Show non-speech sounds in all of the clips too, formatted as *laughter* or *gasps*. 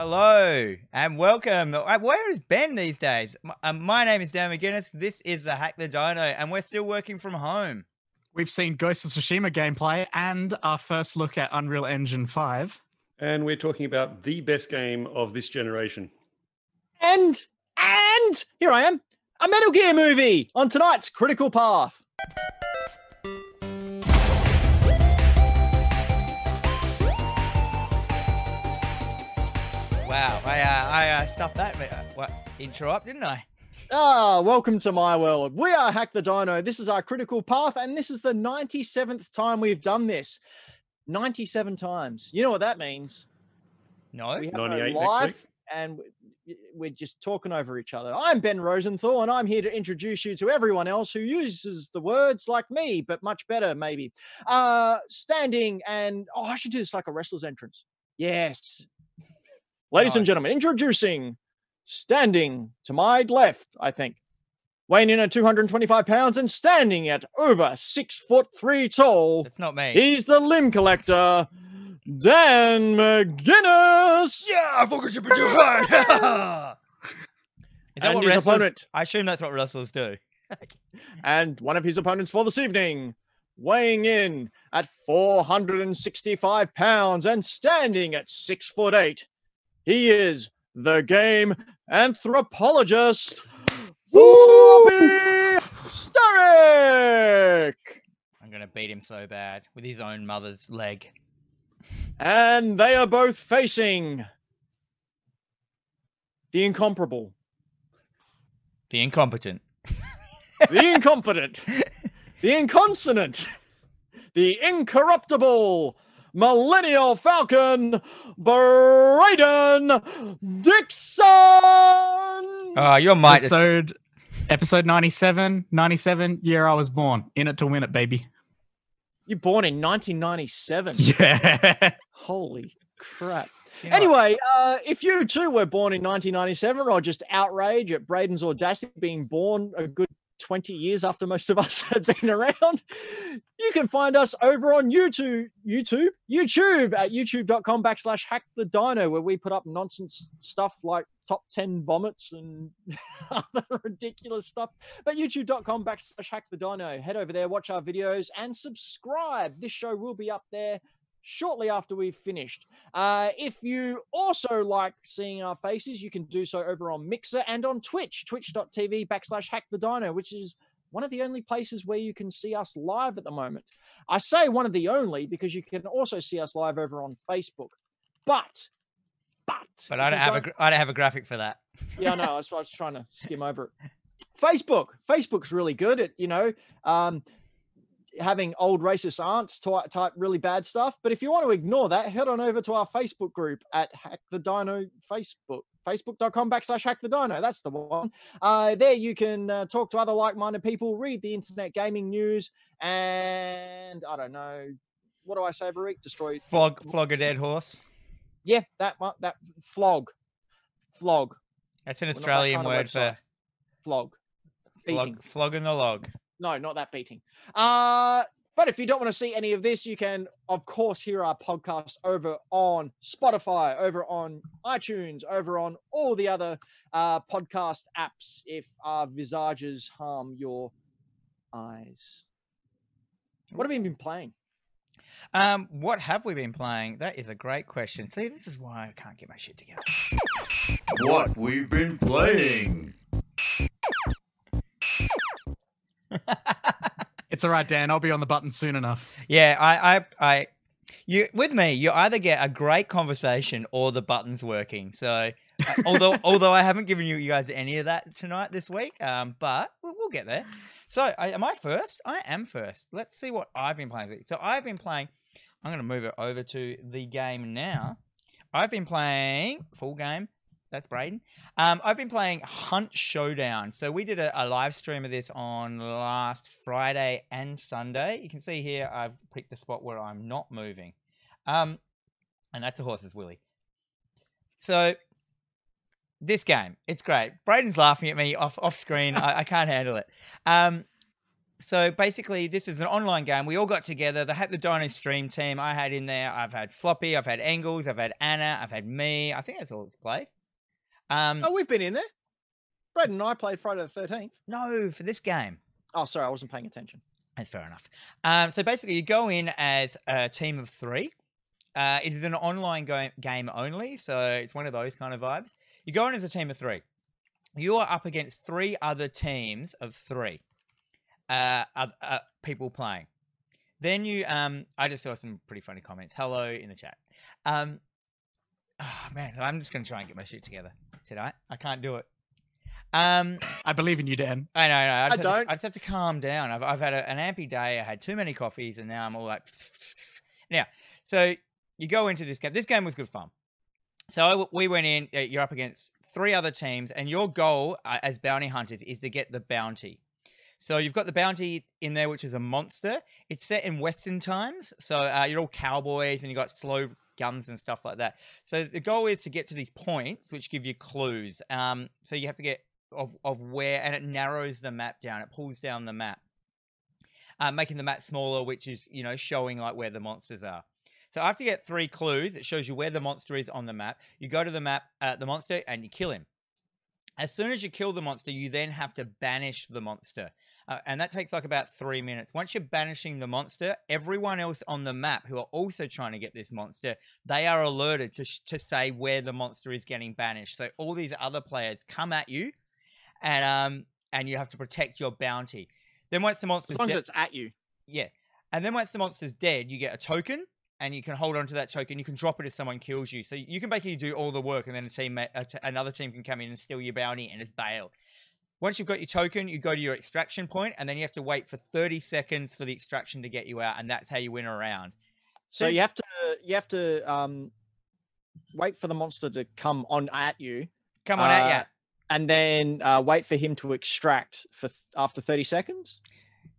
Hello and welcome. Uh, Where is Ben these days? M- uh, My name is Dan McGuinness. This is the Hack the Dino, and we're still working from home. We've seen Ghost of Tsushima gameplay and our first look at Unreal Engine 5. And we're talking about the best game of this generation. And and here I am, a Metal Gear movie on tonight's Critical Path. I uh, that uh, what, intro up, didn't I? Ah, welcome to my world. We are Hack the Dino. This is our Critical Path, and this is the 97th time we've done this. 97 times. You know what that means? No. We have 98 no next life, week. and we- we're just talking over each other. I'm Ben Rosenthal, and I'm here to introduce you to everyone else who uses the words like me, but much better, maybe. Uh, standing and oh, I should do this like a wrestler's entrance. Yes, ladies and gentlemen, introducing standing to my left. I think weighing in at 225 pounds and standing at over six foot three tall. It's not me. He's the limb collector, Dan McGuinness. yeah, I fucking super do hard. Is that and what wrestlers? opponent, I assume that's what wrestlers do. *laughs* and one of his opponents for this evening, weighing in at 465 pounds and standing at six foot eight. He is the game anthropologist, *gasps* Whoopi Starrick. I'm gonna beat him so bad with his own mother's leg. And they are both facing the incomparable, The incompetent. *laughs* the incompetent, *laughs* the inconsonant, the incorruptible millennial falcon, Braden Dixon. Oh, your mic is Episode, episode 97, 97, year I was born. In it to win it, baby. You're born in 1997. *laughs* Yeah. Holy crap. you? Anyway, uh, if you too were born in 1997 or just outrage at Braden's audacity being born a good 20 years after most of us *laughs* had been around, you can find us over on YouTube, YouTube, YouTube at youtube.com backslash hack the dino, where we put up nonsense stuff like top 10 vomits and *laughs* other ridiculous stuff. But youtube.com backslash hack the dino. Head over there, watch our videos, and subscribe. This show will be up there shortly after we've finished. Uh, if you also like seeing our faces, you can do so over on Mixer and on Twitch, twitch.tv backslash hack the dino, which is one of the only places where you can see us live at the moment. I say one of the only because you can also see us live over on Facebook. But, but, But I don't have a gra- I don't have a graphic for that. *laughs* yeah, I know. That's why I was trying to skim over it. Facebook. Facebook's really good at, you know, um, having old racist aunts ty- type really bad stuff. But if you want to ignore that, head on over to our Facebook group at Hack the Dino Facebook. Facebook.com backslash hack the dino. That's the one. Uh, there you can uh, talk to other like minded people, read the internet gaming news, and I don't know. What do I say every week? Destroy. Flog flog a dead horse. Yeah, that. That flog. Flog. That's an that Australian kind of word website. for Flog. Beating. flog, flogging the log. No, not that beating. Uh, but if you don't want to see any of this, you can, of course, hear our podcast over on Spotify, over on iTunes, over on all the other uh, podcast apps if our visages harm your eyes. What have we been playing? Um, what have we been playing? That is a great question. See, this is why I can't get my shit together. What we've been playing. It's all right, Dan. I'll be on the button soon enough. Yeah, I, I, I, you with me, you either get a great conversation or the buttons working. So, uh, *laughs* although although I haven't given you, you guys any of that tonight this week, um, but we'll, we'll get there. So, I, am I first? I am first. Let's see what I've been playing. So, I've been playing. I'm going to move it over to the game now. I've been playing full game. That's Braden. Um, I've been playing Hunt Showdown. So we did a, a live stream of this on last Friday and Sunday. You can see here I've picked the spot where I'm not moving. Um, and that's a horse's willy. So this game, it's great. Braden's laughing at me off off screen. I, I can't handle it. Um, so basically, this is an online game. We all got together. They had the Dino Stream team. I had in there. I've had Floppy. I've had Engels. I've had Anna. I've had me. I think that's all it's played. Um, Oh, we've been in there. Brad and I played Friday the Thirteenth. no, for this game. Oh, sorry, I wasn't paying attention. That's fair enough. Um, so basically, you go in as a team of three. Uh, it is an online go- game only, so it's one of those kind of vibes. You go in as a team of three. You are up against three other teams of three uh, oth- uh, people playing. Then you, um, I just saw some pretty funny comments. Hello in the chat. Um, oh, man, I'm just going to try and get my shit together tonight. I can't do it. Um, I believe in you, Dan. I know, I know. I, just have don't. To, I just have to calm down. I've, I've had a, an ampy day. I had too many coffees, and now I'm all like. *laughs* Now, so you go into this game. This game was good fun. So I w- we went in. uh, You're up against three other teams, and your goal uh, as bounty hunters is to get the bounty. So you've got the bounty in there, which is a monster. It's set in Western times, so uh, you're all cowboys, and you got slow guns and stuff like that. So the goal is to get to these points, which give you clues. Um, so you have to get of of where, and it narrows the map down. It pulls down the map, uh, making the map smaller, which is you know showing like where the monsters are. So after you get three clues, it shows you where the monster is on the map. You go to the map, uh, the monster, and you kill him. As soon as you kill the monster, you then have to banish the monster. Uh, and that takes like about three minutes. Once you're banishing the monster, everyone else on the map who are also trying to get this monster, they are alerted to, sh- to say where the monster is getting banished. So all these other players come at you, and um, and you have to protect your bounty. Then once the monster's As long as it's at you. yeah. And then once the monster's dead, you get a token and you can hold on to that token. You can drop it if someone kills you. So you can basically do all the work and then a team, a t- another team can come in and steal your bounty and it's bail. Once you've got your token, you go to your extraction point and then you have to wait for 30 seconds for the extraction to get you out. And that's how you win a round. So Sim- you have to you have to um wait for the monster to come on at you, come on uh, yeah. and then uh, wait for him to extract for th- after thirty seconds.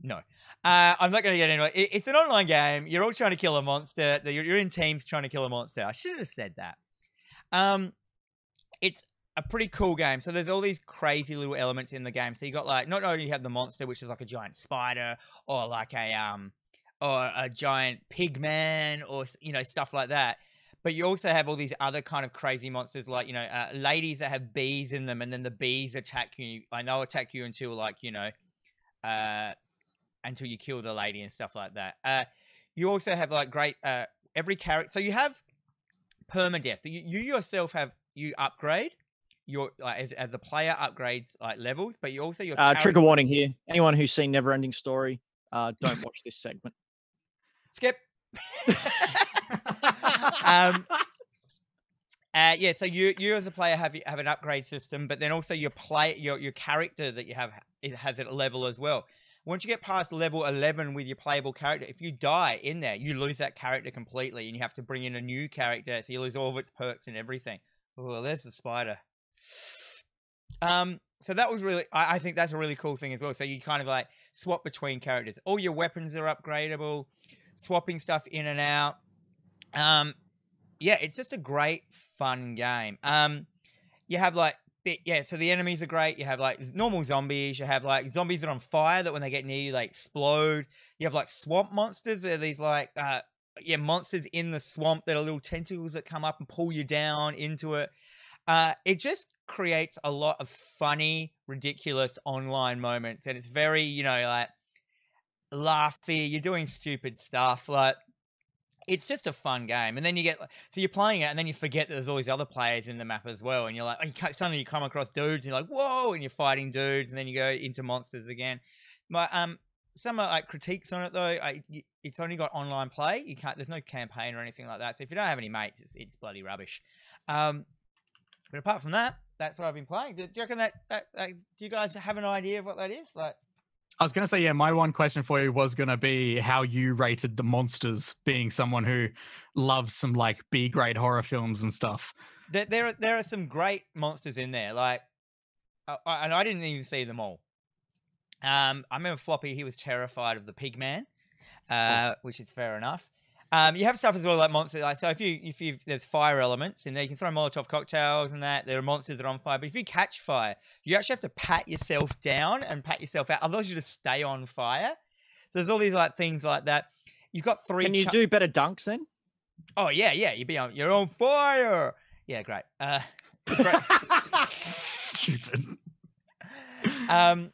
No. Uh, I'm not going to get into it. It- It's an online game. You're all trying to kill a monster. You're you're in teams trying to kill a monster. I should have said that. Um, it's a pretty cool game. So there's all these crazy little elements in the game. So you got like not only you have the monster, which is like a giant spider, or like a um, or a giant pig man, or you know stuff like that. But you also have all these other kind of crazy monsters, like you know, uh, ladies that have bees in them, and then the bees attack you, and they'll attack you until like you know, uh, until you kill the lady and stuff like that. Uh, you also have like great uh, every character. So you have permadeath. You, you yourself have you upgrade your like as, as the player upgrades like levels, but you also your Uh, character- trigger warning here. Anyone who's seen Neverending Story, uh, don't watch this segment. skip. *laughs* um, uh, yeah, so you you as a player have have an upgrade system, but then also your play your your character that you have it has a level as well. Once you get past level eleven with your playable character, if you die in there, you lose that character completely, and you have to bring in a new character, so you lose all of its perks and everything. Oh, there's the spider. Um, so that was really, I, I think that's a really cool thing as well. So you kind of like swap between characters. All your weapons are upgradable, swapping stuff in and out. Um, yeah, it's just a great fun game. Um, you have like yeah, so the enemies are great. You have like normal zombies. You have like zombies that are on fire that when they get near you they explode. You have like swamp monsters. They're these like uh yeah monsters in the swamp that are little tentacles that come up and pull you down into it. Uh, it just creates a lot of funny, ridiculous online moments, and it's very you know like laughy. You're doing stupid stuff like it's just a fun game. And then you get so you're playing it, and then you forget that there's all these other players in the map as well, and you're like, and you suddenly you come across dudes, and you're like, whoa, and you're fighting dudes, and then you go into monsters again. But um, some are like critiques on it though. I, it's only got online play. You can't. There's no campaign or anything like that. So if you don't have any mates, it's, it's bloody rubbish. Um, but apart from that, that's what I've been playing. Do you reckon that, that, that? Do you guys have an idea of what that is? Like, I was going to say, yeah, my one question for you was going to be how you rated the monsters, being someone who loves some like B grade horror films and stuff. there, there are there are some great monsters in there. Like, uh, I- and I didn't even see them all. Um, I remember Floppy; he was terrified of the pig man, uh, which is fair enough. Um, you have stuff as well like monsters. Like so, if you if you there's fire elements in there, you can throw Molotov cocktails and that. There are monsters that are on fire, but if you catch fire, you actually have to pat yourself down and pat yourself out. Otherwise, you just stay on fire. So there's all these like things like that. You've got three. Can you chu- do better dunks then? Oh yeah, yeah. You be on. You're on fire. Yeah, great. Uh, *laughs* great. Stupid. um,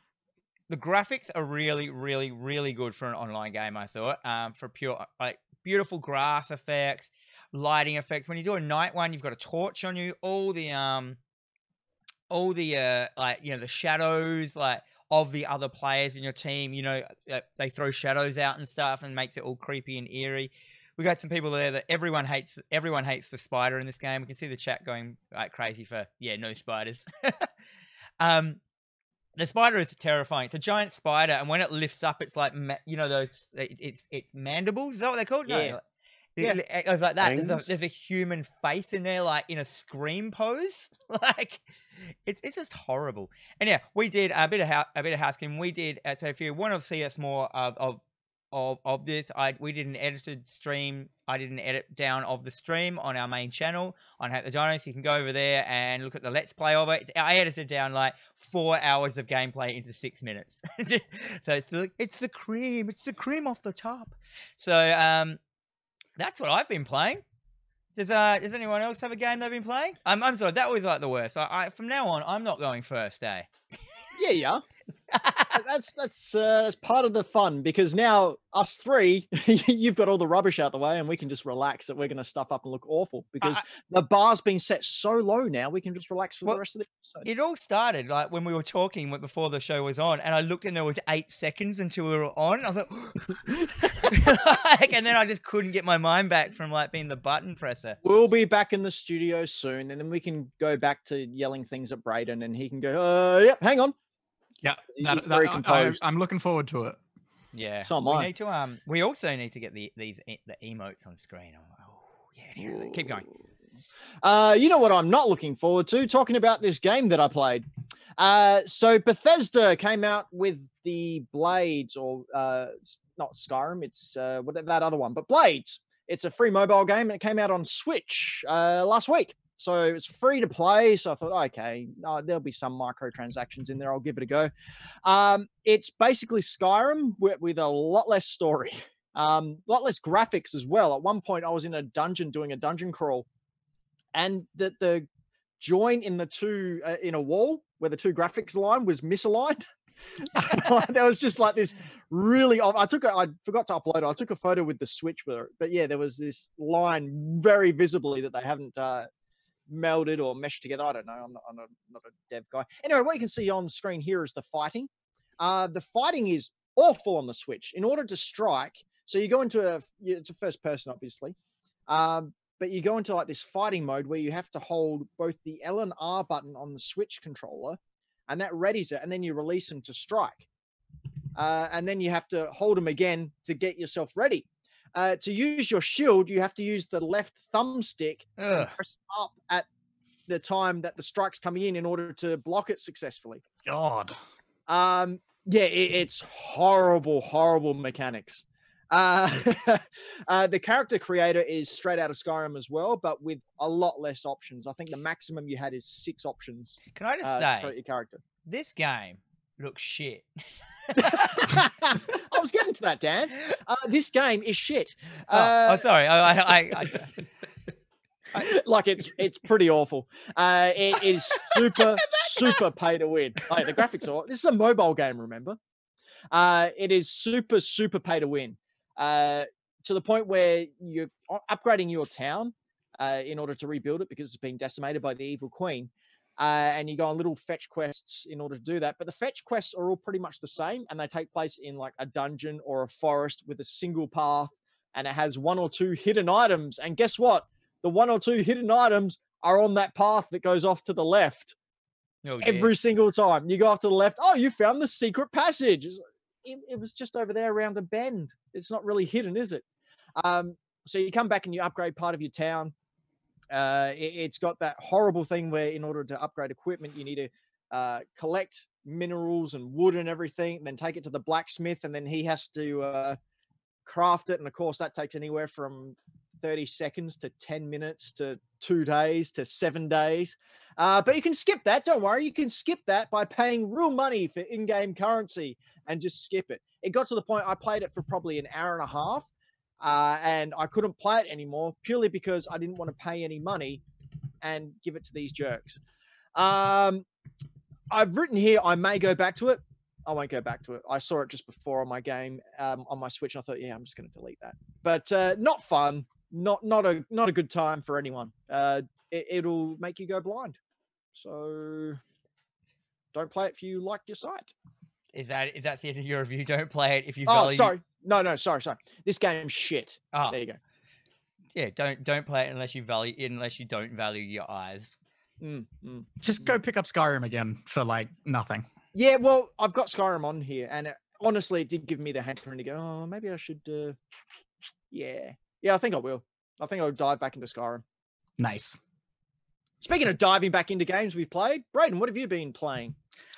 the graphics are really, really, really good for an online game. I thought, um, for pure like beautiful grass effects, lighting effects. When you do a night one, you've got a torch on you. All the um, all the uh, like you know the shadows like of the other players in your team. You know, uh, they throw shadows out and stuff, and makes it all creepy and eerie. We got some people there that everyone hates. Everyone hates the spider in this game. We can see the chat going like crazy for yeah, no spiders. *laughs* um, the spider is terrifying. It's a giant spider, and when it lifts up, it's like you know those. It, it's it's mandibles. Is that what they're called? Yeah. No, it, it goes like that. There's a, there's a human face in there, like in a scream pose. *laughs* like it's it's just horrible. And yeah, we did a bit of a bit of housekeeping. We did. Uh, so if you want to see us more of of of, of this, I we did an edited stream. I did an edit down of the stream on our main channel on Hack the Dinos. You can go over there and look at the let's play of it. I edited down like four hours of gameplay into six minutes. *laughs* so it's the it's the cream. It's the cream off the top. So um, that's what I've been playing. Does uh does anyone else have a game they've been playing? I'm I'm sorry, that was like the worst. I, I from now on I'm not going first, eh? Yeah, yeah. *laughs* that's that's uh, that's part of the fun because now us three, *laughs* you've got all the rubbish out the way, and we can just relax that we're going to stuff up and look awful because I- the bar's been set so low now. We can just relax for Well, the rest of the episode. It all started like when we were talking before the show was on, and I looked and there was eight seconds until we were on. I was like, *gasps* like, and then I just couldn't get my mind back from like being the button presser. We'll be back in the studio soon, and then we can go back to yelling things at Braden, and he can go, "Uh, yep, hang on." Yeah, that, that, very I, I, composed. I'm looking forward to it. Yeah, So am we I. need to um. We also need to get the these the emotes on screen. Oh, yeah, yeah, keep going. Uh, you know what I'm not looking forward to? Talking about this game that I played. Uh, so Bethesda came out with the Blades, or uh, not Skyrim, it's uh, what that other one, but Blades. It's a free mobile game, and it came out on Switch uh, last week. So it's free to play. So I thought, okay, uh, there'll be some microtransactions in there. I'll give it a go. Um, it's basically Skyrim with, with a lot less story, *laughs* um, a lot less graphics as well. At one point, I was in a dungeon doing a dungeon crawl, and the the join in the two uh, in a wall where the two graphics line was misaligned. *laughs* There was just like this really. I took a, I forgot to upload it. I took a photo with the switch it, but yeah, there was this line very visibly that they haven't uh, melded or meshed together. I don't know. I'm not, I'm not, a dev guy. Anyway, what you can see on screen here is the fighting. Uh, the fighting is awful on the Switch. In order to strike, so you go into a it's a first person, obviously, um, but you go into like this fighting mode where you have to hold both the L and R button on the Switch controller, and that readies it, and then you release them to strike. Uh, and then you have to hold them again to get yourself ready. Uh, to use your shield, you have to use the left thumbstick Ugh. press up at the time that the strike's coming in in order to block it successfully. God. Um, yeah, it, it's horrible, horrible mechanics. Uh, *laughs* uh, the character creator is straight out of Skyrim as well, but with a lot less options. I think the maximum you had is six options Can I just uh, say character. this game looks shit. *laughs* I was getting to that, Dan. Uh, this game is shit. Oh, Uh, oh sorry. I, I, I, *laughs* I, like it's it's pretty awful. Uh, it is *laughs* super super pay to win. Like the graphics are. This is a mobile game, remember? Uh, it is super super pay to win. Uh, to the point where you're upgrading your town uh, in order to rebuild it because it's been decimated by the evil queen. Uh, and you go on little fetch quests in order to do that. But the fetch quests are all pretty much the same, and they take place in like a dungeon or a forest with a single path, and it has one or two hidden items. And guess what? The one or two hidden items are on that path that goes off to the left oh, every single time. You go off to the left. Oh, you found the secret passage. It, it was just over there around a bend. It's not really hidden, is it? Um, so you come back and you upgrade part of your town. Uh, it, it's got that horrible thing where, in order to upgrade equipment, you need to uh, collect minerals and wood and everything, then take it to the blacksmith, and then he has to uh, craft it, and of course that takes anywhere from 30 seconds to 10 minutes to two days to seven days. Uh, but you can skip that. Don't worry. You can skip that by paying real money for in game currency and just skip it. It got to the point I played it for probably an hour and a half uh, and I couldn't play it anymore purely because I didn't want to pay any money and give it to these jerks. Um, I've written here I may go back to it. I won't go back to it. I saw it just before on my game um, on my Switch, and I thought, yeah, I'm just going to delete that. But uh, not fun. Not not a not a good time for anyone. Uh, it, it'll make you go blind. So don't play it if you like your sight. Is that is that the end of your review? *laughs* Don't play it if you Oh, value. sorry. No, no, sorry, sorry. This game's shit. Oh, There you go. yeah. Don't don't play it unless you value unless you don't value your eyes. Mm, mm. Just go pick up Skyrim again for like nothing. Yeah, well, I've got Skyrim on here, and it, honestly, it did give me the hankering to go. Oh, maybe I should. Uh, yeah, yeah, I think I will. I think I'll dive back into Skyrim. Nice. Speaking of diving back into games we've played, Braden, what have you been playing?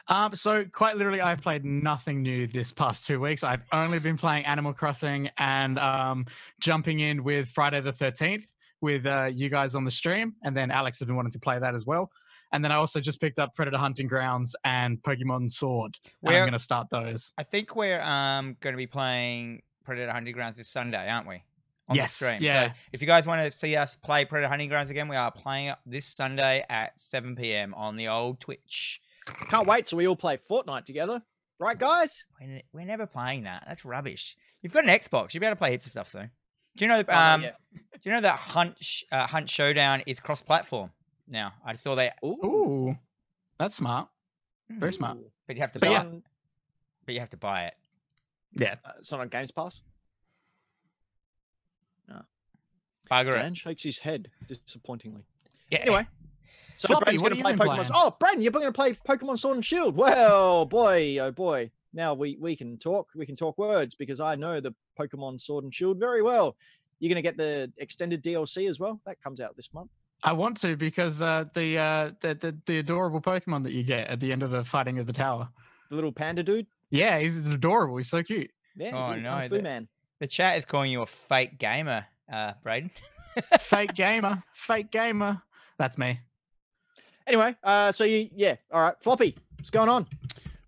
Um, so quite literally, I've played nothing new this past two weeks. I've only been playing Animal Crossing and um, jumping in with Friday the Thirteenth with uh, you guys on the stream, and then Alex has been wanting to play that as well. And then I also just picked up Predator Hunting Grounds and Pokemon Sword. We're, I'm going to start those. I think we're um going to be playing Predator Hunting Grounds this Sunday, aren't we? On Yes, the stream. yeah. So if you guys want to see us play Predator Hunting Grounds again, we are playing it this Sunday at 7 p.m. on the old Twitch. Can't wait till we all play Fortnite together, right, guys? We're, never playing that. That's rubbish. You've got an Xbox. You'll be able to play heaps of stuff though. Do you know? Oh, no, Um, yeah. *laughs* do you know that Hunt uh, Hunt Showdown is cross-platform now? I saw that, Ooh, that's smart. Very smart. Ooh. but you have to But buy. yeah. it. But you have to buy it. Yeah. Uh, it's not on Games Pass. No. Bugger it. Dan shakes his head disappointingly. Yeah. Anyway, so Floppy, Braden's what going to play you Pokemon. playing? Oh, Braden, you're going to play Pokemon Sword and Shield. Well, boy, oh boy. Now we we can talk. We can talk words because I know the Pokemon Sword and Shield very well. You're going to get the extended DLC as well. That comes out this month. I want to because uh, the, uh, the the the adorable Pokemon that you get at the end of the fighting of the tower. The little panda dude. Yeah, he's adorable. He's so cute. Yeah, he's Oh, a no, kung fu that- man. The chat is calling you a fake gamer, uh, Braden. *laughs* fake gamer, fake gamer. That's me. Anyway, uh, so you yeah, all right, Floppy, what's going on?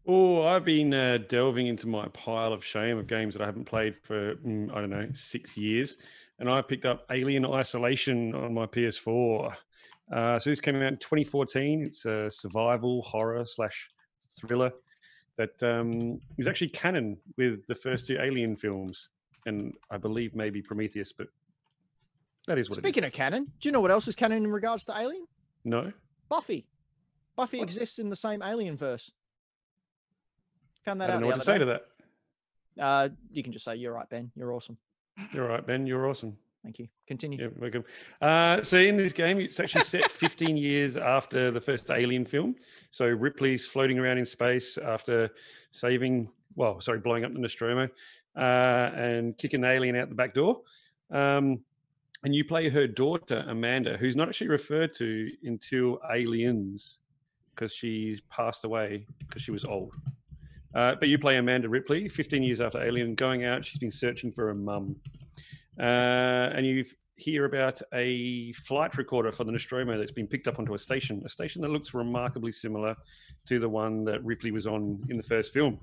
Oh, I've been uh, delving into my pile of shame of games that I haven't played for mm, I don't know six years, and I picked up Alien Isolation on my PS4. Uh, so this came out in 2014. It's a survival horror slash thriller that um, is actually canon with the first two Alien films, and I believe maybe Prometheus, but that is what it is. Speaking of canon, do you know what else is canon in regards to Alien? No, Buffy. Buffy What? exists in the same Alien verse. Found that I out don't know what to say day. to that. Uh, you can just say you're right, Ben. You're awesome. You're right, Ben. You're awesome. Thank you. Continue. Yeah, welcome. Uh, so in this game, it's actually set *laughs* 15 years after the first Alien film. So Ripley's floating around in space after saving, well, sorry, blowing up the Nostromo uh, and kicking the alien out the back door. Um, and you play her daughter, Amanda, who's not actually referred to until Aliens because she's passed away because she was old. Uh, but you play Amanda Ripley, 15 years after Alien, going out. She's been searching for her mum. Uh, and you hear about a flight recorder for the Nostromo that's been picked up onto a station, a station that looks remarkably similar to the one that Ripley was on in the first film.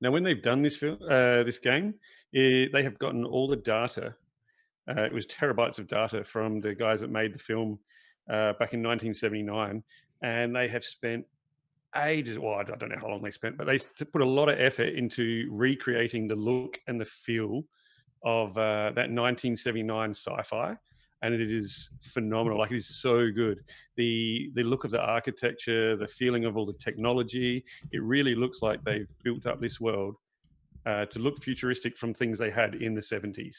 Now, when they've done this film, uh, this game, eh, they have gotten all the data. Uh, it was terabytes of data from the guys that made the film uh, back in 1979, and they have spent ages. Well, I don't know how long they spent, but they put a lot of effort into recreating the look and the feel of uh, that 1979 sci-fi, and it is phenomenal. Like it is so good. The the look of the architecture, the feeling of all the technology. It really looks like they've built up this world uh, to look futuristic from things they had in the 70s.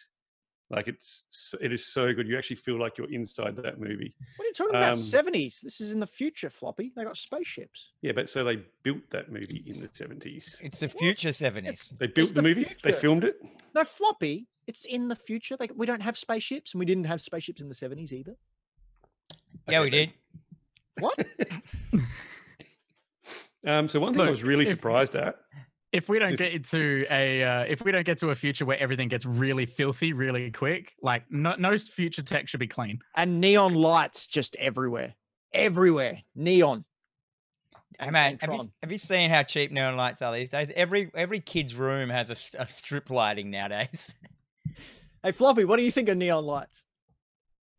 Like it's it is so good. You actually feel like you're inside that movie. What are you talking about? Um, 70s. This is in the future, Floppy. They got spaceships. Yeah, but so they built that movie in the 70s. It's the future 70s. They built the, the movie. They filmed it. No, Floppy. It's in the future. Like we don't have spaceships, and we didn't have spaceships in the 70s either. yeah, we Okay, did. What? *laughs* Um, so one thing I was really if- surprised at if we don't get into a uh, if we don't get to a future where everything gets really filthy really quick, like no, no future tech should be clean. And neon lights just everywhere. Everywhere. Neon. Hey man, have you, have you seen how cheap neon lights are these days? Every every kid's room has a strip lighting nowadays. *laughs* Hey, Floppy, what do you think of neon lights?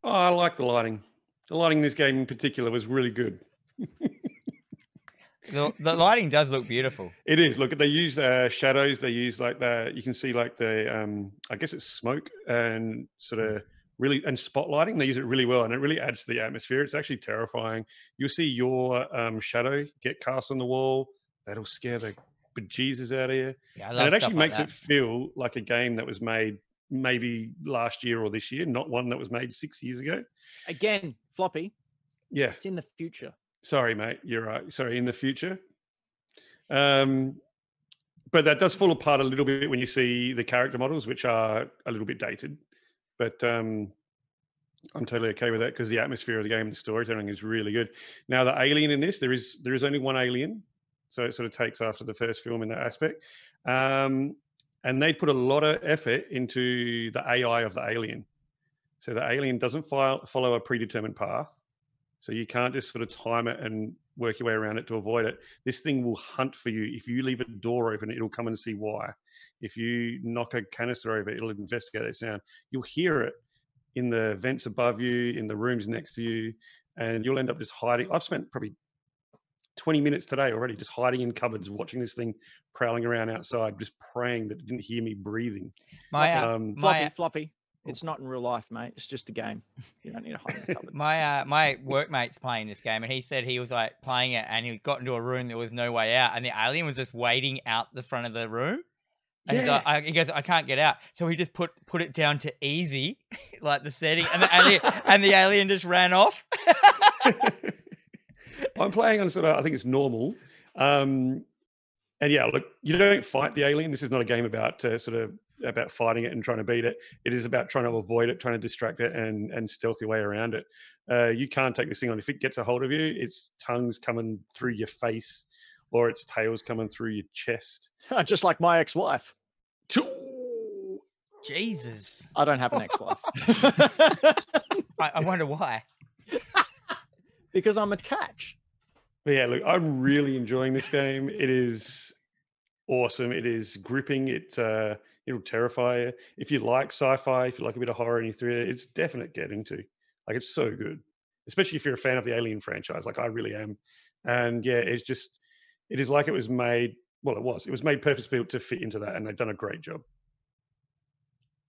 Oh, I like the lighting. The lighting in this game in particular was really good. *laughs* the, the lighting does look beautiful. It is. Look, they use uh, shadows. They use like the you can see like the um, I guess it's smoke and sort of really and spotlighting. They use it really well, and it really adds to the atmosphere. It's actually terrifying. You'll see your um, shadow get cast on the wall. That'll scare the bejesus out of you. Yeah, I And it actually like makes that. it feel like a game that was made maybe last year or this year, not one that was made six years ago. Again, Floppy, Yeah. it's in the future. Sorry, mate. You're right. Sorry, in the future. Um, but that does fall apart a little bit when you see the character models, which are a little bit dated. But um, I'm totally okay with that because the atmosphere of the game, the storytelling is really good. Now, the alien in this, there is there is only one alien, so it sort of takes after the first film in that aspect. Um, and they put a lot of effort into the AI of the alien. So the alien doesn't follow a predetermined path. So you can't just sort of time it and work your way around it to avoid it. This thing will hunt for you. If you leave a door open, it'll come and see why. If you knock a canister over, it'll investigate that sound. You'll hear it in the vents above you, in the rooms next to you, and you'll end up just hiding. I've spent probably 20 minutes today already just hiding in cupboards, watching this thing prowling around outside, just praying that it didn't hear me breathing. My uh, Um, Floppy, Floppy. It's not in real life, mate. It's just a game. You don't need to hide in cupboard. my uh, my workmate's playing this game, and he said he was like playing it, and he got into a room there was no way out, and the alien was just waiting out the front of the room. And he's like, I, he goes, I can't get out. So he just put put it down to easy, *laughs* like the setting, and the alien *laughs* and the alien just ran off. *laughs* I'm playing on sort of, I think it's normal. Um, and yeah, look, you don't fight the alien. This is not a game about uh, sort of about fighting it and trying to beat it. It is about trying to avoid it, trying to distract it, and and stealth your way around it. Uh, you can't take this thing on. If it gets a hold of you, its tongue's coming through your face, or its tail's coming through your chest. *laughs* just like my ex-wife. Jesus, I don't have an ex-wife *laughs* I, I wonder why. *laughs* because I'm a catch. But yeah, look, I'm really enjoying this game. It is awesome. It is gripping. It uh, it'll terrify you. If you like sci-fi, if you like a bit of horror and you thriller, it's definite get into. Like it's so good, especially if you're a fan of the Alien franchise, like I really am. And yeah, it's just it is like it was made. Well, it was. It was made purpose built to fit into that, and they've done a great job.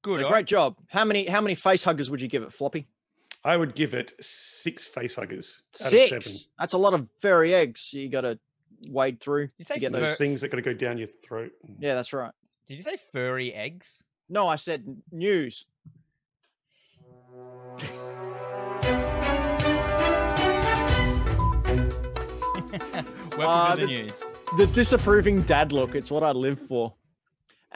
Good, So great job. How many how many face huggers would you give it, Floppy? I would give it six face huggers out of seven. Six. That's a lot of fairy eggs you got to wade through you say to get fur- Those those. things that got to go down your throat. Yeah, that's right. Did you say furry eggs? No, I said news. *laughs* Welcome Uh, to the the- news. The disapproving dad look. It's what I live for.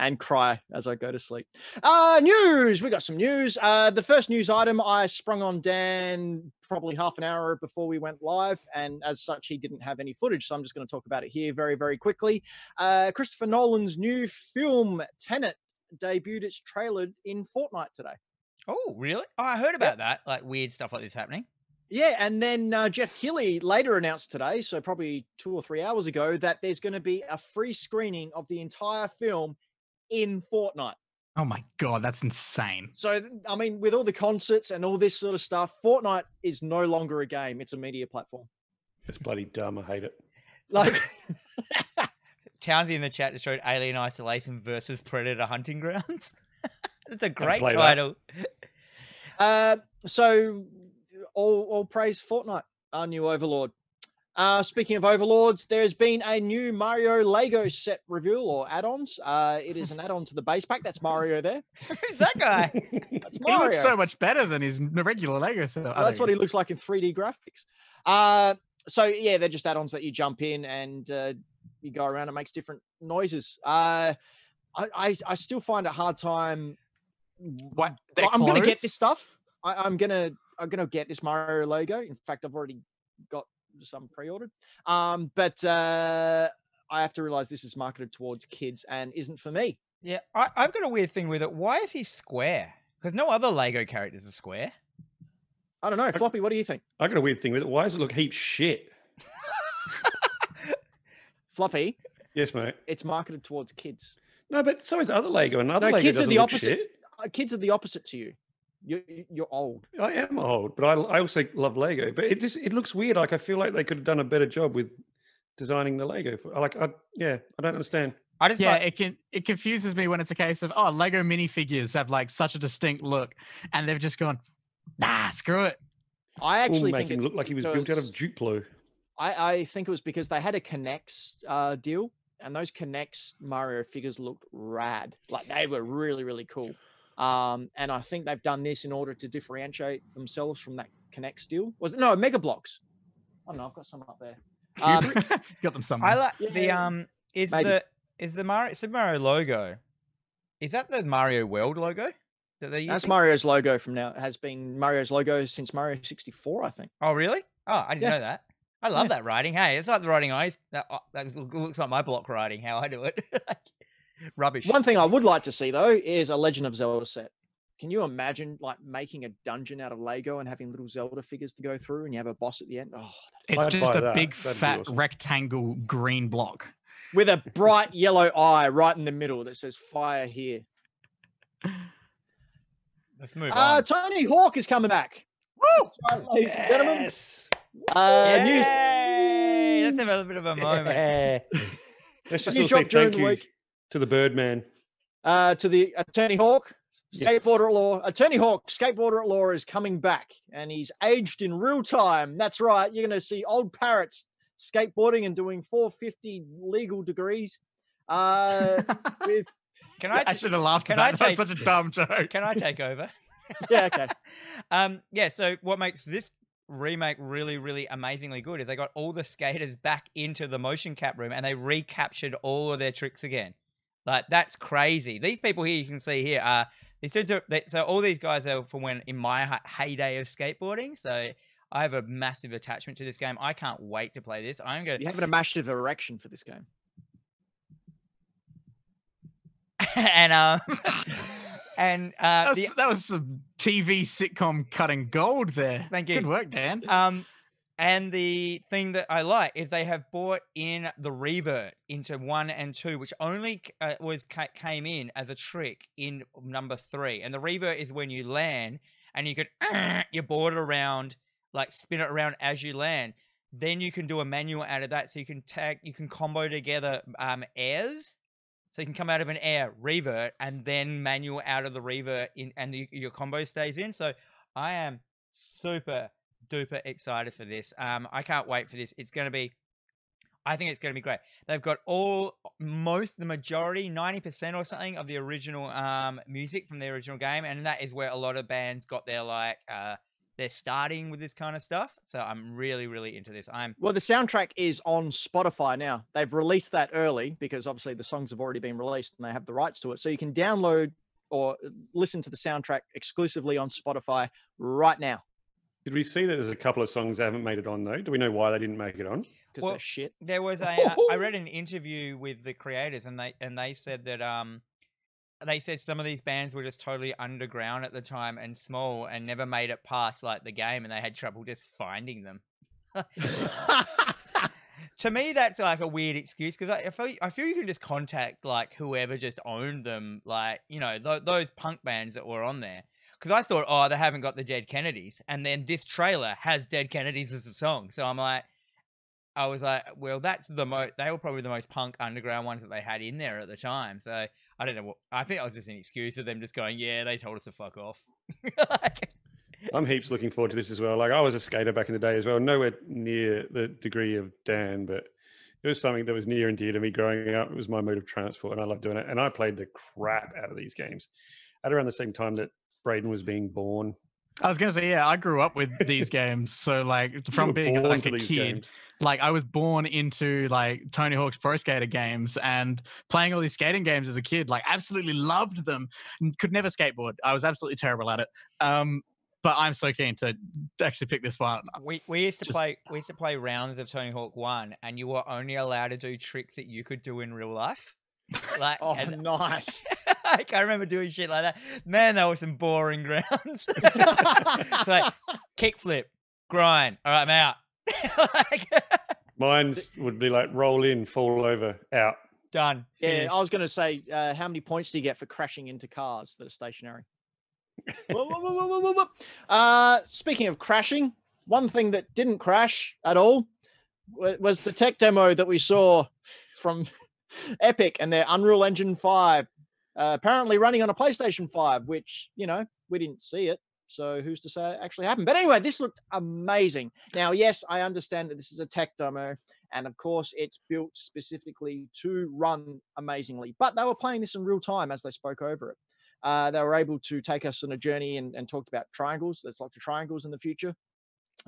And cry as I go to sleep. Uh, news. We got some news. Uh, the first news item I sprung on Dan probably half an hour before we went live, and as such, he didn't have any footage. So I'm just going to talk about it here very, very quickly. Uh, Christopher Nolan's new film Tenet debuted its trailer in Fortnite today. Oh, really? Oh, I heard about that. Like weird stuff like this happening. Yeah, and then uh, Geoff Keighley later announced today, so probably two or three hours ago, that there's going to be a free screening of the entire film in Fortnite. Oh my god, that's insane. So, I mean, with all the concerts and all this sort of stuff, Fortnite is no longer a game; it's a media platform. It's bloody dumb. I hate it. Like, *laughs* Townsy in the chat just showed Alien Isolation versus Predator Hunting Grounds. *laughs* That's a great title. uh, so all all praise Fortnite, our new overlord. Uh, speaking of overlords, there's been a new Mario Lego set reveal or add-ons. Uh, it is an add-on to the base pack. That's Mario there. *laughs* Who's that guy? *laughs* That's Mario. He looks so much better than his regular Lego set. Well, that's what he looks like in 3D graphics. Uh, so yeah, they're just add-ons that you jump in and uh, you go around. It makes different noises. Uh, I, I I still find it hard time. What? Well, I'm gonna get this stuff. I, I'm gonna I'm gonna get this Mario Lego. In fact, I've already got some pre-ordered. Um, but uh, I have to realize this is marketed towards kids and isn't for me. Yeah, I, I've got a weird thing with it. Why is he square? Because no other Lego characters are square. I don't know. Floppy, what do you think? I got a weird thing with it. Why does it look heap shit? *laughs* Floppy, Yes, mate. it's marketed towards kids. No, but so is other Lego, and other No, Lego kids are doesn't the look opposite. shit. Uh, kids are the opposite to you. You're, you're old. I am old, but I, I also love Lego. But it just it looks weird. Like I feel like they could have done a better job with designing the Lego. For, like I yeah, I don't understand. I just Yeah, like, it can it confuses me when it's a case of oh Lego minifigures have like such a distinct look, and they've just gone, nah, screw it. I actually make think him it's look like he was built out of because- Duplo. I, I think it was because they had a K'NEX uh, deal, and those K'NEX Mario figures looked rad. Like they were really, really cool. Um, and I think they've done this in order to differentiate themselves from that K'NEX deal. Was it no Mega Bloks? I don't know. I've got some up there. Um, *laughs* Got them somewhere. I like the um. Is maybe. the is the Mario Super Mario logo? Is that the Mario World logo that they use? that's Mario's logo from now. It has been Mario's logo since Mario 64, I think. Oh, really? Oh, I didn't Yeah. know that. I love Yeah. that writing. Hey, it's like the writing I used. That, uh, that looks like my block writing. How I do it. *laughs* Rubbish. One thing I would like to see though is a Legend of Zelda set. Can you imagine like making a dungeon out of Lego and having little Zelda figures to go through, and you have a boss at the end? Oh, it's I'd just a that. big That'd fat awesome. rectangle green block. with a bright yellow eye right in the middle that says "Fire here." Let's move Uh, on. Tony Hawk is coming back. Woo! Right, ladies and gentlemen. Yes. Uh, news, Yay! Let's have a little bit of a *laughs* moment. Yeah. Let's just news all say thank you week to the Birdman. uh, to the Attorney Hawk. Yes. Skateboarder at law, Attorney Hawk, skateboarder at law is coming back, and he's aged in real time. That's right. You're going to see old parrots skateboarding and doing 450 legal degrees. Uh, *laughs* with Can I? I t- should have laughed can at I that. That's take- such a dumb joke. Can I take over? *laughs* yeah, okay. *laughs* um, yeah. So what makes this remake really, really amazingly good is they got all the skaters back into the motion cap room and they recaptured all of their tricks again. Like that's crazy. These people here you can see here are these dudes are they, so all these guys are from when in my heyday of skateboarding. So I have a massive attachment to this game. I can't wait to play this. I'm gonna You having a massive erection for this game? *laughs* and um *laughs* and uh That the, was, that was some TV sitcom cutting gold there. Thank you. Good work, Dan. Um, and the thing that I like is they have bought in the revert into one and two, which only uh, was came in as a trick in number three. And the revert is when you land and you can *clears throat* your board around, like spin it around as you land. Then you can do a manual out of that, so you can tag, you can combo together um, airs. So you can come out of an air revert and then manual out of the revert in, and the, your combo stays in. So I am super duper excited for this. Um, I can't wait for this. It's going to be, I think it's going to be great. They've got all, most, the majority, 90% or something of the original um, music from the original game. And that is where a lot of bands got their, like, uh, they're starting with this kind of stuff. So I'm really, really into this. I'm, Well, the soundtrack is on Spotify now. They've released that early because obviously the songs have already been released and they have the rights to it. So you can download or uh, listen to the soundtrack exclusively on Spotify right now Did we see that there's a couple of songs that haven't made it on though? Do we know why they didn't make it on? because Well, they're shit. there was a uh, I read an interview with the creators and they and they said that um they said some of these bands were just totally underground at the time and small and never made it past like the game and they had trouble just finding them. *laughs* to me that's like a weird excuse because I, I feel I feel you can just contact like whoever just owned them like you know th- those punk bands that were on there because I thought oh they haven't got the Dead Kennedys and then this trailer has Dead Kennedys as a song so I'm like I was like well that's the most they were probably the most punk underground ones that they had in there at the time so I don't know what I think it was just an excuse of them just going yeah they told us to fuck off *laughs* Like, I'm heaps looking forward to this as well. Like I was a skater back in the day as well, nowhere near the degree of Dan, but it was something that was near and dear to me growing up. It was my mode of transport, and I loved doing it. And I played the crap out of these games at around the same time that Braden was being born. I was gonna say, yeah, I grew up with *laughs* these games. So like from being like a kid, games. like I was born into like Tony Hawk's Pro Skater games and playing all these skating games as a kid. Like absolutely loved them. and Could never skateboard. I was absolutely terrible at it. Um, but I'm so keen to actually pick this one. We we used to Just- play we used to play rounds of Tony Hawk One, and you were only allowed to do tricks that you could do in real life. *laughs* Like, Oh, and nice. *laughs* *laughs* like, I remember doing shit like that. Man, that was some boring grounds. *laughs* it's like kickflip, grind. All right, I'm out. *laughs* like, Mine's would be like roll in, fall over, out. done. Yeah, finished. I was going to say, uh, how many points do you get for crashing into cars that are stationary? Whoa, whoa, whoa, whoa, whoa, whoa, whoa. Uh, speaking of crashing, one thing that didn't crash at all was the tech demo that we saw from Epic and their Unreal Engine 5, uh, apparently running on a PlayStation 5, which, you know, we didn't see it. So who's to say it actually happened? But anyway, this looked amazing. Now, yes, I understand that this is a tech demo, and of course, it's built specifically to run amazingly. But they were playing this in real time as they spoke over it. Uh, they were able to take us on a journey and, and talked about triangles. There's lots of triangles in the future.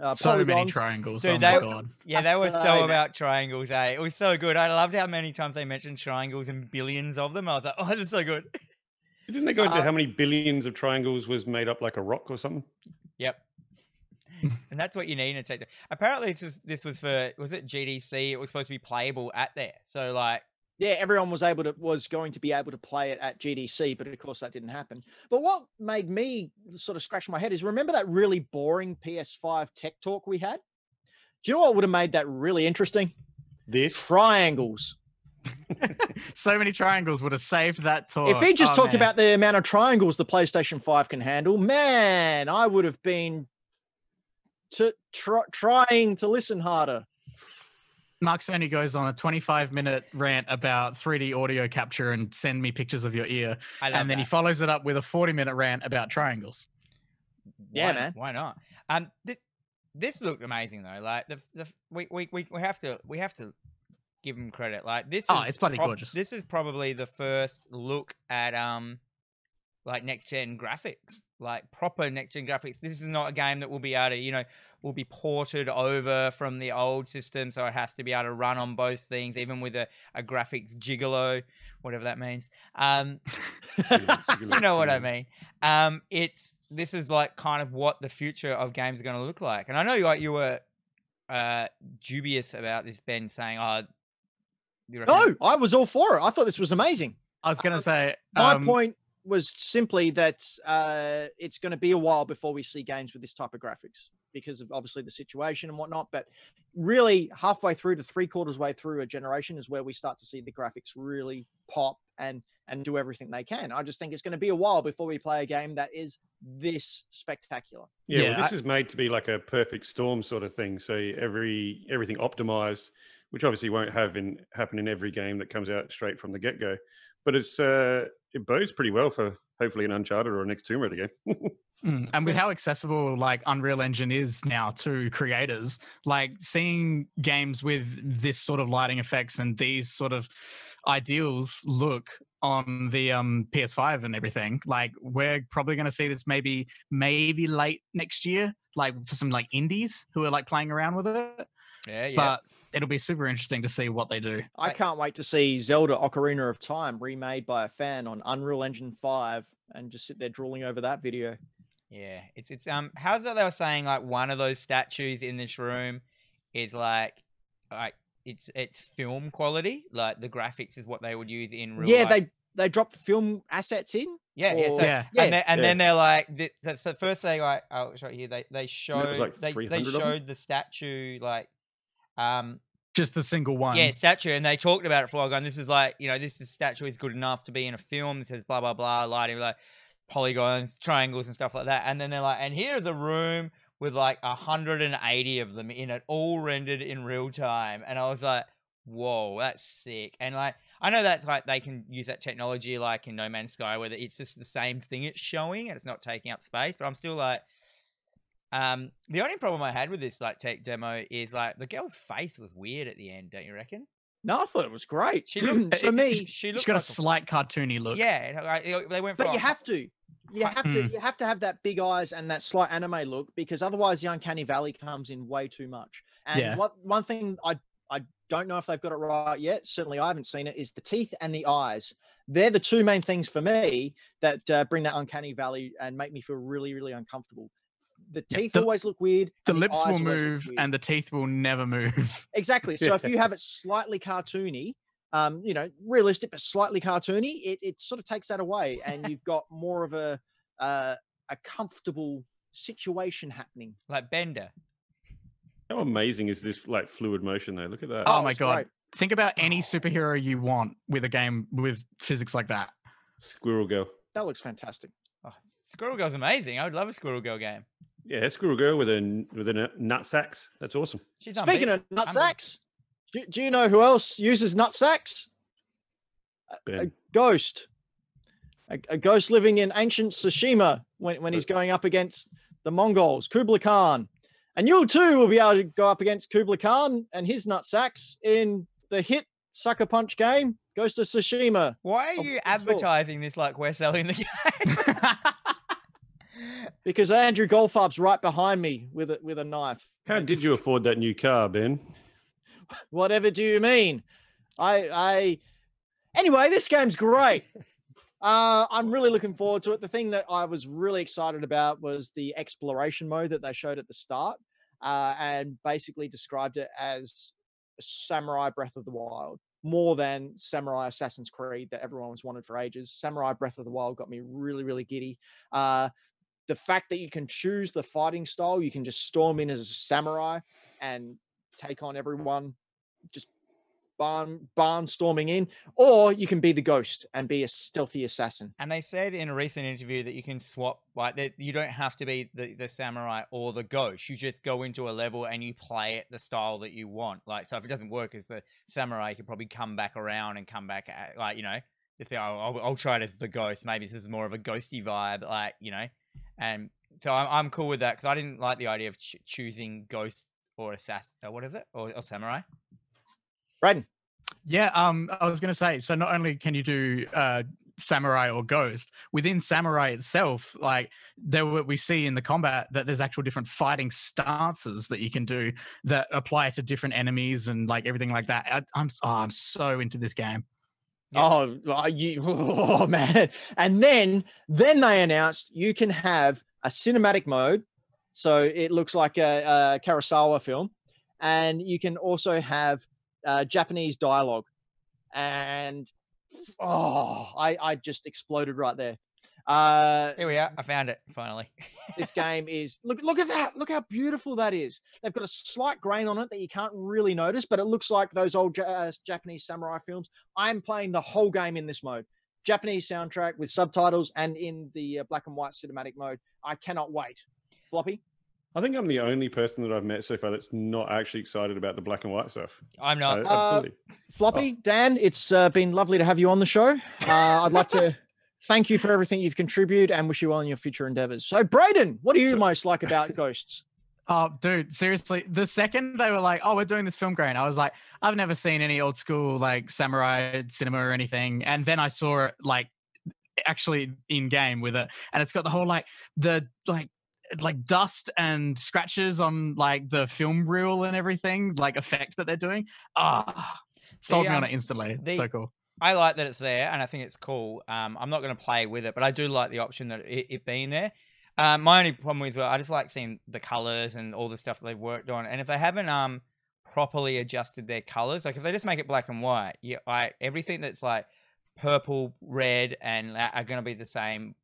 Uh, So many triangles. Dude, oh they my god. Yeah, they were so about triangles, eh? It was so good. I loved how many times they mentioned triangles and billions of them. I was like, *laughs* oh, this is so good. Didn't they go into Uh, how many billions of triangles was made up like a rock or something? Yep. and that's what you need in a tech. Apparently, this was this was for was it GDC? It was supposed to be playable at there. So like, yeah, everyone was able to was going to be able to play it at GDC, but of course that didn't happen. But what made me sort of scratch my head is remember that really boring PS5 tech talk we had? Do you know what would have made that really interesting? This Triangles. *laughs* So many triangles would have saved that talk. if he just Oh, talked man. about the amount of triangles the PlayStation 5 can handle, man, I would have been to try, trying to listen harder. Mark Cerny goes on a 25 minute rant about 3D audio capture and send me pictures of your ear. I love And then he follows it up with a 40 minute rant about triangles. Yeah, Why- man. Why not? Um, this this looked amazing though. Like the the we we we, we have to we have to give him credit. Like this. Oh, is it's bloody prob- gorgeous. This is probably the first look at um, like next gen graphics, like proper next gen graphics. This is not a game that will be able to you know will be ported over from the old system, so it has to be able to run on both things, even with a, a graphics gigolo, whatever that means. Um, *laughs* *laughs* you know what I mean. Um, it's this is like kind of what the future of games are going to look like, and I know you like you were uh dubious about this, Ben, saying, "Oh, No, I was all for it. I thought this was amazing. I was going to say, My um, point was simply that uh, it's going to be a while before we see games with this type of graphics because of obviously the situation and whatnot. But really, halfway through to three quarters way through a generation is where we start to see the graphics really pop and and do everything they can. I just think it's going to be a while before we play a game that is this spectacular. Yeah, Yeah, well, this is made to be like a perfect storm sort of thing. So every everything optimized, which obviously won't have in happen in every game that comes out straight from the get go. But it's uh, it bodes pretty well for hopefully an Uncharted or a next Tomb Raider game. *laughs* Mm, And with how accessible like Unreal Engine is now to creators, like seeing games with this sort of lighting effects and these sort of ideals look on the um PS5 and everything, like we're probably going to see this maybe maybe late next year, like for some like indies who are like playing around with it. yeah, yeah." But it'll be super interesting to see what they do. I I- can't wait to see Zelda Ocarina of Time remade by a fan on Unreal Engine 5 and just sit there drooling over that video. Yeah, it's it's um. How's that? They were saying like one of those statues in this room is like like it's it's film quality. Like the graphics is what they would use in real yeah, life. they they dropped film assets in. yeah yeah. So, Yeah. Yeah. and then, and Yeah. then they're like th- that's the first thing like oh it's right here they they showed like they, they 300 of 'em? showed the statue like um Just the single one. yeah statue and they talked about it for a while going this is like you know this is statue is good enough to be in a film it says blah blah blah lighting like polygons triangles and stuff like that. And then they're like and here's a room with like 180 of them in it all rendered in real time. And i was like whoa that's sick. And like i know that's like they can use that technology like in no man's sky where it's just the same thing it's showing and it's not taking up space but i'm still like um the only problem i had with this like tech demo is like the girl's face was weird at the end don't you reckon No, I thought it was great. She looked- *clears throat* for me, she She's looked got a like slight cartoony look. yeah like, they went for but a you hu- have to. You Hi- have to. Mm. You have to have that big eyes and that slight anime look because otherwise the uncanny valley comes in way too much. And Yeah. what one thing I I don't know if they've got it right yet. Certainly, I haven't seen it. Is the teeth and the eyes. They're the two main things for me that uh, bring that uncanny valley and make me feel really, really uncomfortable. The Yeah, teeth the- always look weird. The and lips eyes will move and the teeth will never move. *laughs* Exactly. So if you have it slightly cartoony, um, you know, realistic but slightly cartoony, it, it sort of takes that away, and you've got more of a uh, a comfortable situation happening. Like Bender. How amazing is this like fluid motion though? Look at that. Oh, my god. great. Think about any superhero you want with a game with physics like that. Squirrel Girl. That looks fantastic. Oh, Squirrel Girl's amazing. I would love a Squirrel Girl game. Yeah, Squirrel Girl with a with a nut- nut sacks. That's awesome. She's Speaking unbeat- of nut sacks, do, do you know who else uses nut sacks? A- A, ghost. A, a ghost living in ancient Tsushima when, when he's going up against the Mongols, Kublai Khan. And you too will be able to go up against Kublai Khan and his nut sacks in the hit Sucker Punch game, Ghost of Tsushima. Why are Oh, you sure. advertising this like we're selling the *laughs* game? Because Andrew Goldfarb's right behind me with a, with a knife. How did you afford that new car, Ben? *laughs* whatever do you mean? I i anyway this game's great. *laughs* Uh i'm really looking forward to it. The thing that i was really excited about was the exploration mode that they showed at the start uh and basically described it as samurai breath of the wild more than samurai assassin's creed that everyone was wanted for ages. Samurai breath of the wild got me really really giddy. Uh the fact that you can choose the fighting style you can just storm in as a samurai and take on everyone just barn barnstorming in, or you can be the ghost and be a stealthy assassin. and they said in a recent interview that you can swap, like that you don't have to be the, the samurai or the ghost. You just go into a level and you play it the style that you want. Like, so if it doesn't work as the samurai, you can probably come back around and come back at, like, you know, if they, I'll, I'll, I'll try it as the ghost. Maybe this is more of a ghosty vibe, like, you know, and so I'm, I'm cool with that because I didn't like the idea of ch- choosing ghost or assassin. Uh, what is it? Or, or samurai? Braden, Yeah, um, I was gonna say. So not only can you do uh, samurai or ghost within samurai itself, like there were, we see in the combat that there's actual different fighting stances that you can do that apply to different enemies and like everything like that. I, I'm oh, I'm so into this game. Yeah. oh, you, *laughs* oh man! And then then they announced you can have a cinematic mode, so it looks like a, a Kurosawa film, and you can also have uh, Japanese dialogue, and oh, I I just exploded right there. Uh, Here we are. I found it finally. this *laughs* game is look look at that look how beautiful that is they've got a slight grain on it that you can't really notice but it looks like those old uh, japanese samurai films i'm playing the whole game in this mode japanese soundtrack with subtitles and in the uh, black and white cinematic mode i cannot wait floppy I think I'm the only person that I've met so far that's not actually excited about the black and white stuff. I'm not. I- I Uh, believe- floppy dan it's uh, been lovely to have you on the show uh, i'd like to *laughs* thank you for everything you've contributed and wish you well in your future endeavors so braden what do you most like about *laughs* ghosts Oh, dude, seriously. The second they were like, "Oh, we're doing this film grain," I was like, "I've never seen any old school like samurai cinema or anything." And then I saw it like actually in game with it, and it's got the whole like the like like dust and scratches on like the film reel and everything, like effect that they're doing. Ah, sold me on um, it instantly. the- so cool. I like that it's there, and I think it's cool. Um, I'm not going to play with it, but I do like the option that it, it being there. Um, my only problem is, well, I just like seeing the colors and all the stuff they've worked on, and if they haven't um properly adjusted their colors, like if they just make it black and white, yeah, I everything that's like purple, red, and that are going to be the same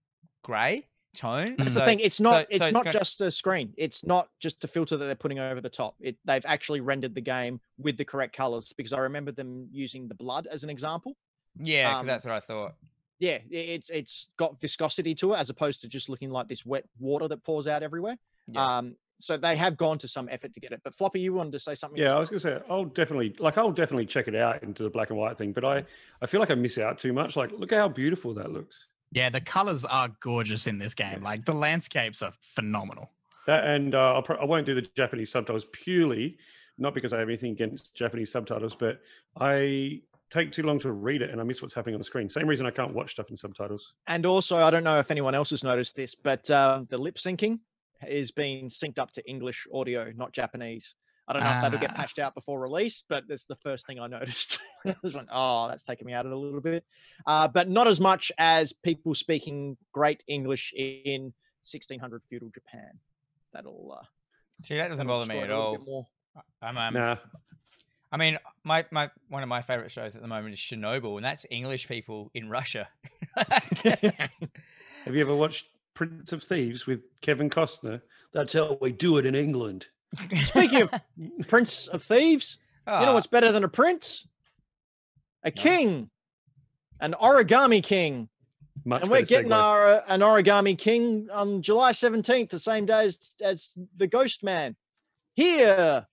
gray tone. That's So- the thing. It's not. so it's it's not gonna- just a screen. It's not just a filter that they're putting over the top. It they've actually rendered the game with the correct colors because I remember them using the blood as an example. Yeah, 'cause um, that's what I thought. Yeah, it's it's got viscosity to it as opposed to just looking like this wet water that pours out everywhere. Yeah. Um, so they have gone to some effort to get it. But Floppy, you wanted to say something? Yeah, I was gonna say I'll definitely like I'll definitely check it out into the black and white thing, but I I feel like I miss out too much. Like, look at how beautiful that looks. Yeah, the colors are gorgeous in this game. Like the landscapes are phenomenal. That and uh, I'll pro- I won't do the Japanese subtitles purely not because I have anything against Japanese subtitles, but I take too long to read it and I miss what's happening on the screen. Same reason I can't watch stuff in subtitles. And also, I don't know if anyone else has noticed this, but um, the lip syncing is being synced up to English audio, not Japanese. I don't know if that'll get Ah. patched out before release, but that's the first thing I *laughs* noticed. I just went, oh, that's taking me out of it a little bit. Uh, but not as much as people speaking great English in 1600 feudal Japan. That'll uh, See, that doesn't bother me at it a little all. bit more. I'm, um, Nah, I mean, my, my one of my favorite shows at the moment is Chernobyl, and that's English people in Russia. *laughs* have you ever watched Prince of Thieves with Kevin Costner? That's how we do it in England. Speaking of *laughs* Prince of Thieves, you know Ah, what's better than a prince? A king, an origami king. Much and we're getting segue. our uh, an origami king on July 17th, the same day as, as the Ghost Man. Here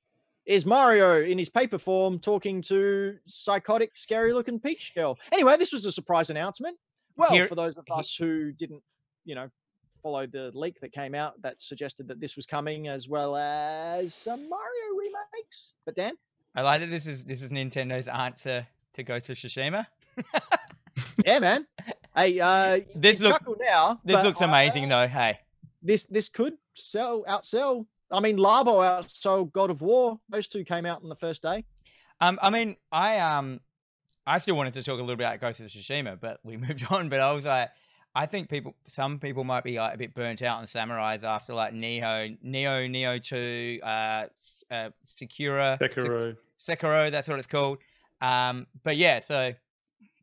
is Mario in his paper form talking to psychotic, scary looking Peach Girl. Anyway, this was a surprise announcement. Well, Here- for those of us who didn't, you know, follow the leak that came out that suggested that this was coming, as well as some Mario remakes. But Dan, I like that this is this is Nintendo's answer to Ghost of Tsushima. *laughs* yeah, man. Hey, uh, This looks- now. This looks I- amazing, though. Hey, this this could sell outsell. I mean, Labo outsold God of War. Those two came out on the first day. um, I mean, I um, I still wanted to talk a little bit about Ghost of Tsushima, but we *laughs* moved on. But I was like, I think people, some people might be like a bit burnt out on samurais after like Nioh, Nioh, Nioh Two, uh, S- uh Sekira, Sek- Sekiro. Sekiro, that's what it's called. Um, but yeah, so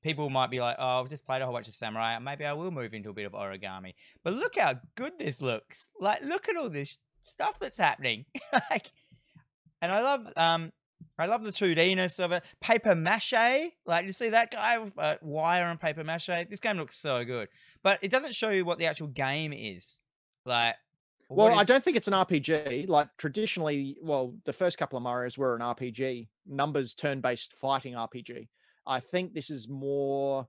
people might be like, "Oh, I've just played a whole bunch of samurai. Maybe I will move into a bit of origami." But look how good this looks! Like, look at all this stuff that's happening. *laughs* like, and I love, um, I love the two D-ness of it. Paper mache, like you see that guy with uh, wire and paper mache. This game looks so good, but it doesn't show you what the actual game is. Like, Well, what I don't think it's an RPG. Like traditionally, well, the first couple of Mario's were an RPG, numbers turn-based fighting RPG. I think this is more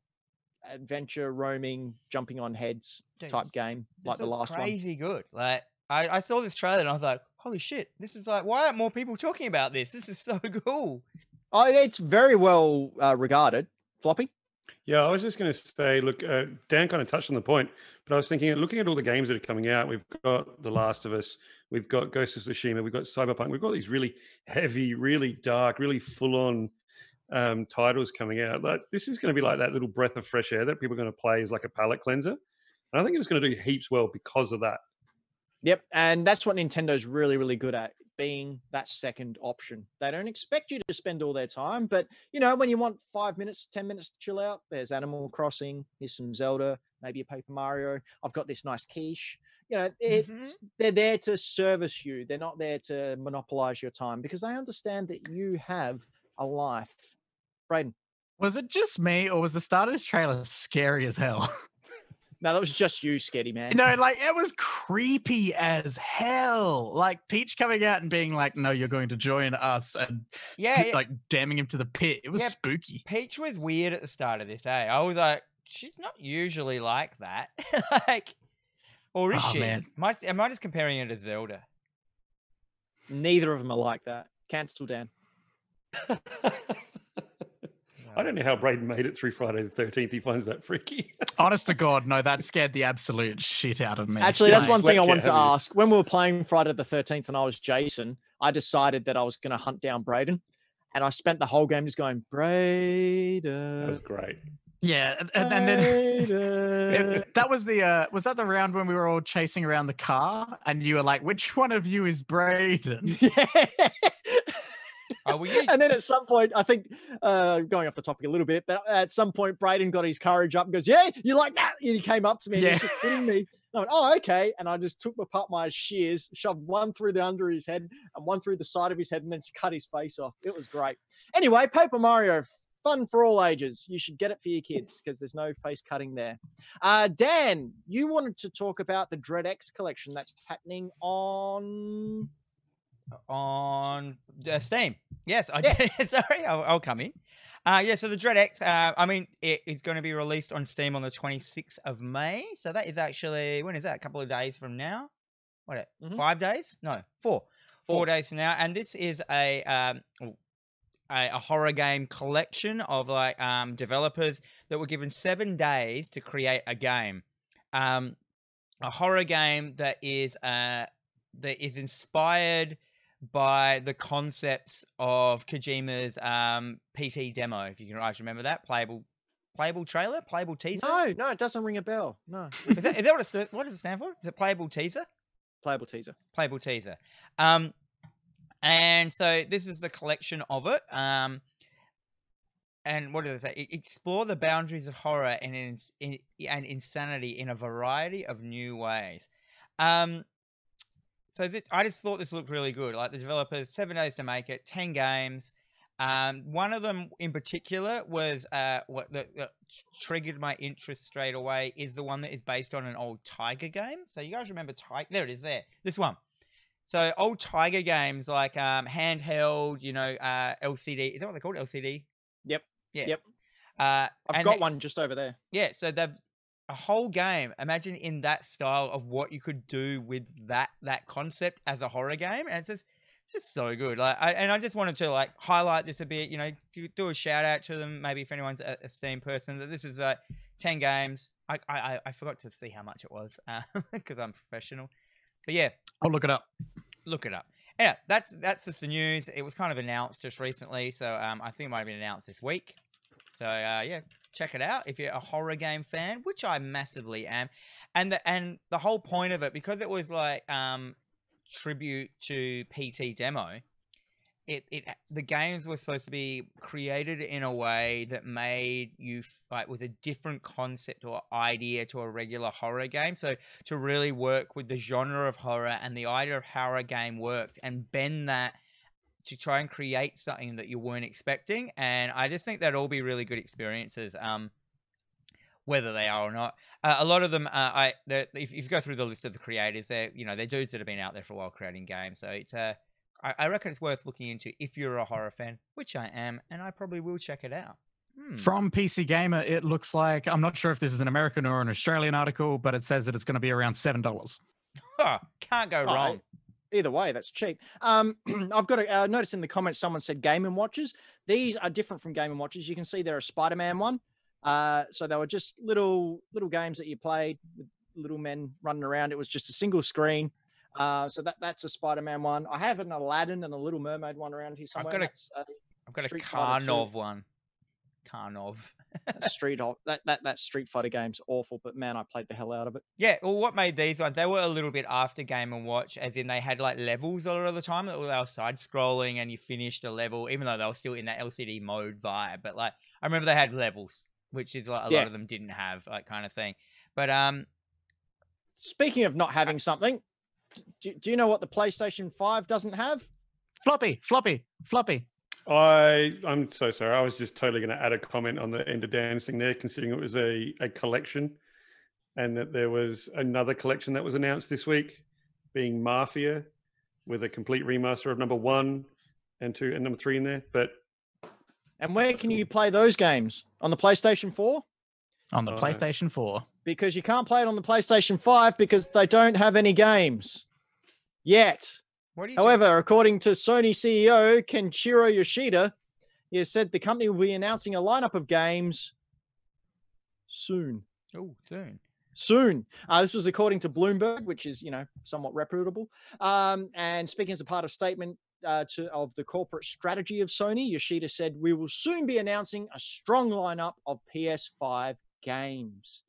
adventure, roaming, jumping on heads Dude, type game, like the last one. crazy good. Like I, I saw this trailer and I was like, holy shit, this is like why aren't more people talking about this? This is so *laughs* cool. Oh, it's very well uh, regarded. Floppy. Yeah, I was just going to say, look, uh, Dan kind of touched on the point, but I was thinking, looking at all the games that are coming out, we've got The Last of Us, we've got Ghost of Tsushima, we've got Cyberpunk, we've got these really heavy, really dark, really full-on um, titles coming out. Like this is going to be like that little breath of fresh air that people are going to play as like a palate cleanser, and I think it's going to do heaps well because of that. Yep, and that's what Nintendo's really, really good at being that second option. They don't expect you to spend all their time, but you know, when you want five minutes, ten minutes to chill out, there's Animal Crossing, here's some Zelda, maybe a Paper Mario. I've got this nice quiche. You know, mm-hmm. it's, they're there to service you. They're not there to monopolize your time because they understand that you have a life. Braden, Was it just me, or was the start of this trailer scary as hell? *laughs* no, that was just you, Sketty man. no, like it was creepy as hell. Like Peach coming out and being like, "No, you're going to join us," and Yeah, t- yeah. like damning him to the pit. It was Yeah, spooky. Peach was weird at the start of this, eh? I was like, she's not usually like that. *laughs* like or is Oh, she? man. Am I, am I just comparing it to Zelda? Neither of them are like that. Cancel Dan. *laughs* I don't know how Braden made it through Friday the 13th. He finds that freaky. *laughs* Honest to God, no, that scared the absolute shit out of me. Actually, that's Like, one thing I slept wanted to haven't you? ask. When we were playing Friday the 13th and I was Jason, I decided that I was going to hunt down Braden. And I spent the whole game just going, that was Braden. great. Yeah, and, and, and then it- *laughs* that was the uh was that the round when we were all chasing around the car and you were like, which one of you is Braden? *laughs* yeah. Oh, well, you, and then at some point, I think, uh, going off the topic a little bit, but at some point, Braden got his courage up and goes, Yeah, you like that? And he came up to me and Yeah. just hitting me. I went, Oh, okay. And I just took apart my shears, shoved one through the under his head and one through the side of his head, and then cut his face off. It was great. Anyway, Paper Mario, fun for all ages. You should get it for your kids because there's no face cutting there. Uh, Dan, you wanted to talk about the Dread X collection that's happening on. On uh, Steam. Yes, I Yeah. did. *laughs* Sorry, I'll, I'll come in. Uh, yeah, so the Dread X, uh, I mean, it is going to be released on Steam on the 26th of May. So that is actually, when is that? A couple of days from now? What, Mhm. five days? No, four. Four Four. days from now. And this is a, um, a, a horror game collection of like um, developers that were given seven days to create a game. Um, a horror game that is uh, that is inspired by the concepts of Kojima's um, PT demo. If you can guys remember that playable, playable trailer, playable teaser. No, no, it doesn't ring a bell. No. *laughs* Is that, is that what it what does it stand for? Is it playable teaser? playable teaser. playable teaser. Um, and so this is the collection of it. Um, and what does it say? Explore the boundaries of horror and, ins- in, and insanity in a variety of new ways. Um, so this, I just thought this looked really good. Like the developers, seven days to make it, ten games. Um, one of them in particular was uh, what that, that triggered my interest straight away is the one that is based on an old Tiger game. So you guys remember Tiger? There it is. There, this one. So old Tiger games like um, handheld, you know, uh, LCD. Is that what they're called? LCD. Yep. Yeah. Yep. Uh, I've got one just over there. yeah, so they've a whole game. Imagine in that style of what you could do with that that concept as a horror game, and it's just it's just so good. Like, I, and I just wanted to like highlight this a bit. You know, do- a shout out to them. Maybe if anyone's a, a Steam person, that this is uh, ten games. I, I I- forgot to see how much it was *laughs* because I'm professional. But yeah, I'll look it up. look it up. Yeah, that's that's just the news. It was kind of announced just recently, so um, I think it might have been announced this week. So uh, yeah, check it out if you're a horror game fan, which I massively am. And the and the whole point of it, because it was like um, tribute to PT demo, it it the games were supposed to be created in a way that made you like was a different concept or idea to a regular horror game. So to really work with the genre of horror and the idea of how a game works and bend that to try and create something that you weren't expecting. And I just think that'd all be really good experiences. Um, whether they are or not, uh, a lot of them, uh, I if, if you go through the list of the creators, they're you know they're dudes that have been out there for a while creating games. So it's uh, I, I reckon it's worth looking into if you're a horror fan, which I am, and I probably will check it out. Hmm. From PC Gamer, it looks like I'm not sure if this is an American or an Australian article, but it says that it's going to be around seven dollars. Can't go Oh, wrong. Either way, that's cheap. Um, *clears throat* I've got a uh, notice in the comments. Someone said Game and Watches. These are different from Game and Watches. You can see they're a Spider-Man one. Uh, so they were just little little games that you played with little men running around. It was just a single screen. Uh, so that that's a Spider-Man one. I have an Aladdin and a Little Mermaid one around here somewhere. got a- I've got a Fighter one. Karnov. a Street of that that that Street Fighter game's awful, but man, I played the hell out of it. Yeah, well, what made these ones? They were a little bit after Game and Watch, as in they had like levels a lot of the time that were side scrolling, and you finished a level, even though they were still in that LCD mode vibe. But like, I remember they had levels, which is like a Yeah. lot of them didn't have, like kind of thing. But um, Speaking of not having something, do, do you know what the PlayStation Five doesn't have? Floppy, floppy, floppy. I I'm so sorry. I was just totally going to add a comment on the end of dancing there, considering it was a a collection, and that there was another collection that was announced this week, being Mafia, with a complete remaster of number one and two and number three in there. But And where can you play those games on the PlayStation 4? On the Oh. PlayStation 4. Because you can't play it on the PlayStation 5 because they don't have any games yet. What do you? However, according to Sony CEO Kenichiro Yoshida, he has said the company will be announcing a lineup of games soon. oh, soon. soon. Uh, this was according to Bloomberg, which is you know somewhat reputable. Um, and speaking as a part of statement uh, to, of the corporate strategy of Sony, Yoshida said, "We will soon be announcing a strong lineup of PS5 games."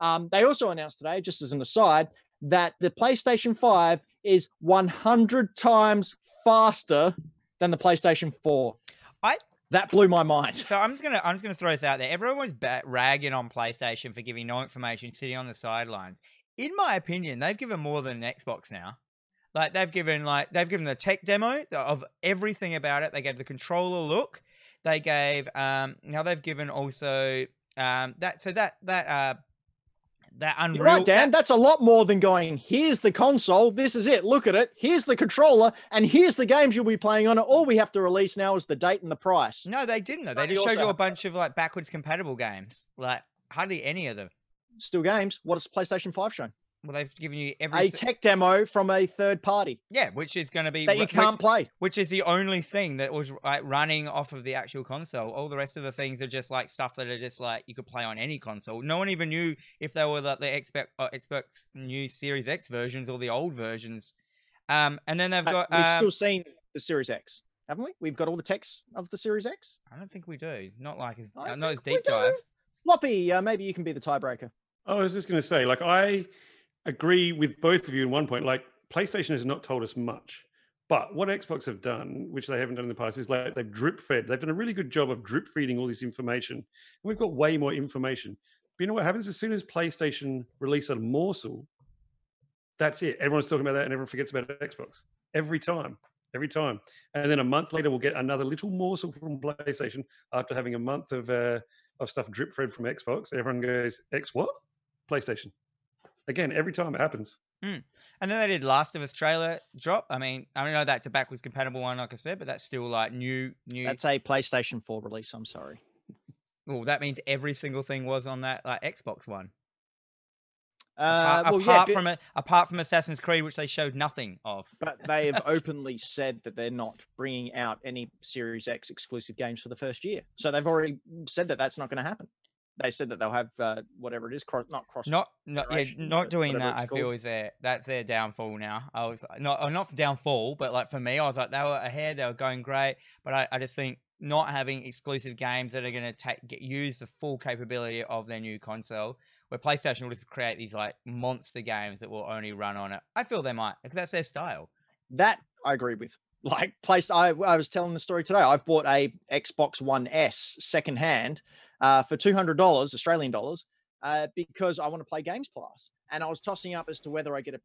Um, they also announced today, just as an aside, that the PlayStation 5 is 100 times faster than the PlayStation 4. I- that blew my mind. So I'm just gonna I'm just gonna throw this out there. Everyone was ba- ragging on PlayStation for giving no information, sitting on the sidelines. In my opinion, they've given more than an Xbox now. Like they've given like they've given the tech demo of everything about it. They gave the controller look. They gave um now they've given also um that so that that uh that Unreal You're right, Dan. that- That's a lot more than going, here's the console, this is it, look at it, here's the controller, and here's the games you'll be playing on it. All we have to release now is the date and the price. no, they didn't though. They But just showed you a bunch of like backwards compatible games. Like hardly any of them. Still games. What has PlayStation 5 shown? Well, they've given you every A tech demo from a third party yeah, which is going to be that you can't play. which is the only thing that was like running off of the actual console. All the rest of the things are just like stuff that are just like you could play on any console. No one even knew if they were like the Xbox, uh, Xbox new Series X versions or the old versions. Um, and then they've Uh, got. We've Um, still seen the Series X, haven't we? We've got all the text of the Series X. I don't think we do. Not like as uh, not as deep dive. do. Floppy, uh, maybe you can be the tiebreaker. I was just going to say, like, I agree with both of you in one point. Like, PlayStation has not told us much. But what Xbox have done, which they haven't done in the past, is like they've drip fed. They've done a really good job of drip feeding all this information. And we've got way more information. But you know what happens as soon as PlayStation release a morsel, that's it. Everyone's talking about that and everyone forgets about Xbox. Every time. Every time. And then a month later, we'll get another little morsel from PlayStation after having a month of uh, of stuff drip fed from Xbox. Everyone goes, X what? PlayStation. Again, every time it happens. And then they did Last of Us trailer drop. I mean, I know that's a backwards compatible one, like I said, but that's still like new, new. That's a PlayStation 4 release. I'm sorry. well, that means every single thing was on that like Xbox one. Uh, apart well, yeah, apart but, from it, apart from Assassin's Creed, which they showed nothing of. but they have *laughs* openly said that they're not bringing out any Series X exclusive games for the first year. So they've already said that that's not going to happen. They said that they'll have uh, whatever it is, cross, not cross. Not, not, yeah, not doing that. I feel is their that's their downfall now. I was not, uh, not for downfall, but like for me, I was like they were ahead, they were going great, but I, I just think not having exclusive games that are going to take get use the full capability of their new console, where PlayStation will just create these like monster games that will only run on it. I feel they might because that's their style. That I agree with. *laughs* Like place, I, I was telling the story today. I've bought a Xbox One S secondhand uh, for two hundred dollars Australian dollars uh, because I want to play Games Pass. And I was tossing up as to whether I get a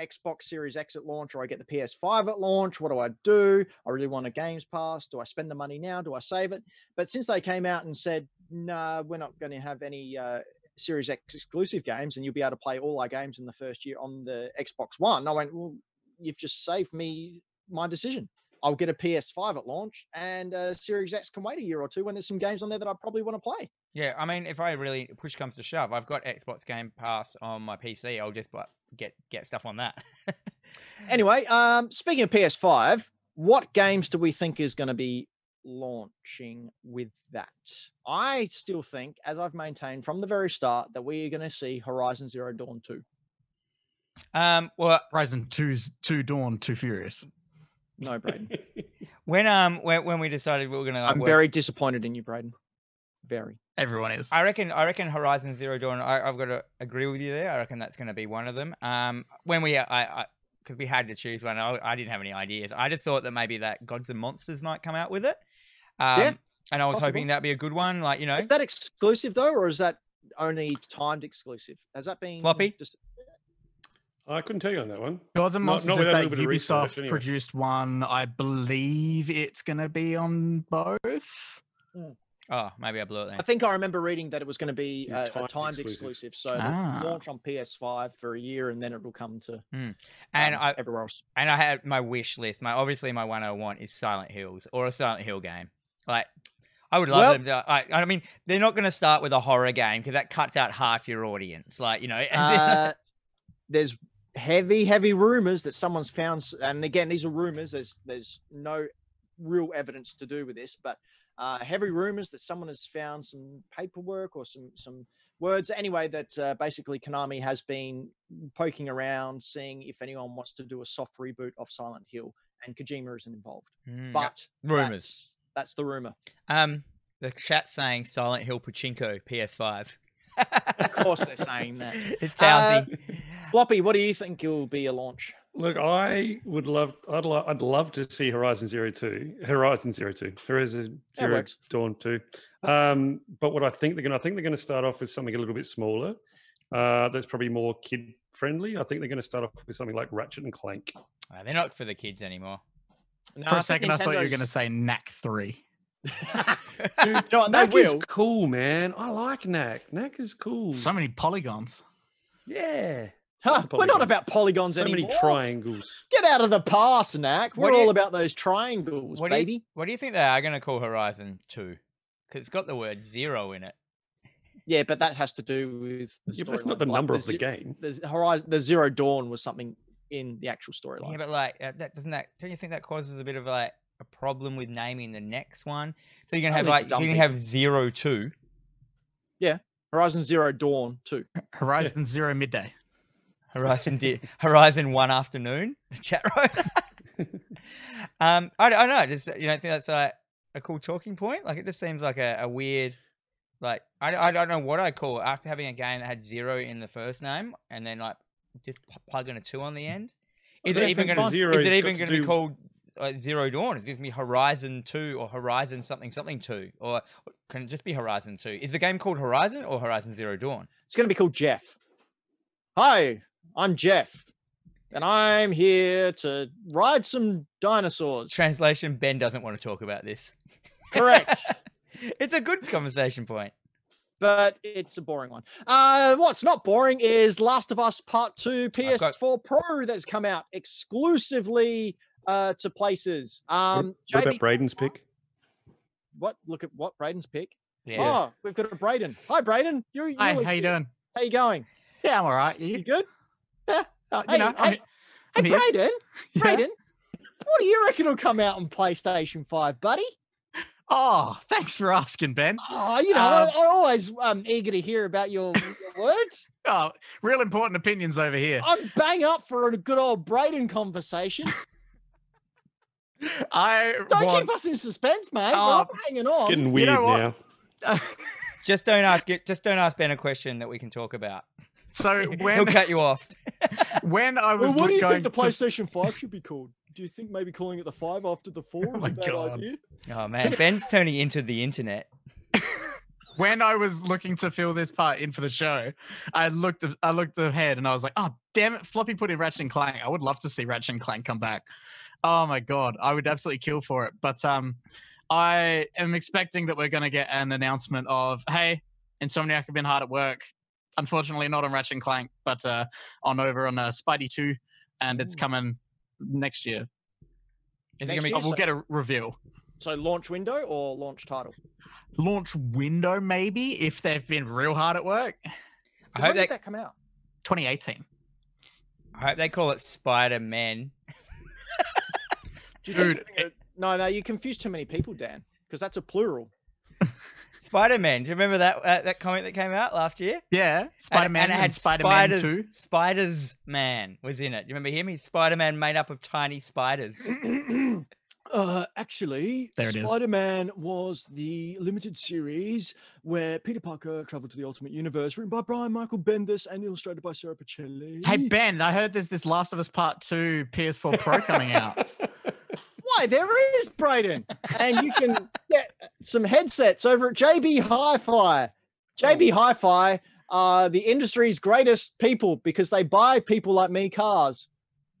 Xbox Series X at launch or I get the PS5 at launch. What do I do? I really want a Games Pass. Do I spend the money now? Do I save it? But since they came out and said, no, nah, we're not going to have any uh, Series X exclusive games and you'll be able to play all our games in the first year on the Xbox One, I went, well, you've just saved me my decision. I'll get a PS5 at launch and uh, Series X can wait a year or two when there's some games on there that I probably want to play. Yeah, I mean, if I really push comes to shove, I've got Xbox Game Pass on my PC. I'll just like, get get stuff on that. *laughs* Anyway, um, speaking of PS5, what games do we think is going to be launching with that? I still think, as I've maintained from the very start, that we are going to see Horizon Zero Dawn 2. um, well, Horizon 2's Two Dawn, Two Furious. No, Braden. *laughs* when um when, when we decided we were gonna, like, I'm work- very disappointed in you, Braden. Very. Everyone is. I reckon. I reckon Horizon Zero Dawn. I, I've got to agree with you there. I reckon that's going to be one of them. Um, when we, I, because we had to choose one, I, I didn't have any ideas. I just thought that maybe that Gods and Monsters might come out with it. Um, Yeah, And I was possible. hoping that'd be a good one. Like you know, Is that exclusive though, or is that only timed exclusive? Has that been Floppy? Just I couldn't tell you on that one. Gods and Not- Monsters not is a that little research, Ubisoft anyway. produced one. I believe it's going to be on both. oh, maybe I blew it then. I think I remember reading that it was going to be Yeah, a, a timed timed exclusive. exclusive, so Ah. launch on PS5 for a year, and then it'll come to and um, I everywhere else. and I had my wish list. My obviously my one I want is Silent Hills or a Silent Hill game. Like I would love Well- them to. I, I mean, they're not going to start with a horror game because that cuts out half your audience. Like you know, *laughs* Uh, there's heavy, heavy rumors that someone's found, and again, these are rumors. There's there's no real evidence to do with this, but uh, heavy rumors that someone has found some paperwork or some some words. Anyway, that uh, basically Konami has been poking around, seeing if anyone wants to do a soft reboot of Silent Hill, and Kojima isn't involved. Mm, But rumors. That's, that's the rumor. Um, the chat saying Silent Hill Pachinko PS5. Of course, they're saying that. *laughs* It's Uh, Floppy, what do you think will be a launch? Look, I would love, I'd, lo- I'd love to see Horizon Zero Two, Horizon Zero Two, Horizon Zero. Dawn Two. Um, but what I think they're going, to I think they're going to start off with something a little bit smaller. Uh, that's probably more kid friendly. I think they're going to start off with something like Ratchet and Clank. Uh, they're not for the kids anymore. No, For I a think second, I thought you were going to say Knack 3. Dude, You know what, they Knack is cool, man. I like Knack. Knack is cool. So many polygons. yeah. Huh, the we're not about polygons So anymore. many triangles. Get out of the past, Knack. We're What all you- about those triangles, What do you- baby. What do you think they are going to call Horizon 2? Because it's got the word zero in it. Yeah, but that has to do with the Yeah, but that's not the Like, number of the ze- game. The Horizon, the Zero Dawn was something in the actual storyline. Yeah, but like, uh, that doesn't that? Don't you think that causes a bit of like a problem with naming the next one? So you're gonna have like it's a dumb you can have zero two. Yeah, Horizon Zero Dawn two. Horizon Zero Midday. *laughs* Horizon di- Horizon one afternoon. The chat room. *laughs* um, I, don't- I don't know. Just you don't think that's like a cool talking point? Like it just seems like a, a weird. Like I, I don't know what I call it after having a game that had zero in the first name and then like just p- plug in a two on the end. Is it even going to? Zero's Is it even going to be called uh, Zero Dawn? Is to be Horizon Two or Horizon something something Two, or can it just be Horizon Two? Is the game called Horizon or Horizon Zero Dawn? It's going to be called Jeff. Hi, I'm Jeff, and I'm here to ride some dinosaurs. Translation: Ben doesn't want to talk about this. Correct. *laughs* it's a good conversation point. but it's a boring one. Uh, what's not boring is Last of Us Part 2 I've got- PS4 Pro that's come out exclusively uh, to places. Um, what JB, about Braden's pick? what? Look at what Braden's pick. Yeah. Oh, we've got a Braden. Hi, Braden. You're, you're Hi, how you doing? How you going? Yeah, I'm all right. You You, good? uh, you Hey, know, I'm, hey, I'm hey, here. Braden. *laughs* Yeah. Braden, what do you reckon will come out on PlayStation 5, buddy? Oh, thanks for asking, Ben. Oh, you know, Um, I, I'm always um, eager to hear about your, your words. *laughs* Oh, real important opinions over here. I'm bang up for a good old Braden conversation. *laughs* I Don't want. keep us in suspense, mate. Oh, We're hanging It's on. getting weird know what? now. *laughs* Just don't ask it. Just don't ask Ben a question that we can talk about. so *laughs* He'll cut you off. *laughs* when I was Well, what look- do you going think the to- PlayStation 5 should be called? Do you think maybe calling it the 5 after the 4 Oh is my a bad God. idea? Oh man, Ben's turning into the internet. when I was looking to fill this part in for the show, I looked I looked ahead and I was like, oh damn it, Floppy put in Ratchet and Clank. I would love to see Ratchet and Clank come back. Oh my god, I would absolutely kill for it. But um, I am expecting that we're going to get an announcement of, hey, Insomniac have been hard at work. Unfortunately, not on Ratchet and Clank, but uh, on over on uh, Spidey Two, and it's Ooh. coming next year. Is it gonna be? year? Oh, we'll so- get a reveal. So launch window or launch title? Launch window, maybe, if they've been real hard at work. I hope when they. did that come out? 2018. I hope they call it Spider Man. Do you think Dude, they're no, no, you confuse too many people, Dan, because that's a plural. *laughs* Spider Man. Do you remember that uh, that comic that came out last year? Yeah, Spider Man and, and, it had Spider Man spiders. 2. Spiders Man was in it. Do you remember him? He's Spider Man made up of tiny spiders. *clears throat* Uh, actually, There it is. Spider-Man was the limited series where Peter Parker traveled to the Ultimate Universe, written by Brian Michael Bendis and illustrated by Sara Pichelli. Hey Ben, I heard there's this Last of Us Part 2 PS4 Pro coming out. *laughs* Why, there is, Braden. and you can get some headsets over at JB Hi-Fi. JB Hi-Fi are the industry's greatest people because they buy people like me cars.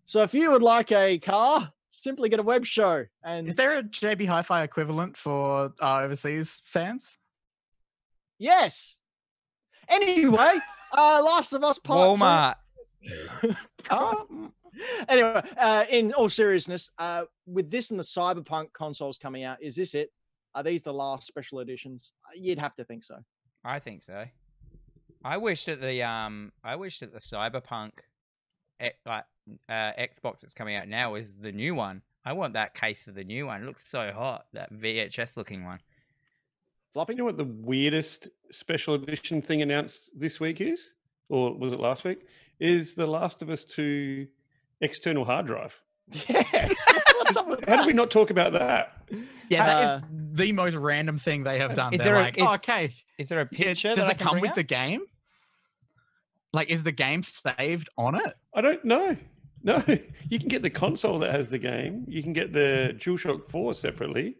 So if you would like a car, simply get a web show. And Is there a JB Hi-Fi equivalent for uh, overseas fans? yes. Anyway, uh, Last of Us Part Two- Walmart. *laughs* Oh, mm, anyway, uh, in all seriousness, uh, with this and the Cyberpunk consoles coming out, is this it? Are these the last special editions? Uh, You'd have to think so. I think so. I wish that the um, I wish that the Cyberpunk, like uh, Xbox that's coming out now is the new one. I want that case of the new one. It looks so hot. That VHS looking one. Floppy? You know what the weirdest special edition thing announced this week is, or was it last week? Is the Last of Us Two external hard drive? Yeah. *laughs* What's up with How did we not talk about that? yeah, that Uh, is the most random thing they have done. Is They're there a- is- oh, okay, Is there a it- picture? does it come with up? the game? Like, is the game saved on it? I don't know. No, *laughs* you can get the console that has the game. You can get the DualShock Four separately,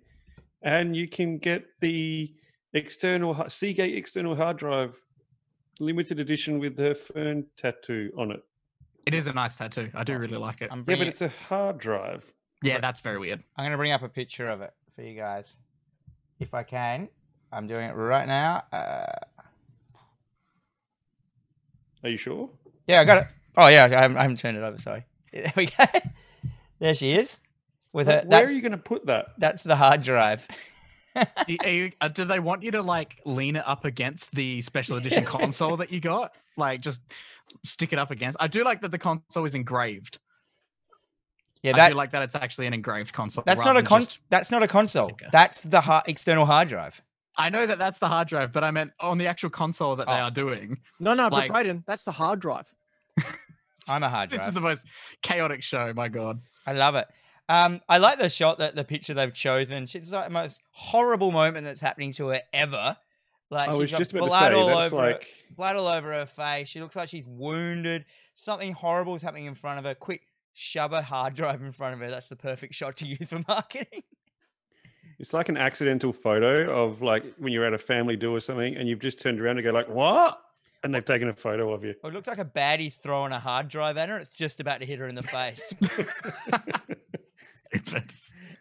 and you can get the external Seagate external hard drive, limited edition with the Fern tattoo on it. It is a nice tattoo. I do really like it. I'm Yeah, bringing but it's a hard drive. Yeah, that's very weird. I'm gonna bring up a picture of it for you guys, if I can. I'm doing it right now. Uh, Are you sure? yeah, I got it. Oh yeah, I haven't, I haven't turned it over. Sorry. *laughs* There we go. There she is. With Where her. where That's, are you going to put that? that's the hard drive. *laughs* Y- are you- uh, do they want you to like lean it up against the special edition *laughs* console that you got? Like, just stick it up against. I do like that the console is engraved. Yeah, I that do like that it's actually an engraved console. that's not a than con. just- That's not a console. like That's the har external hard drive. I know that that's the hard drive, but I meant on the actual console that they Oh. are doing. No, no, Like- but Braden, that's the hard drive. *laughs* I'm a hard This is the most chaotic show. My God. I love it. Um, I like the shot that the picture they've chosen. She's like the most horrible moment that's happening to her ever. Like I she's was got just about to blood say all that's over her- blood all over her face. She looks like she's wounded. Something horrible is happening in front of her. Quick, shove a hard drive in front of her. That's the perfect shot to use for *laughs* marketing. It's like an accidental photo of like when you're at a family do or something, and you've just turned around and go like, "What?" and they've taken a photo of you. Well, it looks like a baddie's throwing a hard drive at her. It's just about to hit her in the face. *laughs* *laughs*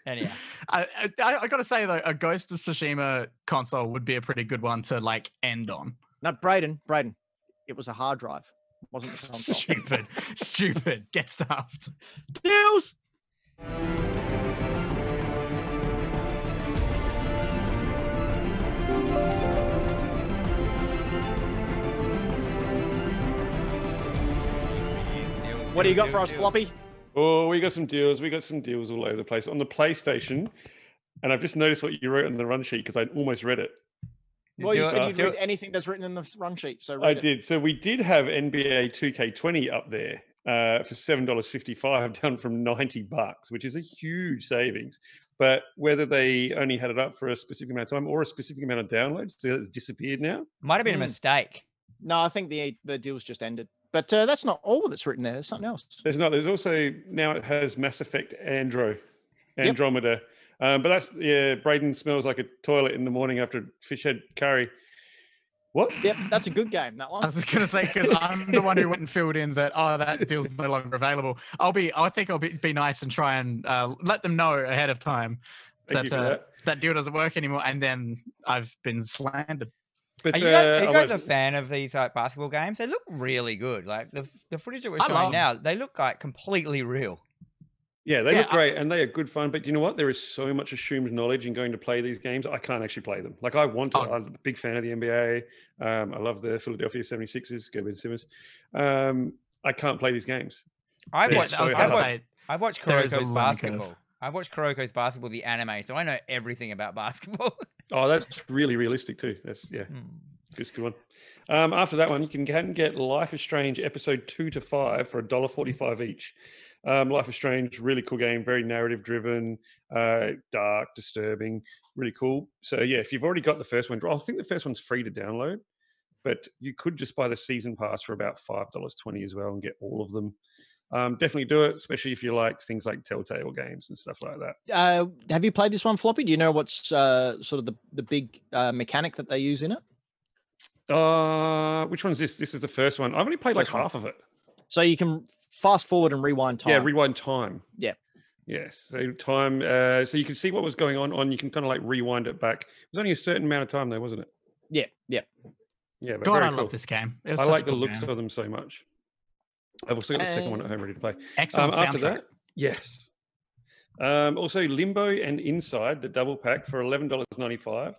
Stupid. Anyhow, I, I, I gotta say though, a Ghost of Tsushima console would be a pretty good one to like end on. No, Braden, Braden, it was a hard drive. It wasn't the *laughs* console. stupid, stupid. Get stuffed. Deals. What do you got for us, Floppy? Oh, we got some deals. We got some deals all over the place on the PlayStation. And I've just noticed what you wrote on the run sheet because I almost read it. Well, you said you'd read anything that's written in the run sheet. So I it. did. So we did have NBA 2K20 up there uh, for seven dollars fifty-five, down from ninety bucks, which is a huge savings. But whether they only had it up for a specific amount of time or a specific amount of downloads, so it's disappeared now. might have been a Mm. mistake. No, I think the the deal's just ended. But uh, that's not all that's written there. There's something else. There's not. There's also now it has Mass Effect Andro, Yep. Andromeda. Um, but that's yeah. Braden smells like a toilet in the morning after fish head curry. What? Yep, that's a good game. That one. I was just gonna say because I'm the one who went and filled in that. Oh, that deal's no longer available. I'll be. I think I'll be, be nice and try and uh, let them know ahead of time that, uh, that. that deal doesn't work anymore. And then I've been slandered. But Are you guys, uh, are you I guys a fan of these like basketball games? They look really good. Like the the footage that we're I showing love- now, they look like completely real. Yeah, they Yeah, look I- great and they are good fun. But you know what? There is so much assumed knowledge in going to play these games. I can't actually play them. Like I want to. Oh. I'm a big fan of the NBA. Um, I love the Philadelphia 76ers. Go Ben Simmons. Um, I can't play these games. I Yeah, watched. so I was. I gonna watched, say I watched there is a Kuroko's learning curve. Basketball. I watched Kuroko's basketball, the anime, so I know everything about *laughs* basketball. Oh, that's really realistic too. That's yeah, just good one. Um, after that one, you can, can get Life is Strange episode two to five for a dollar forty-five each. Um, Life is Strange, really cool game, very narrative driven, uh, dark, disturbing, really cool. So yeah, if you've already got the first one, I think the first one's free to download, but you could just buy the season pass for about five dollars twenty as well and get all of them. Um, definitely do it, especially if you like things like Telltale games and stuff like that. Uh, have you played this one, Floppy? Do you know what's uh, sort of the the big uh, mechanic that they use in it? Uh, which one's this? This is the first one. I've only played like one. half of it. So you can fast forward and rewind time. Yeah, rewind time. Yeah. Yes. So time. Uh, so you can see what was going on. On you can kind of like rewind it back. It was only a certain amount of time though, wasn't it? yeah, yeah. Yeah. But God, I cool. love this game. It was I like the cool looks game. of them so much. I've also got the second one Uh, at home ready to play. Um, Excellent after soundtrack. that, yes. Um, also, Limbo and Inside, the double pack for eleven dollars ninety five.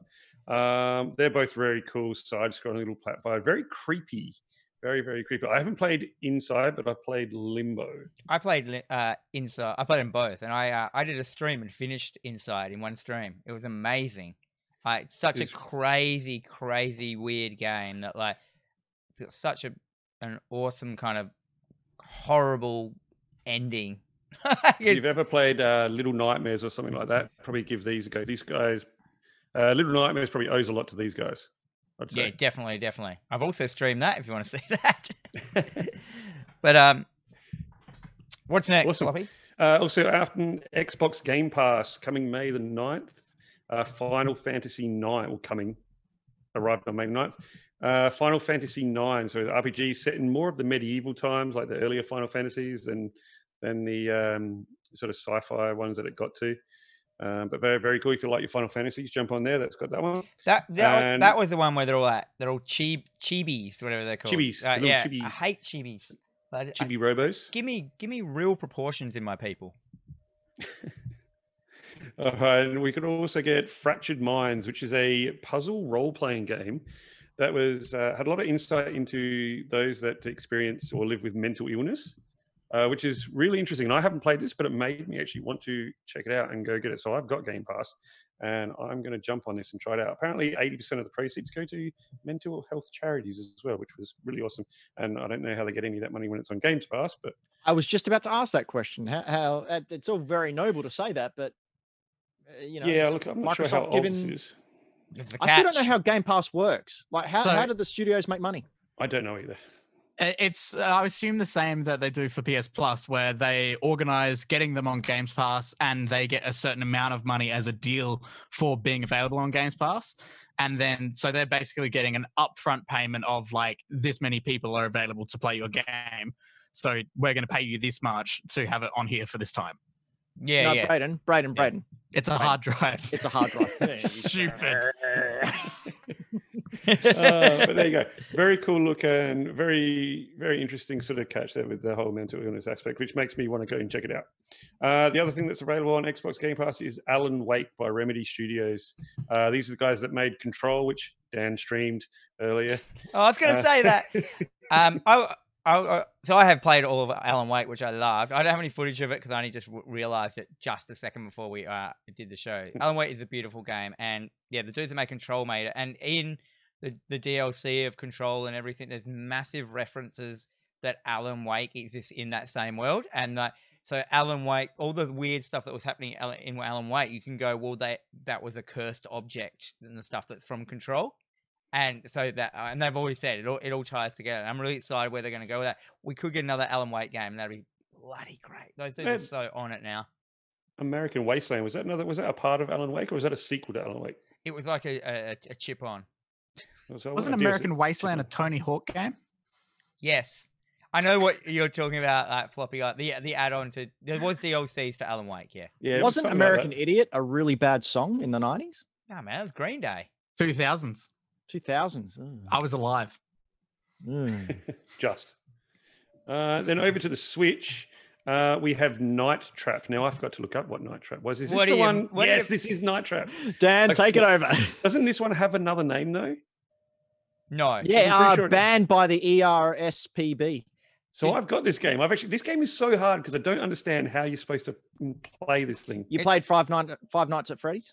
Um, they're both very cool side-scrolling little platform, very creepy, very very creepy. I haven't played Inside, but I've played Limbo. I played uh, inside. I played them both, and I uh, I did a stream and finished inside in one stream. It was amazing. Like such a crazy, crazy, weird game that like it's got such a an awesome kind of horrible ending. *laughs* If you've ever played uh, Little Nightmares or something like that, probably give these a go. These guys, uh, Little Nightmares probably owes a lot to these guys. I'd yeah, definitely, definitely. I've also streamed that if you want to *laughs* see that. *laughs* but um, what's next, Awesome. Uh, also, after Xbox Game Pass coming May the 9th, uh, Final Fantasy 9 will coming, arrived on May the 9th. Uh, Final Fantasy 9, so the RPG set in more of the medieval times, like the earlier Final Fantasies, than than the um, sort of sci-fi ones that it got to. Um, but very, very cool. If you like your Final Fantasies, jump on there. That's got that one. That that, was, And- that was the one where they're all at. They're all chib chibis, whatever they're called. Chibis, the Uh, little yeah, chibi- I hate chibis. I- I- Chibi Robos. give me give me real proportions in my people. *laughs* Uh, and we could also get Fractured Minds, which is a puzzle role-playing game that was uh, had a lot of insight into those that experience or live with mental illness, uh, which is really interesting. And I haven't played this, but it made me actually want to check it out and go get it. So I've got Game Pass, and I'm going to jump on this and try it out. Apparently, 80% of the proceeds go to mental health charities as well, which was really awesome. And I don't know how they get any of that money when it's on Game Pass, but I was just about to ask that question. How, how uh, it's all very noble to say that, but uh, you know, yeah, look, I'm not sure how Microsoft old this is. It's the I still don't know how Game Pass works. Like, how, how do the studios make money? I don't know either. I- It's uh, I assume the same that they do for PS Plus, where they organize getting them on Games Pass, and they get a certain amount of money as a deal for being available on Games Pass, and then so they're basically getting an upfront payment of like this many people are available to play your game, so we're going to pay you this much to have it on here for this time. Yeah, no, yeah. Braden, Braden, Yeah. Braden. It's a hard drive. It's a hard drive. *laughs* Stupid. *laughs* uh, but there you go. Very cool look and very, very interesting sort of catch there with the whole mental illness aspect, which makes me want to go and check it out. Uh, the other thing that's available on Xbox Game Pass is Alan Wake by Remedy Studios. Uh, these are the guys that made Control, which Dan streamed earlier. Oh, I was going to Uh, say that. *laughs* Um, I, I, I, so I have played all of Alan Wake, which I loved. I don't have any footage of it because I only just w- realized it just a second before we uh, did the show. *laughs* Alan Wake is a beautiful game, and yeah, the dudes that make Control made it. And in the the DLC of Control and everything, there's massive references that Alan Wake exists in that same world, and like. So Alan Wake, all the weird stuff that was happening in Alan Wake, you can go, well, they that was a cursed object, and the stuff that's from Control and so that uh, and they've already said it all it all ties together. I'm really excited where they're going to go with that. We could get another Alan Wake game, and that'd be bloody great. Those dudes are Man. so on it now. American Wasteland was that another? Was that a part of Alan Wake, or was that a sequel to Alan Wake? It was like a, a, a chip on. So Wasn't American Wasteland a Tony Hawk game? Yes, I know what you're talking about. Like floppy guy, the the add-on to there was DLCs for Alan Wake. Yeah, Yeah, it was Wasn't like. American Idiot a really bad song in the 90s? no man, that was Green Day. 2000s. 2000s. Mm. I was alive. Mm. *laughs* Just. Uh, then over to the Switch, uh, we have Night Trap. Now I forgot to look up what Night Trap was. Is this What the you- one? what yes, you- this is Night Trap. Dan, Okay. take it over. *laughs* Doesn't this one have another name though? No, Yeah, uh, sure banned by the ERSPB. So Did- I've got this game. I've actually this game is so hard because I don't understand how you're supposed to mm, play this thing. You It- played Five, Night, Five Nights at Freddy's?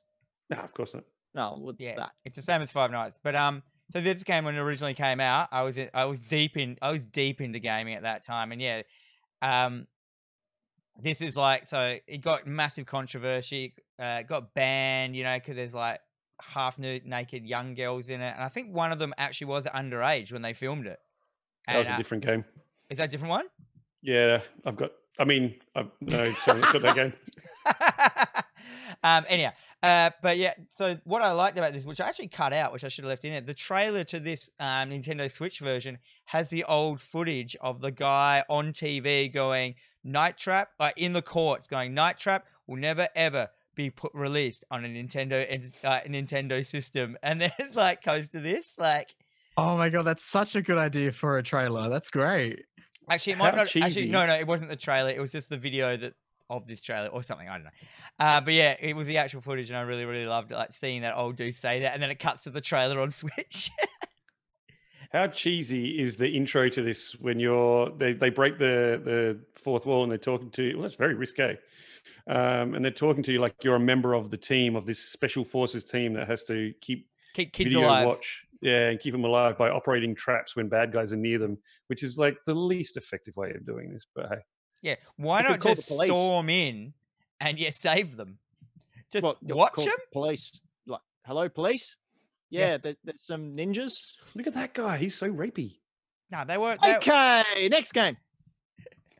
No, of course not. No, what's yeah, that? it's the same as Five Nights. But um, so this game when it originally came out, I was in, I was deep in I was deep into gaming at that time, and yeah, um, this is like so it got massive controversy, uh, got banned, you know, because there's like half nude, naked young girls in it, and I think one of them actually was underage when they filmed it. That was And, a uh, different game. is that a different one? Yeah, I've got. I mean, I've, no, sorry, I've got that game. *laughs* um, anyhow, uh, but yeah, so what I liked about this, which I actually cut out, which I should have left in there, the trailer to this um, Nintendo Switch version has the old footage of the guy on TV going Night Trap, like in the courts, going Night Trap will never ever be put released on a Nintendo en- uh, Nintendo system, and then *laughs* it's like goes to this, like Oh my god, that's such a good idea for a trailer. That's great. Actually, it might How not. Actually, no, no, it wasn't the trailer. It was just the video that of this trailer or something. I don't know. Uh, but yeah, it was the actual footage, and I really, really loved like seeing that old dude say that, and then it cuts to the trailer on *laughs* Switch. How cheesy is the intro to this when you're they, they break the the fourth wall and they're talking to you? Well, that's very risque. Um, and they're talking to you like you're a member of the team of this special forces team that has to keep Keep kids video alive. watch, yeah, and keep them alive by operating traps when bad guys are near them, which is like the least effective way of doing this. But hey, Yeah, why not just storm in and yeah, save them? Just Well, you'll watch call them. Police. Like, hello, police? Yeah. Yeah, there, there's some ninjas. look at that guy; he's so rapey. No, they weren't. They, Okay, next game.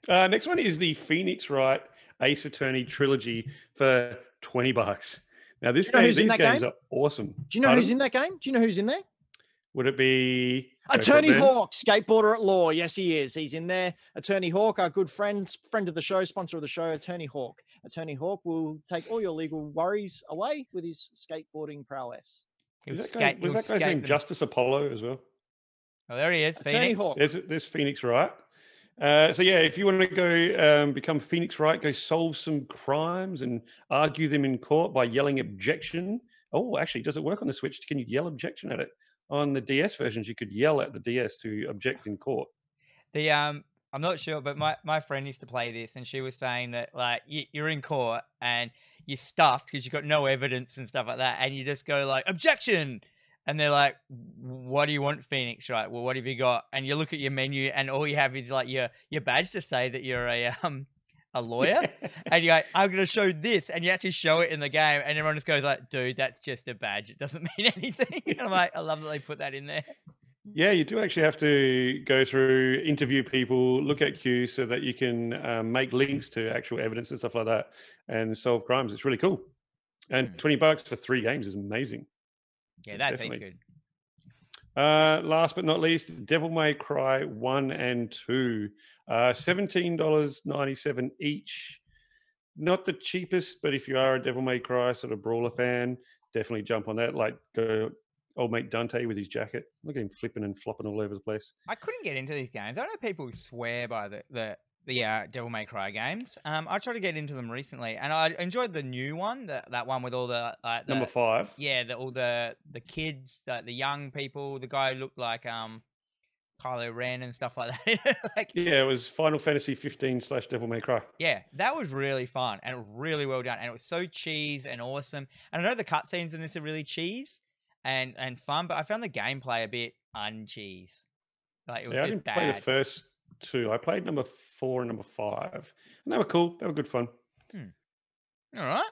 Uh, next one is the Phoenix Wright Ace Attorney trilogy for twenty bucks. Now this you know game, who's in these that games game? are awesome. Do you know Pardon? who's in that game? Do you know who's in there? Would it be go for it, Attorney Hawk, skateboarder at law. Yes, he is. He's in there. Attorney Hawk, our good friend, friend of the show, sponsor of the show, Attorney Hawk. Attorney Hawk will take all your legal worries away with his skateboarding prowess. he Was was, that, guy, skate, was was that guy's name. Justice Apollo as well? Oh, there he is. Attorney Phoenix. Hawk. There's, there's Phoenix Wright. Uh, so yeah, if you want to go um, become Phoenix Wright, go solve some crimes and argue them in court by yelling objection. Oh, actually, does it work on the Switch? Can you yell objection at it? On the DS versions, you could yell at the DS to object in court. The um, I'm not sure, but my, my friend used to play this, and she was saying that like you, you're in court and you're stuffed because you've got no evidence and stuff like that, and you just go like objection, and they're like, "What do you want, Phoenix? Right? Well, what have you got?" And you look at your menu, and all you have is like your your badge to say that you're a um a *laughs* lawyer, and you go, "I'm going to show this," and you actually show it in the game, and everyone just goes like, "Dude, that's just a badge. It doesn't *laughs* mean anything." And I'm like, I love that they put that in there. Yeah, you do actually have to go through, interview people, look at cues so that you can um, make links to actual evidence and stuff like that and solve crimes. It's really cool. And Hmm. 20 bucks for three games is amazing. Yeah, So that's definitely. good. Uh, last but not least, Devil May Cry 1 and 2. Uh, $17.97 each. Not the cheapest, but if you are a Devil May Cry sort of brawler fan, definitely jump on that. Like go old mate Dante with his jacket. Look at him flipping and flopping all over the place. I couldn't get into these games. I know people swear by the the the uh, Devil May Cry games. Um, I tried to get into them recently, and I enjoyed the new one, the, that one with all the like the, Number five. yeah, the, all the the kids, the, the young people. The guy who looked like um Kylo Ren and stuff like that. *laughs* like Yeah, it was Final Fantasy 15 slash Devil May Cry. Yeah, that was really fun and really well done, and it was so cheese and awesome. And I know the cutscenes in this are really cheese and and fun, but I found the gameplay a bit uncheese. Like it was Yeah, I didn't play the first two. I played number four and number five. And they were cool. They were good fun. All right,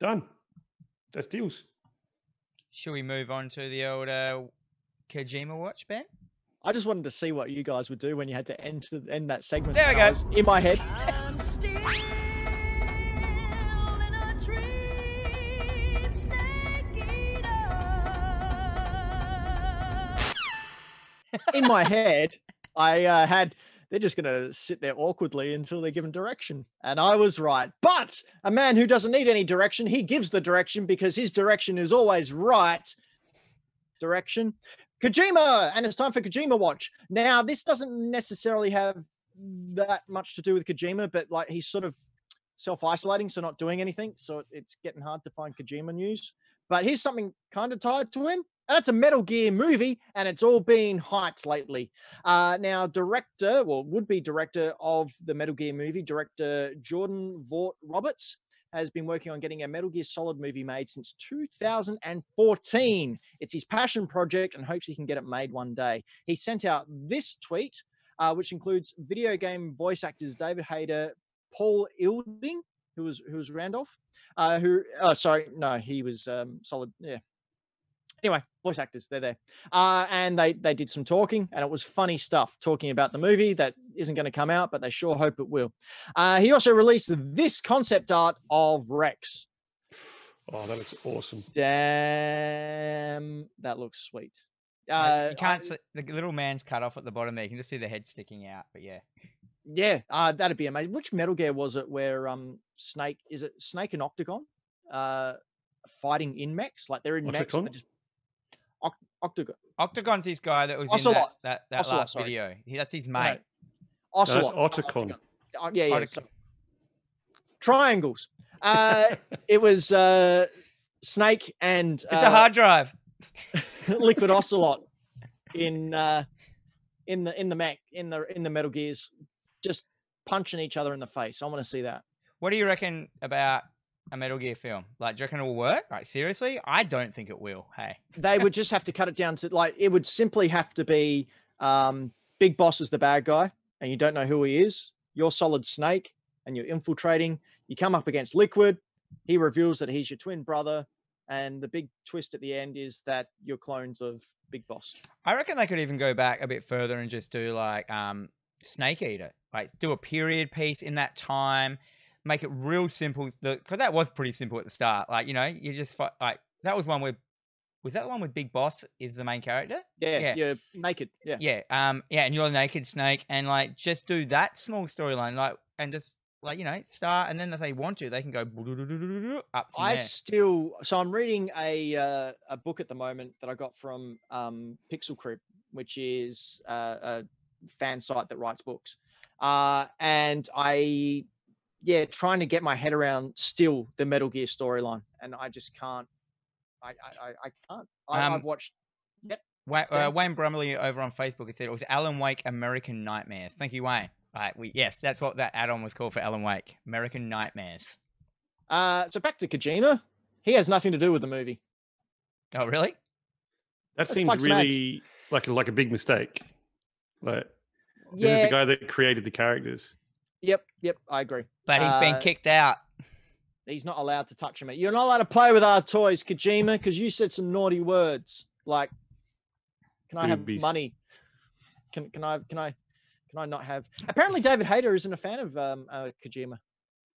Done. That's deals. should we move on to the old uh, Kojima watch, Ben? I just wanted to see what you guys would do when you had to end to end that segment. There we and I go. in my head. I'm still in a dream, snake eater. in my head, I uh, had they're just going to sit there awkwardly until they're given direction. And I was right. But a man who doesn't need any direction, he gives the direction because his direction is always right. Direction. Kojima, and it's time for Kojima Watch. Now, this doesn't necessarily have that much to do with Kojima, but like he's sort of self isolating, so not doing anything. So it's getting hard to find Kojima news. But here's something kind of tied to him. It's a Metal Gear movie, and it's all been hyped lately. Uh, now, director, well, would be director of the Metal Gear movie, director Jordan Vogt-Roberts, has been working on getting a Metal Gear Solid movie made since 2014. It's his passion project and hopes he can get it made one day. He sent out this tweet, uh, which includes video game voice actors David Hayter, Paul Eiding, who was who was Randolph, uh, who oh sorry, no, he was um, Solid, yeah. Anyway, voice actors, they're there. Uh, and they they did some talking, and it was funny stuff talking about the movie that isn't going to come out, but they sure hope it will. Uh, he also released this concept art of Rex. Oh, that looks awesome. Damn, that looks sweet. Uh, you can't. I- see, the little man's cut off at the bottom there. You can just see the head sticking out. But yeah, yeah, uh, that'd be amazing. Which Metal Gear was it where um Snake is it Snake and Octagon uh fighting in mechs? Like they're in mechs. and Octagon? they just Oc- Octagon. Octagon's this guy that was in that that, that Ocelot, last sorry. video. He, that's his mate. No, that's Ocelot. not Otacon. Uh, yeah, yeah. Otic- so- triangles. Uh, *laughs* it was uh, Snake and It's uh, a hard drive. *laughs* Liquid *laughs* Ocelot in uh, in the in the Mac in the in the Metal Gears, just punching each other in the face. I want to see that. What do you reckon about a Metal Gear film? Like, do you reckon it will work? Like, seriously? I don't think it will. Hey. *laughs* They would just have to cut it down to like it would simply have to be um, Big Boss is the bad guy, and you don't know who he is. You're Solid Snake, and you're infiltrating. You come up against Liquid. He reveals that he's your twin brother, and the big twist at the end is that you're clones of Big Boss. I reckon they could even go back a bit further and just do like um Snake Eater. Like do a period piece in that time, make it real simple. Because that was pretty simple at the start. Like you know, you just like that was one where was that the one with Big Boss is the main character? Yeah, Yeah. you're naked. Yeah. Yeah, um, yeah, and you're the naked snake, and like just do that small storyline, like, and just like you know, start, and then if they want to, they can go *laughs* up I there. still so I'm reading a uh, a book at the moment that I got from um, Pixel Crib, which is uh, a fan site that writes books, uh, and I yeah trying to get my head around still the Metal Gear storyline, and I just can't. I I, I- I can't. I, Um, I've watched. Yep. Yeah. uh, Wayne Brumley over on Facebook has said it was Alan Wake American Nightmares. Thank you, Wayne. Right, we yes, that's what that add-on was called for Alan Wake, American Nightmares. Uh, so back to Kojima. He has nothing to do with the movie. Oh, really? That That's seems Bugs Mags. really like a, like a big mistake. Like this is the guy that created the characters. Yep. Yep. I agree. But he's been Uh, kicked out. He's not allowed to touch him. You're not allowed to play with our toys, Kojima, because you said some naughty words. Like, Can I have Boobies. money? Can can I can I can I not have? Apparently, David Hayter isn't a fan of um, uh, Kojima.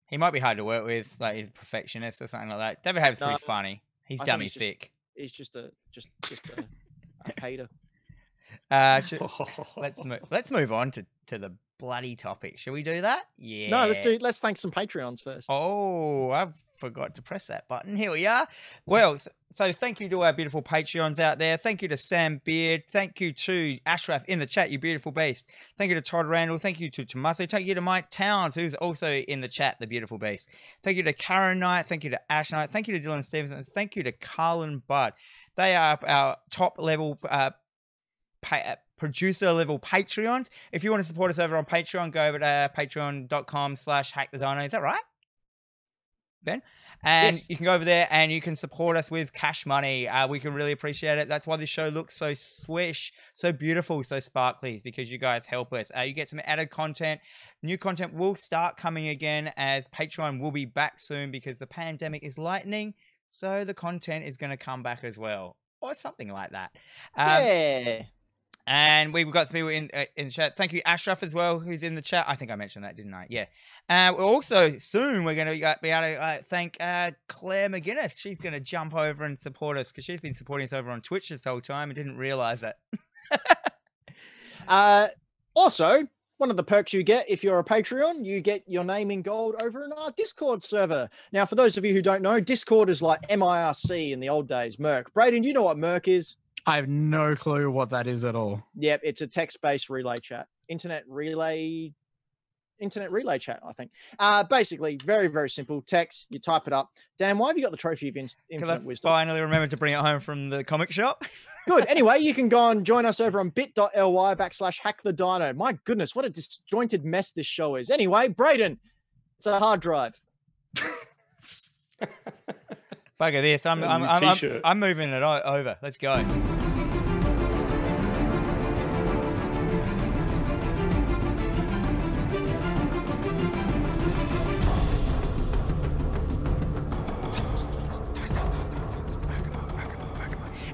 He might be hard to work with, like he's a perfectionist or something like that. David Hayter's No, pretty funny. He's I dummy he's just- thick. He's just a just just a, a hater. Uh, should, *laughs* let's move. Let's move on to, to the bloody topic. Shall we do that? Yeah. No, let's do. Let's thank some Patreons first. Oh, I forgot to press that button. Here we are. Well, so, so thank you to our beautiful Patreons out there. Thank you to Sam Beard. Thank you to Ashraf in the chat, you beautiful beast. Thank you to Todd Randall. Thank you to Tommaso. Thank you to Mike Towns, who's also in the chat, the beautiful beast. Thank you to Karen Knight. Thank you to Ash Knight. Thank you to Dylan Stevenson. Thank you to Carlin Budd. They are our top level uh, pa- uh, producer level Patreons. If you want to support us over on Patreon, go over to patreon.com slash hack the dino. Is that right? Ben? And Yes. you can go over there and you can support us with cash money. Uh, we can really appreciate it. That's why this show looks so swish, so beautiful, so sparkly, because you guys help us. Uh, you get some added content. New content will start coming again as Patreon will be back soon because the pandemic is lightening. So the content is going to come back as well, or something like that. Um, yeah. And we've got some people in uh, in chat. Thank you, Ashraf, as well, who's in the chat. I think I mentioned that, didn't I? Yeah. Uh, also soon we're going to be able to uh, thank uh, Claire McGuinness. She's going to jump over and support us because she's been supporting us over on Twitch this whole time and didn't realize it. *laughs* Uh, also, one of the perks you get if you're a Patreon, you get your name in gold over in our Discord server. Now, for those of you who don't know, Discord is like MIRC in the old days, Merc. Braden, do you know what Merc is? I have no clue what that is at all. Yep, it's a text-based relay chat, internet relay, internet relay chat. I think. Uh, basically, very very simple. Text, you type it up. Dan, why have you got the trophy of in- Because I wisdom? finally remembered to bring it home from the comic shop. *laughs* Good. Anyway, you can go and join us over on bit.ly backslash hack the dino. My goodness, what a disjointed mess this show is. Anyway, Braden, it's a hard drive. *laughs* Bugger this. I'm, A I'm, I'm, I'm. I'm moving it over. Let's go.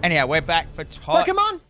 Anyhow, we're back for Tots. Pokemon.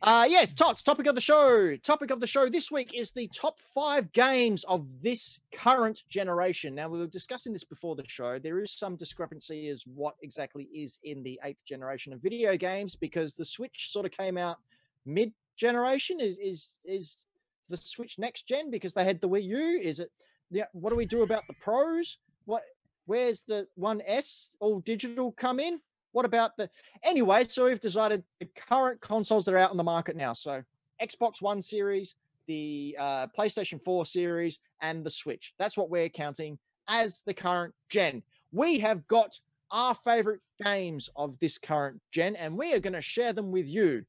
Uh, yes, Tots, topic of the show. Topic of the show this week is the top five games of this current generation. Now, we were discussing this before the show. There is some discrepancy as what exactly is in the eighth generation of video games because the Switch sort of came out mid generation. Is is is the Switch next gen because they had the Wii U? Is it? Yeah. What do we do about the pros? What? Where's the One S all digital come in? What about the anyway? So we've decided the current consoles that are out on the market now. So Xbox One series, the uh, PlayStation 4 series, and the Switch. That's what we're counting as the current gen. We have got our favorite games of this current gen, and we are going to share them with you.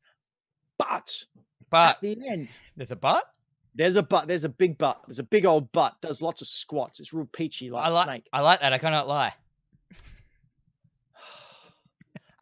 But But at the end, *laughs* there's a but. there's a but. There's a big butt. There's a big old butt. Does lots of squats. It's real peachy like I a like. snake. I like that. I cannot lie.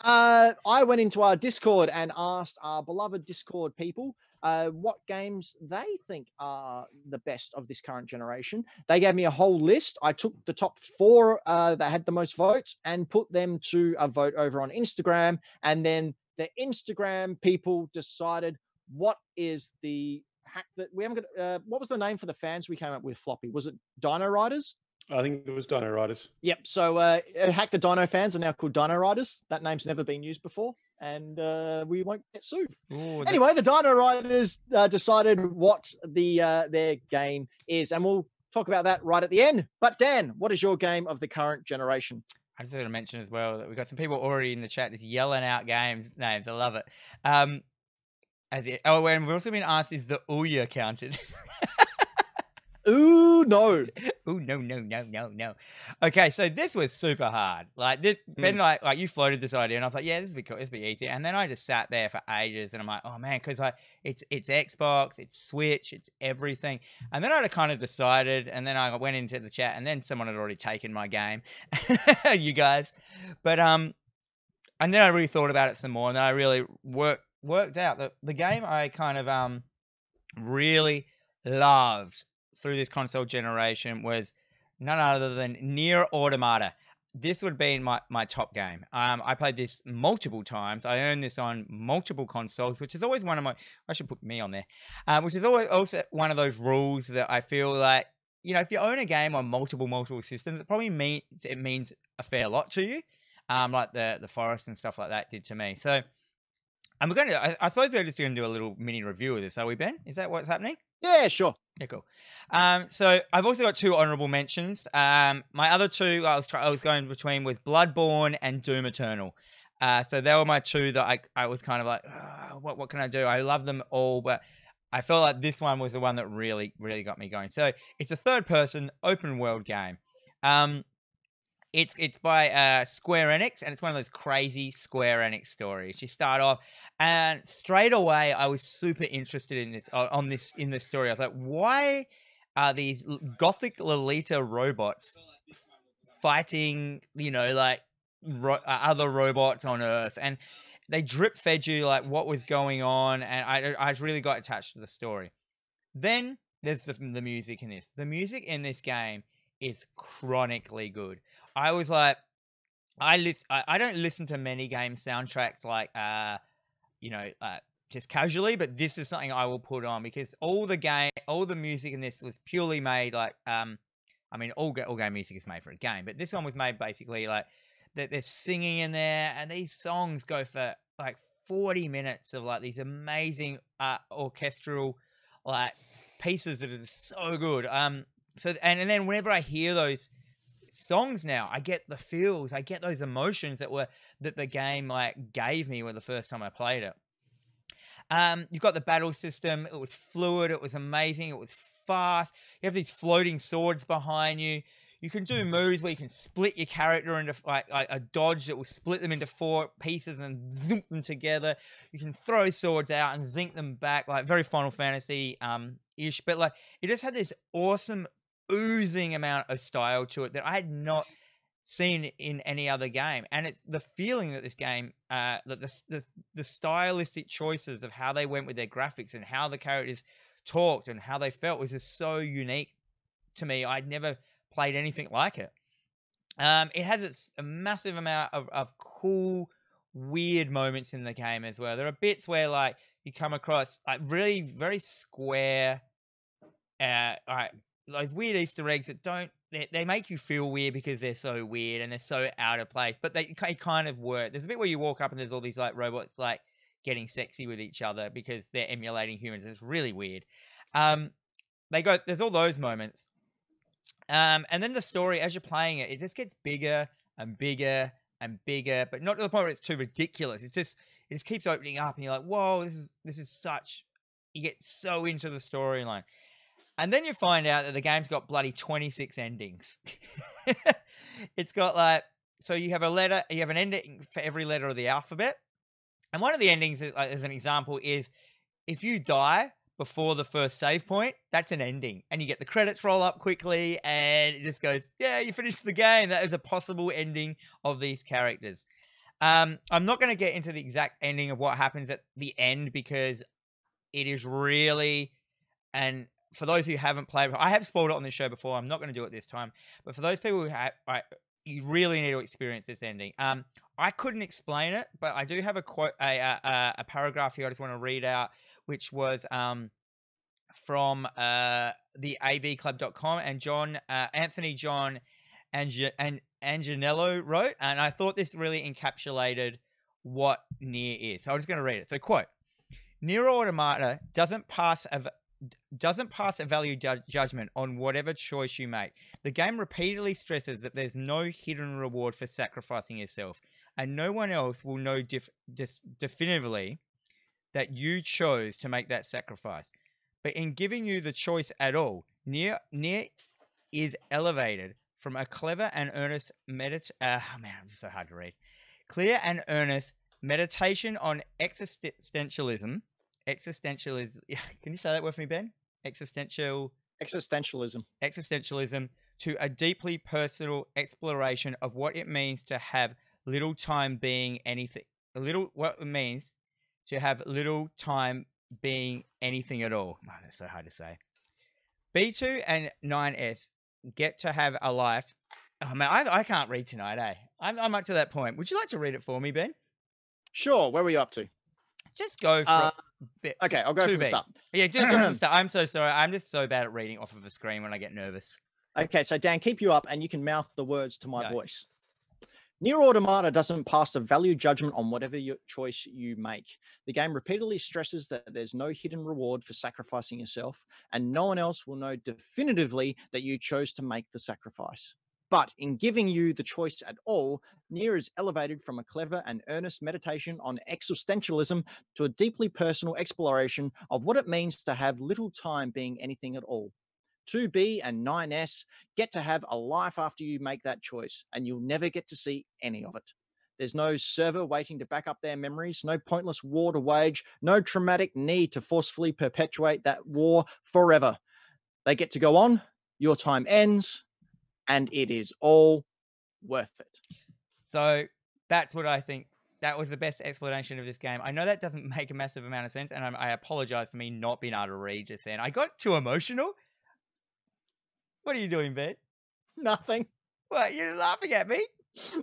Uh, I went into our Discord and asked our beloved Discord people uh, what games they think are the best of this current generation. They gave me a whole list. I took the top four uh, that had the most votes and put them to a vote over on Instagram. And then the Instagram people decided what is the hack that we haven't got. Uh, what was the name for the fans we came up with? Floppy was it Dino Riders? I think it was Dino Riders. Yep. So uh, Hack the Dino fans are now called Dino Riders. That name's never been used before, and uh, we won't get sued. Ooh, the- Anyway, the Dino Riders uh, decided what the uh, their game is, and we'll talk about that right at the end. But Dan, what is your game of the current generation? I just want to mention as well that we've got some people already in the chat just yelling out games names. I love it. Um, as it, oh, and we've also been asked, is the Ouya counted? *laughs* Ooh, no. *laughs* oh no, no, no, no, no. Okay, so this was super hard. Like this, Ben, like like you floated this idea, and I was like, yeah, this would be cool, this would be easy. And then I just sat there for ages, and I'm like, oh man, because like it's it's Xbox, it's Switch, it's everything. And then I kind of decided, and then I went into the chat, and then someone had already taken my game, *laughs* you guys. But um, and then I really thought about it some more, and then I really worked worked out that the game I kind of um really loved through this console generation was none other than NieR Automata. this would be my, my top game. Um, I played this multiple times. I own this on multiple consoles, which is always one of my. I should put me on there, um, which is always also one of those rules that I feel like you know if you own a game on multiple multiple systems, it probably means it means a fair lot to you, um, like the the forest and stuff like that did to me. So. I'm going to. I, I suppose we're just going to do a little mini review of this. Are we, Ben? Is that what's happening? Yeah, sure. Yeah, cool. Um, so I've also got two honorable mentions. Um, my other two I was try- I was going between with Bloodborne and Doom Eternal. Uh, so they were my two that I I was kind of like, "Ah, what what can I do? I love them all, but I felt like this one was the one that really really got me going. So it's a third person open world game. Um, it's it's by uh, Square Enix, and it's one of those crazy Square Enix stories. You start off, and straight away, I was super interested in this uh, on this in this story. I was like, why are these gothic Lolita robots fighting? You know, like ro- uh, other robots on Earth, and they drip fed you like what was going on, and I I really got attached to the story. Then there's the, the music in this. The music in this game is chronically good. I was like, I listen. I, I don't listen to many game soundtracks like, uh, you know, uh, just casually. But this is something I will put on because all the game, all the music in this was purely made like, um, I mean, all all game music is made for a game, but this one was made basically like that. There's singing in there, and these songs go for like 40 minutes of like these amazing uh, orchestral like pieces that are so good. Um, so and, and then whenever I hear those songs now, I get the feels, I get those emotions that were that the game like gave me when the first time I played it. Um, you've got the battle system. It was fluid. It was amazing. It was fast. You have these floating swords behind you. You can do moves where you can split your character into like, like a dodge that will split them into four pieces and zink them together. You can throw swords out and zinc them back, like very Final Fantasy um ish. But like it just had this awesome oozing amount of style to it that I had not seen in any other game. And it's the feeling that this game, uh, that the, the the stylistic choices of how they went with their graphics and how the characters talked and how they felt was just so unique to me. I'd never played anything like it. Um, it has its a massive amount of, of cool, weird moments in the game as well. There are bits where like you come across like really very square, uh, like those weird Easter eggs that don't they, they make you feel weird because they're so weird and they're so out of place, but they, they kind of work. There's a bit where you walk up and there's all these like robots like getting sexy with each other because they're emulating humans. It's really weird. Um, they go there's all those moments, um, and then the story as you're playing it, it just gets bigger and bigger and bigger, but not to the point where it's too ridiculous. It's just it just keeps opening up, and you're like, whoa, this is this is such. You get so into the storyline. And then you find out that the game's got bloody 26 endings. *laughs* it's got like, so you have a letter, you have an ending for every letter of the alphabet. And one of the endings, like, as an example, is if you die before the first save point, that's an ending. And you get the credits roll up quickly, and it just goes, yeah, you finished the game. That is a possible ending of these characters. Um, I'm not going to get into the exact ending of what happens at the end because it is really and for those who haven't played, I have spoiled it on this show before. I'm not going to do it this time. But for those people who have, I, you really need to experience this ending. Um, I couldn't explain it, but I do have a quote, a a, a- paragraph here. I just want to read out, which was um from uh the avclub.com and John uh, Anthony John Ange- and Anginello wrote, and I thought this really encapsulated what NieR is. So I'm just going to read it. So quote. NieR Automata doesn't pass a, d- doesn't pass a value ju- judgment on whatever choice you make. The game repeatedly stresses that there's no hidden reward for sacrificing yourself, and no one else will know definitively that you chose to make that sacrifice. But in giving you the choice at all, NieR NieR is elevated from a clever and earnest medit. Uh, oh man, is so hard to read. Clear and earnest meditation on existentialism. Existentialism. *laughs* Can you say that word for me, Ben? Existential Existentialism. existentialism to a deeply personal exploration of what it means to have little time being anything little what it means to have little time being anything at all oh, that's so hard to say b2 and 9s get to have a life Oh man, I, I can't read tonight, eh? I'm, I'm up to that point. Would you like to read it for me, Ben? Sure. Where were you up to? Just go for Uh, bit. okay, I'll go from the start. Yeah, just go from the *clears throat* start. I'm so sorry. I'm just so bad at reading off of a screen when I get nervous. Okay, so Dan, keep you up and you can mouth the words to my Go. voice. NieR Automata doesn't pass a value judgment on whatever your choice you make. The game repeatedly stresses that there's no hidden reward for sacrificing yourself, and no one else will know definitively that you chose to make the sacrifice. But in giving you the choice at all, NieR is elevated from a clever and earnest meditation on existentialism to a deeply personal exploration of what it means to have little time being anything at all. 2B and 9S get to have a life after you make that choice, and you'll never get to see any of it. There's no server waiting to back up their memories, no pointless war to wage, no traumatic need to forcefully perpetuate that war forever. They get to go on, your time ends, and it is all worth it. So that's what I think. That was the best explanation of this game. I know that doesn't *laughs* make a massive amount of sense, and I'm, I apologize for me not being able to read just then. I got too emotional. What are you doing, Ben? *laughs* Nothing. What? You're laughing at me?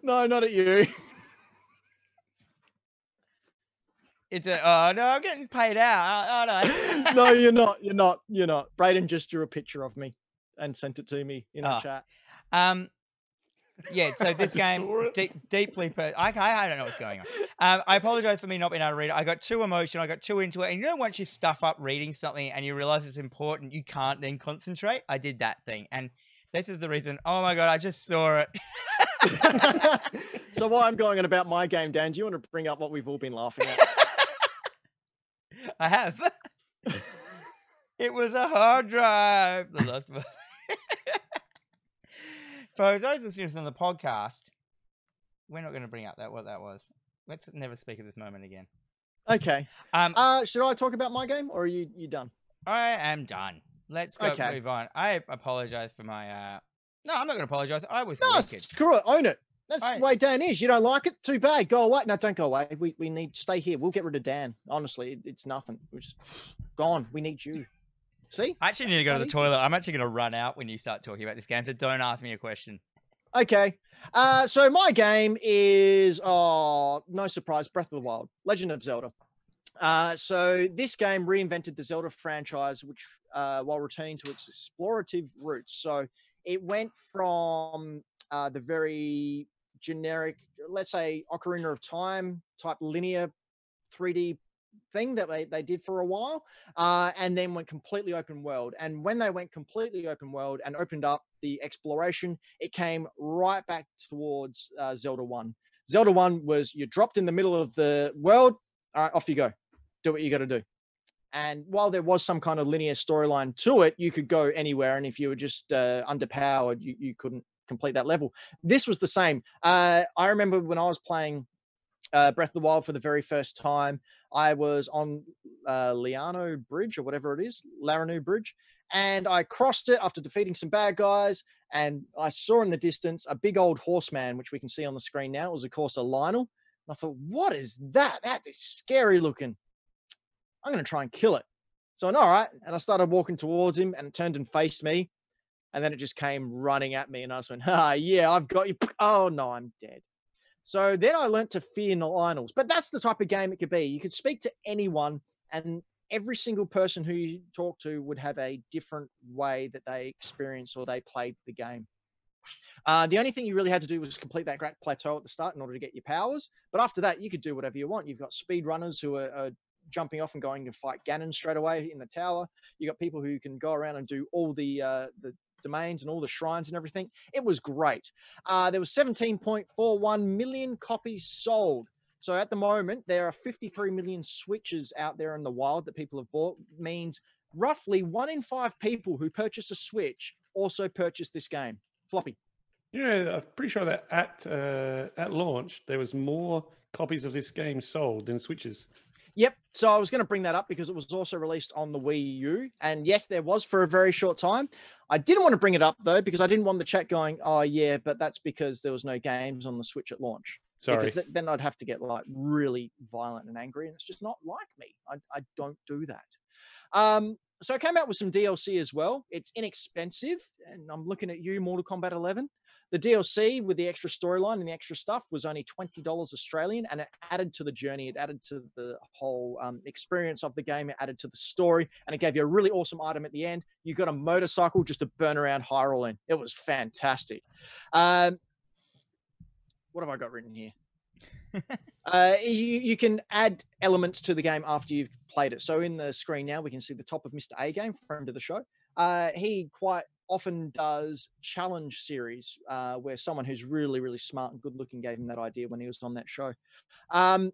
No, not at you. *laughs* It's a oh no, I'm getting paid out. Oh, no. no, you're not. You're not. You're not. Braden just drew a picture of me and sent it to me in the Oh. chat. Um, yeah. So *laughs* this game deep, deeply. Per- I, I I don't know what's going on. Um, I apologize for me not being able to read it. I got too emotional. I got too into it. And you know, once you stuff up reading something and you realize it's important, you can't then concentrate. I did that thing, and this is the reason. Oh my god, I just saw it. *laughs* so while I'm going on about my game, Dan, do you want to bring up what we've all been laughing at? *laughs* I have. it was a hard drive. The last one. For those listening on the podcast, we're not going to bring up that what that was. Let's never speak of this moment again. Okay. Um, Uh, should I talk about my game or are you you done? I am done. Let's go okay. move on. I apologize for my. uh No, I'm not going to apologize. I was No, wicked. screw it. Own it. That's Right. the way Dan is. You don't like it? Too bad. Go away. No, don't go away. We we need stay here. We'll get rid of Dan. Honestly, it- it's nothing. We're just gone. We need you. See? I actually need to go to the toilet. I'm actually going to run out when you start talking about this game. So don't ask me a question. Okay. Uh, so my game is oh no surprise, Breath of the Wild, Legend of Zelda. Uh, so this game reinvented the Zelda franchise, which uh, while returning to its explorative roots. So it went from uh, the very generic, let's say, Ocarina of Time type linear 3D thing that they, they did for a while, uh, and then went completely open world. And when they went completely open world and opened up the exploration, it came right back towards uh, Zelda 1. Zelda 1 was you're dropped in the middle of the world, all right, off you go. Do what you got to do. And while there was some kind of linear storyline to it, you could go anywhere. And if you were just uh, underpowered, you, you couldn't complete that level. This was the same. Uh, I remember when I was playing uh, Breath of the Wild for the very first time, I was on uh, Liano Bridge or whatever it is, Laranu Bridge, and I crossed it after defeating some bad guys. And I saw in the distance a big old horseman, which we can see on the screen now. It was, of course, a Lynel. And I thought, what is that? That is scary looking. I'm going to try and kill it. So, I went, all right. And I started walking towards him and it turned and faced me. And then it just came running at me. And I just went, ah, yeah, I've got you. *laughs* Oh, no, I'm dead. So then I learnt to fear Lynels. But that's the type of game it could be. You could speak to anyone, and every single person who you talk to would have a different way that they experienced or they played the game. Uh, the only thing you really had to do was complete that great plateau at the start in order to get your powers. But after that, you could do whatever you want. You've got speed runners who are, are jumping off and going to fight Ganon straight away in the tower. You've got people who can go around and do all the uh, the domains and all the shrines and everything. It was great. Uh, there was 17.41 million copies sold. So at the moment, there are 53 million Switches out there in the wild that people have bought. Means roughly one in five people who purchase a Switch also purchase this game. Floppy. Yeah, I'm pretty sure that at uh, at launch there was more copies of this game sold than Switches. Yep. So I was going to bring that up because it was also released on the Wii U. And yes, there was for a very short time. I didn't want to bring it up though, because I didn't want the chat going, oh, yeah, but that's because there was no games on the Switch at launch. Sorry. Because then I'd have to get like really violent and angry. And it's just not like me. I, I don't do that. Um, so I came out with some DLC as well. It's inexpensive. And I'm looking at you, Mortal Kombat 11. The DLC with the extra storyline and the extra stuff was only twenty dollars Australian, and it added to the journey. It added to the whole um, experience of the game. It added to the story, and it gave you a really awesome item at the end. You got a motorcycle just to burn around Hyrule in. It was fantastic. Um, what have I got written here? *laughs* uh, you, you can add elements to the game after you've played it. So in the screen now, we can see the top of Mr. A game, friend of the show. Uh, he quite often does challenge series uh, where someone who's really, really smart and good looking gave him that idea when he was on that show. Um,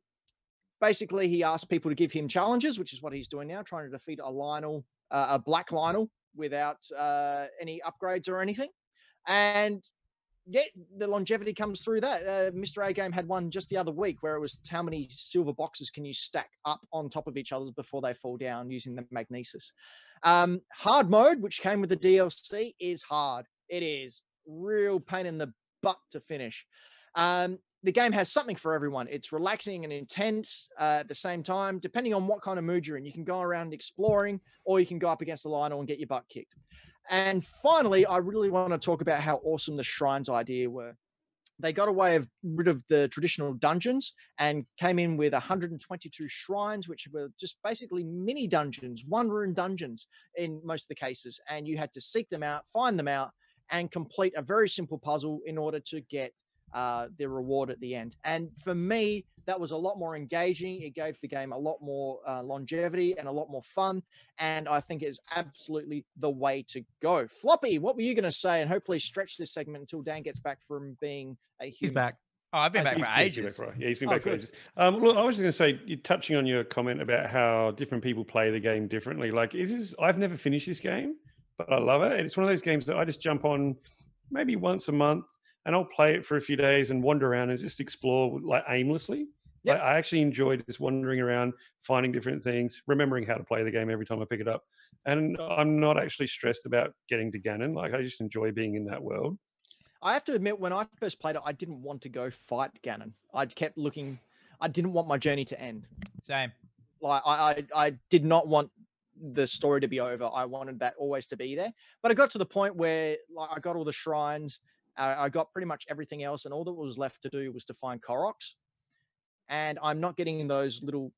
basically, he asked people to give him challenges, which is what he's doing now, trying to defeat a Lynel, uh, a black Lynel, without uh, any upgrades or anything. And yeah, the longevity comes through that. Uh, Mr. A Game had one just the other week where it was how many silver boxes can you stack up on top of each other before they fall down using the magnesis. Um, hard mode, which came with the DLC, is hard. It is real pain in the butt to finish. Um, the game has something for everyone. It's relaxing and intense uh, at the same time, depending on what kind of mood you're in. You can go around exploring, or you can go up against the Lynel and get your butt kicked. And finally, I really want to talk about how awesome the shrines idea were. They got away of rid of the traditional dungeons and came in with 122 shrines, which were just basically mini dungeons, one room dungeons in most of the cases. And you had to seek them out, find them out, and complete a very simple puzzle in order to get uh, the reward at the end. And for me, that was a lot more engaging. It gave the game a lot more uh, longevity and a lot more fun. And I think it's absolutely the way to go. Floppy, what were you going to say? And hopefully stretch this segment until Dan gets back from being a human. He's back. Oh, I've been back He's for been- he's ages. back for- yeah, he's been Oh, back for ages. Um, look, I was just going to say, you're touching on your comment about how different people play the game differently. Like, is this? I've never finished this game, but I love it. And it's one of those games that I just jump on maybe once a month, and I'll play it for a few days and wander around and just explore like aimlessly. Yep. Like, I actually enjoy just wandering around, finding different things, remembering how to play the game every time I pick it up. And I'm not actually stressed about getting to Ganon. Like, I just enjoy being in that world. I have to admit, when I first played it, I didn't want to go fight Ganon. I kept looking. I didn't want my journey to end. Same. Like I, I, I did not want the story to be over. I wanted that always to be there. But I got to the point where like I got all the shrines. Uh, I got pretty much everything else, and all that was left to do was to find Koroks. And I'm not getting those little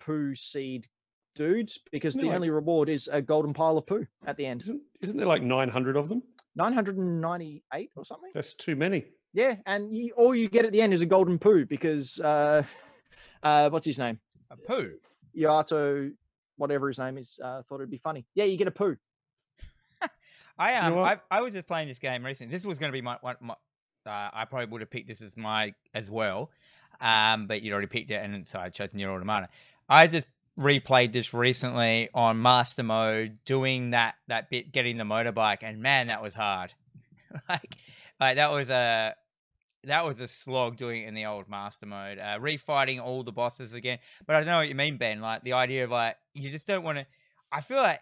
poo seed dudes because No, the I- only reward is a golden pile of poo at the end. Isn't, isn't there like 900 of them? 998 or something. That's too many. Yeah, and you, all you get at the end is a golden poo because uh, *laughs* uh, what's his name? A poo. Yato, whatever his name is, uh, thought it'd be funny. Yeah, you get a poo. *laughs* I know um what? I, I was just playing this game recently. This was going to be my, one my uh, I probably would have picked this as my as well, um, but you'd already picked it, and so I chose NieR Automata. I just replayed this recently on master mode, doing that that bit, getting the motorbike, and man, that was hard. *laughs* like, like that was a that was a slog doing it in the old master mode, uh, refighting all the bosses again. But I know what you mean, Ben. Like the idea of like you just don't want to. I feel like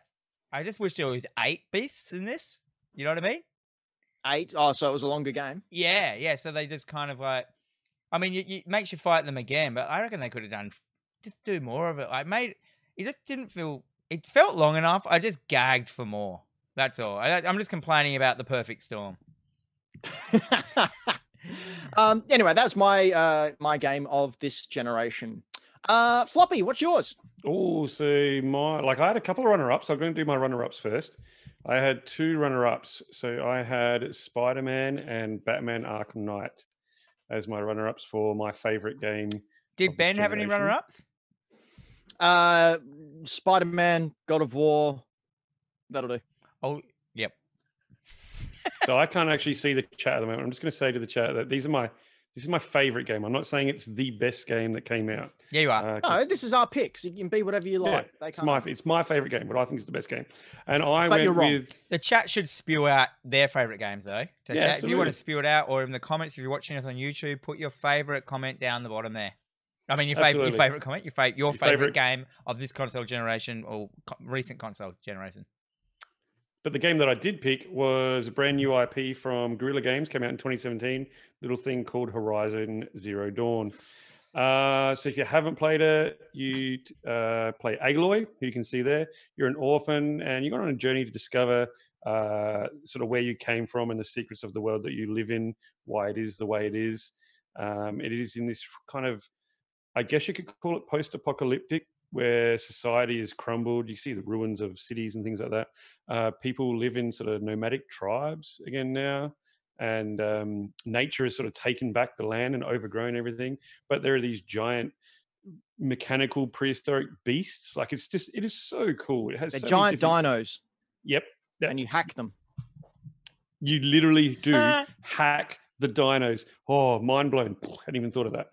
I just wish there was eight beasts in this. You know what I mean? Eight. Oh, so it was a longer game. Yeah, yeah. So they just kind of like, I mean, you, you, it makes you fight them again, but I reckon they could have done just do more of it. I made it just didn't feel. It felt long enough. I just gagged for more. That's all. I, I'm just complaining about the perfect storm. *laughs* um. Anyway, that's my uh my game of this generation. Uh, Floppy, what's yours? Oh, see, my like I had a couple of runner-ups. I'm going to do my runner-ups first. I had two runner-ups. So I had Spider-Man and Batman: Arkham Knight as my runner-ups for my favorite game. Did Ben have any runner-ups? Uh, Spider Man, God of War. That'll do. Oh, yep. So I can't actually see the chat at the moment. I'm just going to say to the chat that these are my this is my favorite game. I'm not saying it's the best game that came out. Yeah, you are. uh, No, 'cause this is our picks. You can be whatever you like. they it's my it's my favorite game, but I think it's the best game. And I But you're went wrong. with the chat should spew out their favorite games, though. So Yeah, chat, if you want to spew it out, or in the comments, if you're watching us on YouTube, put your favorite comment down the bottom there. I mean, your favorite, your favorite comment, your favorite, your Your favorite, favourite- game of this console generation or co- recent console generation. But the game that I did pick was a brand new IP from Guerrilla Games, came out in 2017. Little thing called Horizon Zero Dawn. Uh, so if you haven't played it, you uh, play Aloy, who you can see there. You're an orphan, and you're on a journey to discover uh, sort of where you came from and the secrets of the world that you live in, why it is the way it is. Um, it is in this kind of, I guess you could call it post-apocalyptic, where society has crumbled. You see the ruins of cities and things like that. Uh, people live in sort of nomadic tribes again now, and um, nature has sort of taken back the land and overgrown everything. But there are these giant mechanical prehistoric beasts. Like it's just, it is so cool. It has so giant different- dinos, Yep. Yeah. and you hack them. You literally do *laughs* hack the dinos. Oh, mind blown. I Hadn't even thought of that.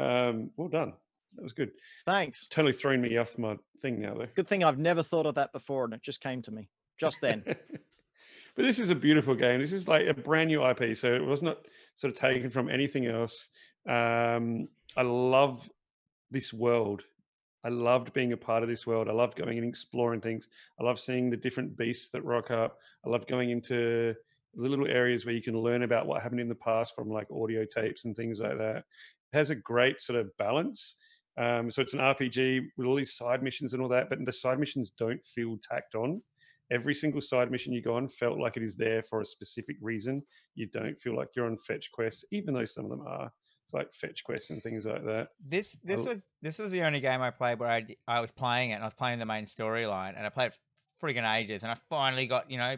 Um, well done. That was good. Thanks. Totally thrown me off my thing now, though. Good thing I've never thought of that before, and it just came to me just then. *laughs* but this is a beautiful game. This is like a brand new IP, so it was not sort of taken from anything else. Um, I love this world. I loved being a part of this world. I loved going and exploring things. I love seeing the different beasts that rock up. I loved going into the little areas where you can learn about what happened in the past from like audio tapes and things like that. It has a great sort of balance. Um, so it's an RPG with all these side missions and all that, but the side missions don't feel tacked on. Every single side mission you go on felt like it is there for a specific reason. You don't feel like you're on fetch quests, even though some of them are. It's like fetch quests and things like that. This this Oh. was this was the only game I played where I I was playing it and I was playing the main storyline and I played it for friggin' ages and I finally got you know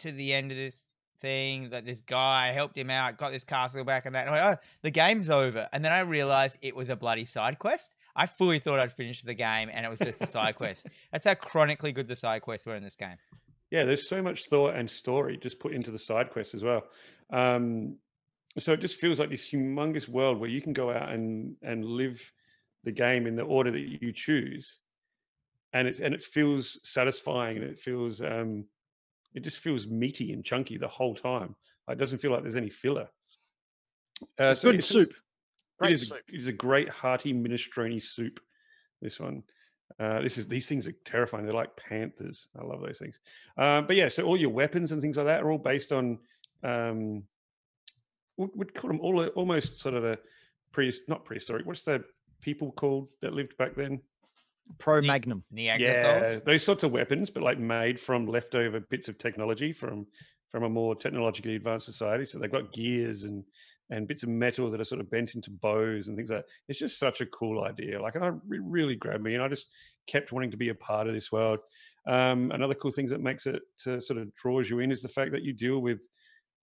to the end of this thing that this guy helped him out got this castle back and that and went, oh the game's over and then I realized it was a bloody side quest. I fully thought I'd finished the game and it was just a side *laughs* quest. That's how chronically good the side quests were in this game. Yeah, there's so much thought and story just put into the side quests as well. Um, so it just feels like this humongous world where you can go out and and live the game in the order that you choose, and it's and it feels satisfying and it feels um, it just feels meaty and chunky the whole time. It doesn't feel like there's any filler. Uh, It's a good soup. Great is, a, soup. it is a great hearty minestrone soup. This one. Uh, this is these things are terrifying. They're like panthers. I love those things. Uh, but yeah, so all your weapons and things like that are all based on um, we- we'd call them all almost sort of a pre not prehistoric. What's the people called that lived back then? Pro Nick- Magnum. Yeah, those sorts of weapons, but like made from leftover bits of technology from from a more technologically advanced society. So they've got gears and and bits of metal that are sort of bent into bows and things like that. It's just such a cool idea. Like, and I, it really grabbed me, and I just kept wanting to be a part of this world. Um, another cool things that makes it to sort of draws you in is the fact that you deal with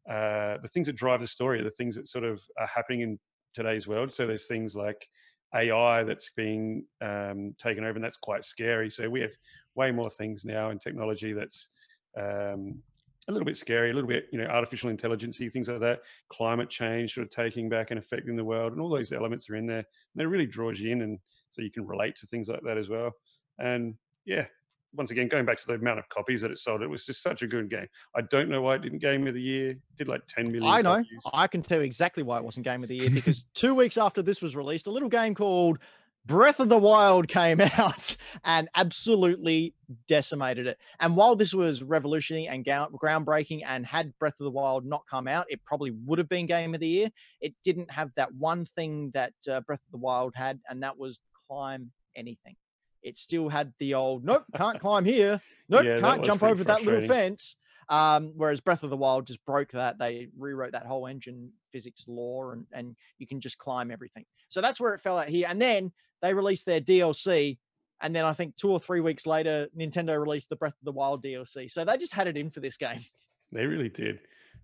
uh, the things that drive the story, the things that sort of are happening in today's world. So there's things like AI that's being um, taken over, and that's quite scary. So we have way more things now in technology that's um, a little bit scary, a little bit, you know, artificial intelligence, things like that, climate change sort of taking back and affecting the world, and all those elements are in there. And it really draws you in, and so you can relate to things like that as well. And yeah, once again, going back to the amount of copies that it sold, it was just such a good game. I don't know why it didn't Game of the Year. Did like 10 million. I know. copies. I can tell you exactly why it wasn't Game of the Year *laughs* because two weeks after this was released, a little game called Breath of the Wild came *laughs* out and absolutely decimated it. And while this was revolutionary and groundbreaking and had Breath of the Wild not come out, it probably would have been Game of the Year. It didn't have that one thing that uh, Breath of the Wild had, and that was climb anything. It still had the old, nope, can't climb here. Nope, Yeah, can't jump over that little fence. Um, whereas Breath of the Wild just broke that. They rewrote that whole engine physics law and, and you can just climb everything. So that's where it fell out here. And then they released their DLC. And then I think two or three weeks later, Nintendo released the Breath of the Wild DLC. So they just had it in for this game. *laughs* They really did.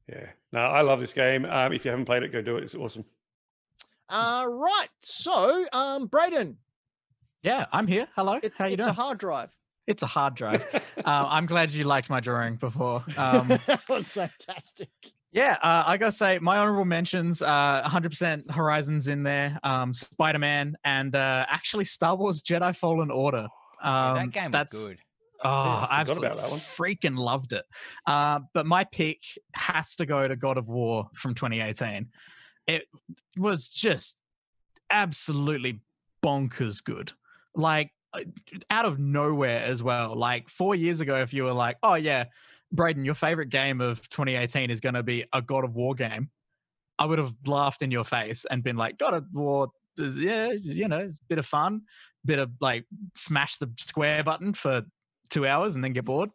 Yeah. No, I love this game. Um, if you haven't played it, go do it. It's awesome. Uh, right. So, um, Braden, Yeah, I'm here. Hello. it, How you it's doing? a hard drive. it's a hard drive. *laughs* uh, I'm glad you liked my drawing before. Um, *laughs* that was fantastic. Yeah, uh, I gotta say my honorable mentions, uh, 100% Horizons in there, um, Spider Man, and uh, actually Star Wars Jedi Fallen Order. Yeah, Um, that game was that's, good. Oh, I forgot I absolutely about that one. freaking loved it. Uh, but my pick has to go to God of War from 2018. It was just absolutely bonkers good. Like uh, out of nowhere as well. Like four years ago, if you were like, oh yeah, Braden, your favorite game of 2018 is going to be a God of War game, I would have laughed in your face and been like, God of War is, yeah, you know, it's a bit of fun, bit of like smash the square button for two hours and then get bored.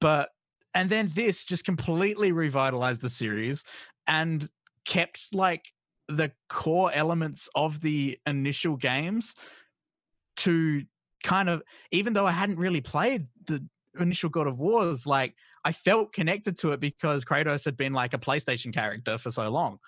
But and then this just completely revitalized the series and kept like the core elements of the initial games to kind of even though I hadn't really played the initial God of Wars, like I felt connected to it because Kratos had been like a PlayStation character for so long.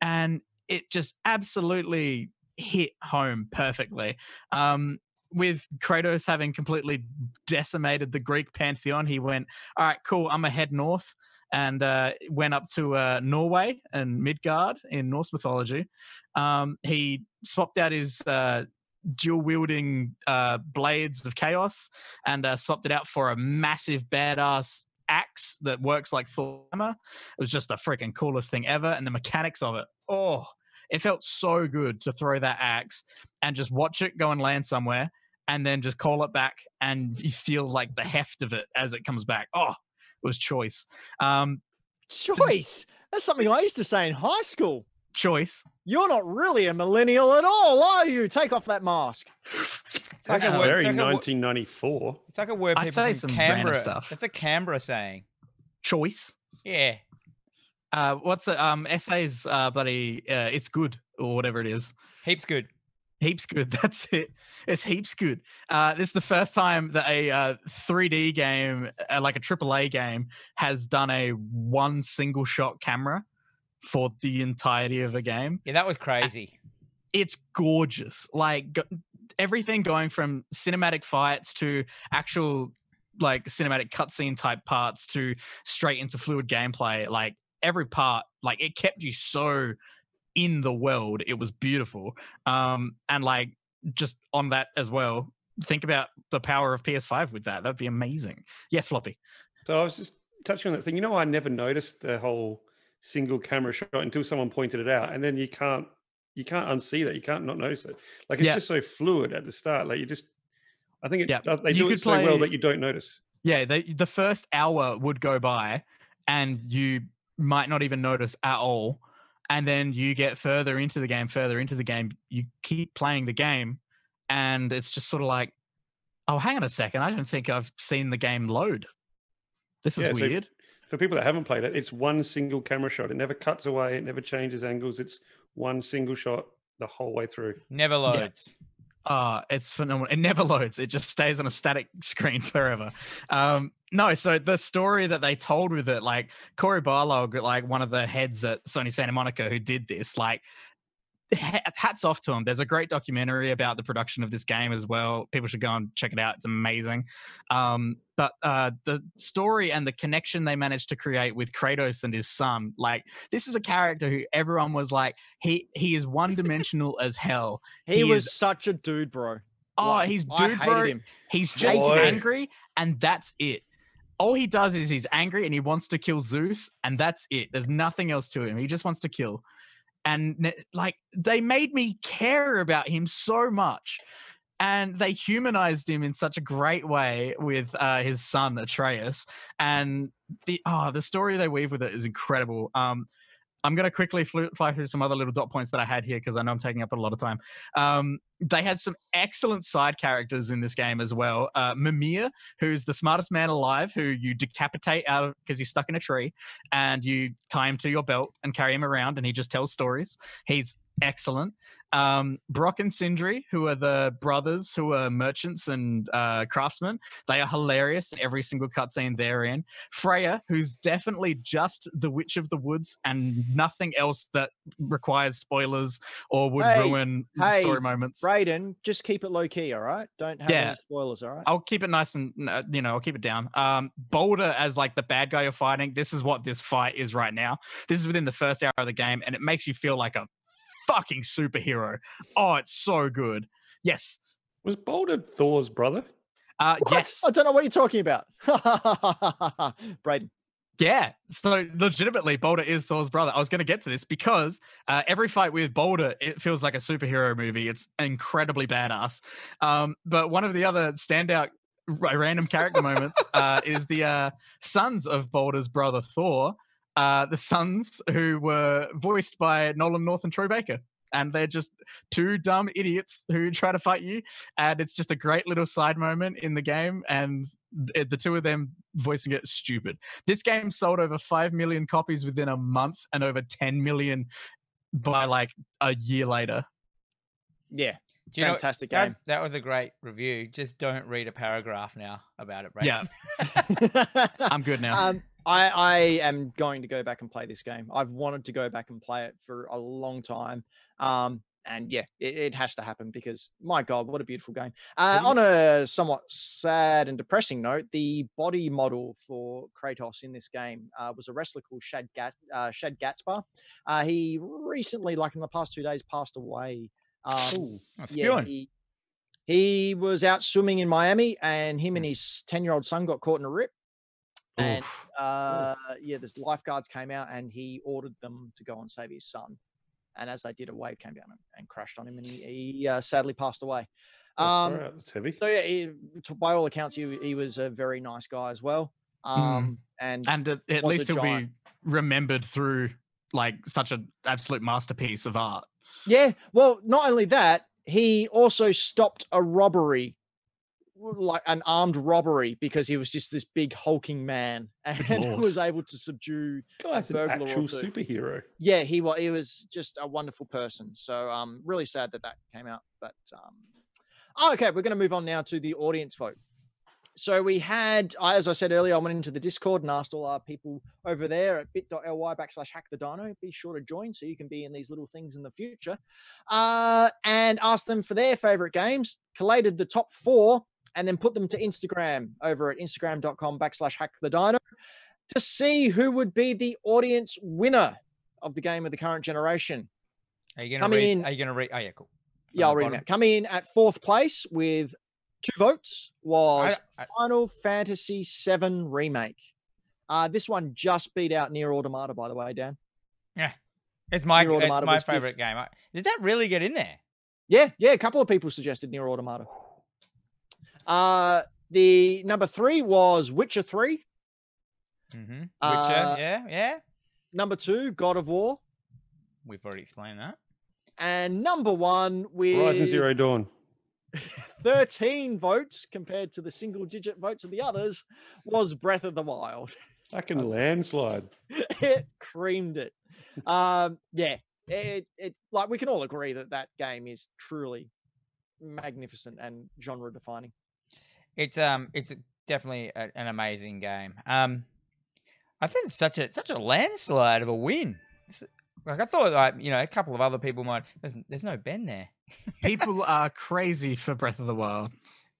And it just absolutely hit home perfectly. Um, with Kratos having completely decimated the Greek pantheon, he went, All right, cool, I'm gonna head north and uh, went up to uh, Norway and Midgard in Norse mythology. Um, he swapped out his uh, dual wielding uh, blades of chaos and uh, swapped it out for a massive badass axe that works like Thor hammer. It was just the freaking coolest thing ever, and the mechanics of it. Oh, it felt so good to throw that axe and just watch it go and land somewhere, and then just call it back, and *laughs* you feel like the heft of it as it comes back. Oh, it was choice. Um, Choice. That's something I used to say in high school. Choice. You're not really a millennial at all, are you? Take off that mask. It's like, a word, very it's, like a, wo- 1994. it's like a word I say some Canberra. stuff. That's a Canberra saying. Choice. Yeah. Uh, what's it? Um, essays, uh, bloody, uh, it's good or whatever it is. Heaps good. Heaps good. *laughs* That's it. It's heaps good. Uh, this is the first time that a uh, 3D game, uh, like a AAA game, has done a one single shot camera for the entirety of a game. Yeah, that was crazy. It's gorgeous. Like go- everything going from cinematic fights to actual like cinematic cutscene type parts to straight into fluid gameplay. Like every part, like it kept you so in the world. It was beautiful. Um, and like just on that as well, think about the power of PS5 with that. That'd be amazing. Yes, floppy. So I was just touching on that thing. You know, I never noticed the whole single camera shot until someone pointed it out, and then you can't you can't unsee that. You can't not notice it. Like it's Yeah. just so fluid at the start. Like you just, I think it Yeah. they You do could it so well that you don't notice. Yeah, they, the first hour would go by and you might not even notice at all. And then you get further into the game, further into the game, you keep playing the game, and it's just sort of like, oh, hang on a second. I don't think I've seen the game load. This is Yeah, so- weird. For people that haven't played it, it's one single camera shot. It never cuts away. It never changes angles. It's one single shot the whole way through. Never loads. Ah, it's phenomenal. It never loads. It just stays on a static *laughs* screen forever. Um, no, so the story that they told with it, like Cory Barlog, like one of the heads at Sony Santa Monica who did this, like ha- hats off to him. There's a great documentary about the production of this game as well. People should go and check it out. It's amazing. Um, but uh, the story and the connection they managed to create with Kratos and his son, like this is a character who everyone was like, he he is one dimensional as hell. He, He was is- such a dude, bro. Oh, Like, he's dude, bro. him. He's just Boy. angry, and that's it. All he does is he's angry and he wants to kill Zeus, and that's it. There's nothing else to him. He just wants to kill. And like they made me care about him so much. And they humanized him in such a great way with uh, his son Atreus, and the oh, the story they weave with it is incredible. Um, I'm going to quickly fly through some other little dot points that I had here because I know I'm taking up a lot of time. Um, they had some excellent side characters in this game as well. Uh, Mimir, who's the smartest man alive, who you decapitate out of because he's stuck in a tree, and you tie him to your belt and carry him around, and he just tells stories. He's excellent. Um, Brok and Sindri, who are the brothers who are merchants and uh, craftsmen, they are hilarious in every single cutscene they're in. Freya, who's definitely just the Witch of the Woods and nothing else that requires spoilers or would Hey, ruin hey, story moments. Brayden, just keep it low key, all right? Don't have Yeah. any spoilers, all right? I'll keep it nice and uh, you know I'll keep it down. Um, Baldur as like the bad guy you're fighting. This is what this fight is right now. This is within the first hour of the game, and it makes you feel like a fucking superhero. Oh, it's so good. Yes. Was Baldur Thor's brother? Uh, What? yes. I don't know what you're talking about. *laughs* Brayden. Yeah. So legitimately, Baldur is Thor's brother. I was going to get to this because uh, every fight with Baldur, it feels like a superhero movie. It's incredibly badass. Um, but one of the other standout random character moments *laughs* uh, is the uh, sons of Baldur's brother Thor. Uh, the sons who were voiced by Nolan North and Troy Baker. and they're just two dumb idiots who *laughs* try to fight you. And it's just a great little side moment in the game, and the two of them voicing it stupid. This game sold over five million copies within a month, and over ten million by like a year later. Yeah, Do you know, fantastic that, game. that was a great review. Just don't read a paragraph now about it, right? Yeah, *laughs* I'm good now. Um, I, I am going to go back and play this game. I've wanted to go back and play it for a long time. Um, and yeah, it, it has to happen because my God, what a beautiful game. Uh, on a somewhat sad and depressing note, the body model for Kratos in this game uh, was a wrestler called Shad, Gat, uh, Shad. Uh, he recently, like in the past two days, passed away. Um, Ooh. Oh, yeah, he, he was out swimming in Miami, and him and his ten-year-old son got caught in a rip. And uh, yeah, there's lifeguards came out, and he ordered them to go and save his son. And as they did, a wave came down and, and crashed on him, and he, he uh, sadly passed away. Um, that's heavy. so yeah, he, to- by all accounts, he, he was a very nice guy as well. Um, and and at, at least he'll be remembered through like such an absolute masterpiece of art. Yeah, well, not only that, he also stopped a robbery, like an armed robbery, because he was just this big hulking man *laughs* and Lord. was able to subdue. Guy's an actual superhero. Yeah, he was. He was just a wonderful person. So, um, really sad that that came out. But um, oh, okay, we're going to move on now to the audience vote. So we had, as I said earlier, I went into the Discord and asked all our people over there at bit.ly backslash hack the dino. Be sure to join so you can be in these little things in the future. Uh, and asked them for their favorite games, collated the top four, and then put them to Instagram over at instagram.com backslash hack the dino to see who would be the audience winner of the game of the current generation. Are you gonna coming read? in- Are you gonna read? Oh yeah, cool. From Yeah, I'll read out. Coming in at fourth place with two votes was I- Final Fantasy VII Remake. Uh, this one just beat out NieR Automata, by the way, Dan. Yeah. It's my it's my was fifth. favorite game. I- Did that really get in there? Yeah, yeah, a couple of people suggested NieR Automata. Uh, the number three was Witcher 3. Mm-hmm. Witcher. Uh, yeah, yeah. Number two, God of War. We've already explained that. And number one with Horizon Zero Dawn. *laughs* 13 votes compared to the single digit votes of the others was Breath of the Wild. Fucking *laughs* landslide. it creamed it. Um, yeah, it, it like we can all agree that that game is truly magnificent and genre defining. It's um, it's definitely a, an amazing game. Um, I think it's such a such a landslide of a win. It's- like I thought, like you know, a couple of other people might. There's, there's no Ben there. *laughs* People are crazy for Breath of the Wild.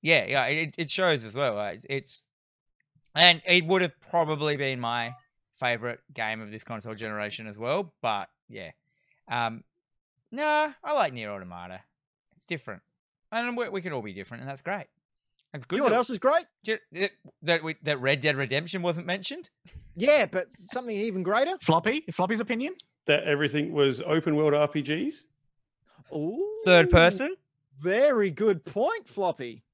Yeah, yeah, it, it shows as well. Like, it's and it would have probably been my favorite game of this console generation as well. But yeah, um, nah, I like NieR Automata. It's different, and we, we can all be different, and that's great. It's good. You know what that- else is great? ju- it- that we, that Red Dead Redemption wasn't mentioned. Yeah, but something even greater. Floppy, Floppy's opinion. That everything was open world RPGs. Third person. Very good point, Floppy.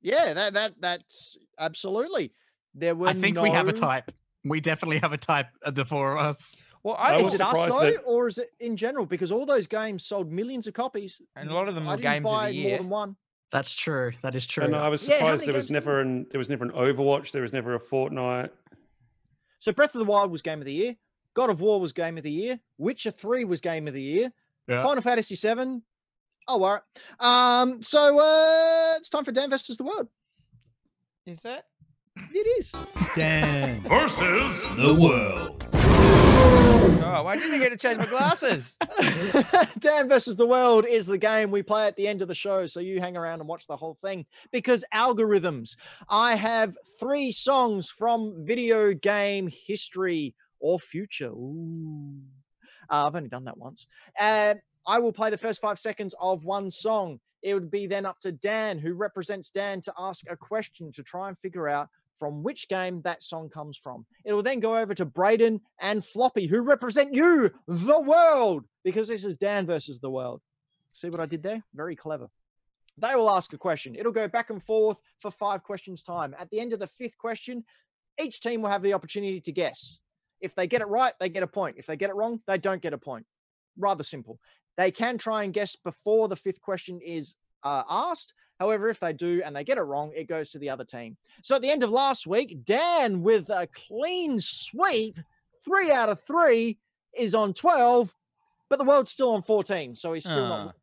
Yeah, that that that's absolutely. There were I think we have a type. We definitely have a type of the four of us. Well, I I, was Is it us surprised though, that- or is it in general? Because all those games sold millions of copies, and a lot of them I were didn't games of buy the more year. than one. That's true. That is true. And I was surprised many there was never an there was never an Overwatch. There was never a Fortnite. So Breath of the Wild was Game of the Year. God of War was Game of the Year. Witcher Three was Game of the Year. Yeah. Final Fantasy Seven. Oh, all right. Um, so uh, it's time for Dan versus the world. Is that? It is. Dan. Versus the world. Oh, why didn't I get to change my glasses? *laughs* Dan versus the world is the game we play at the end of the show. So you hang around and watch the whole thing because algorithms. I have three songs from video game history or future. Ooh. Uh, I've only done that once. And I will play the first five seconds of one song. It would be then up to Dan, who represents Dan, to ask a question to try and figure out from which game that song comes from. It will then go over to Braden and Floppy, who represent you, the world, because this is Dan versus the world. See what I did there? Very clever. They will ask a question. It'll go back and forth for five questions' time. At the end of the fifth question, each team will have the opportunity to guess. If they get it right, they get a point. If they get it wrong, they don't get a point. Rather simple. They can try and guess before the fifth question is uh, asked. However, if they do and they get it wrong, it goes to the other team. So at the end of last week, Dan with a clean sweep, three out of three, is on 12, but the world's still on 14. So he's still Ah. not.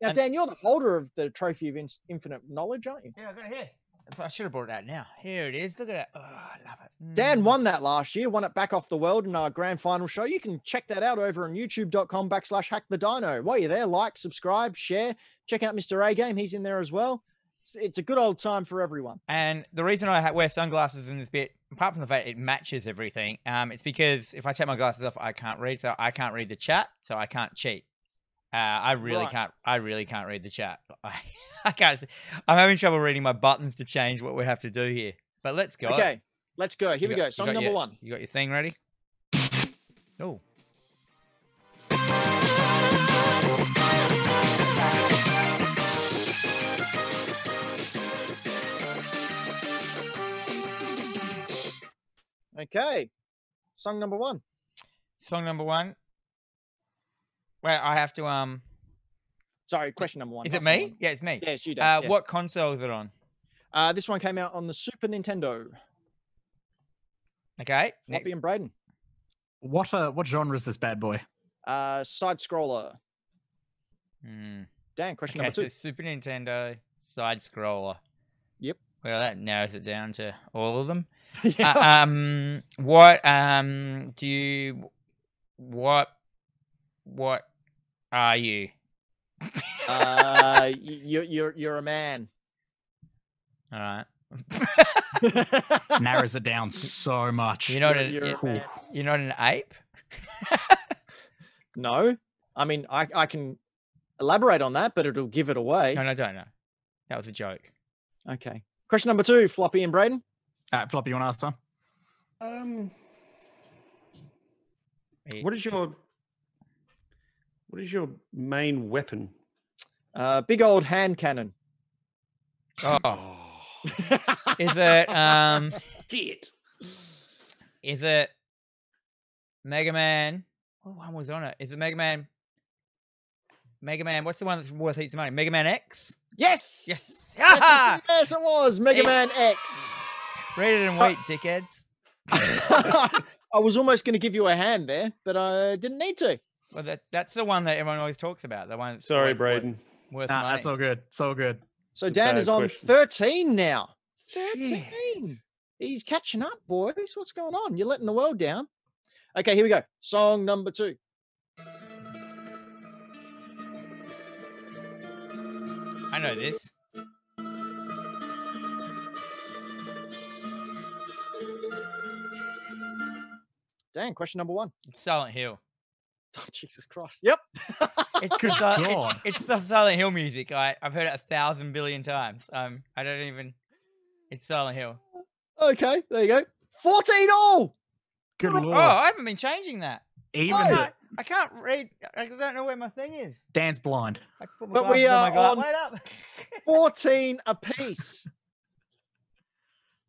Now, Dan, you're the holder of the Trophy of In- Infinite Knowledge, aren't you? Yeah, I got it here. I should have brought it out now. Here it is. Look at it. Oh, I love it. Dan Mm. won that last year, won it back off the world in our grand final show. You can check that out over on youtube.com backslash hack the dino. While you're there, like, subscribe, share, check out Mr. A Game. He's in there as well. It's, it's a good old time for everyone. And the reason I wear sunglasses in this bit, apart from the fact it matches everything, um, it's because if I take my glasses off, I can't read. So I can't read the chat, so I can't cheat. Uh, I really Right. can't. I really can't read the chat. *laughs* I, I can't. see- I'm having trouble reading my buttons to change what we have to do here. But let's go. Okay, let's go. Here You we got- go. Song number your- one. You got your thing ready? Oh. Okay. Song number one. Song number one. Wait, I have to. Um, Sorry, question number one. is it me? one. Yeah, it's me. Yeah, it's you, Dan. Uh, yeah. what console is it on? Uh, this one came out on the Super Nintendo. Okay. Floppy Next. and Braden. What uh, what genre is this bad boy? Uh, side scroller. Hmm. Dan, question Okay, number two. so Super Nintendo side scroller. Yep. Well, that narrows it down to all of them. *laughs* yeah. Uh, um, what um do you what what are you? uh, *laughs* you're you're you're a man. All right. *laughs* Narrows it down so much. You're not You're- an you're a you're, man. you're not an ape. No, I mean I I can elaborate on that, but it'll give it away. No, no, don't know. That was a joke. Okay. Question number two, Floppy and Braden. Uh, Floppy, you want to ask one? Um, what is your what is your main weapon? Uh, big old hand cannon. Oh, *laughs* is it um shit. is it Mega Man? What one was on it? Is it Mega Man? Mega Man. What's the one that's worth heaps of money? Mega Man X. yes. Yes. Yes, it- *laughs* yes, it was Mega Hey. Man X. Read it and wait, dickheads. *laughs* I was almost going to give you a hand there, but I didn't need to. Well, that's that's the one that everyone always talks about. The one. that's Sorry, worth- worth- Braden. Worth Nah, money. that's all good. So good. So Good Dan is on question. 13 now. Shit. 13. He's catching up, boys. What's going on? You're letting the world down. Okay, here we go. Song number two. I know this. Dan, question number one. It's Silent Hill. Oh, Jesus Christ. Yep. It's *laughs* the, Good it- it's the Silent Hill music. I I've heard it a thousand billion times. Um, I don't even. It's Silent Hill. okay, there you go. 14 all. Good Oh, lord. Oh, I haven't been changing that. Even I can't, I can't read. I don't know where my thing is. Dan's blind. I have to put my But we glasses on my are on- Wait up. 14 *laughs* apiece.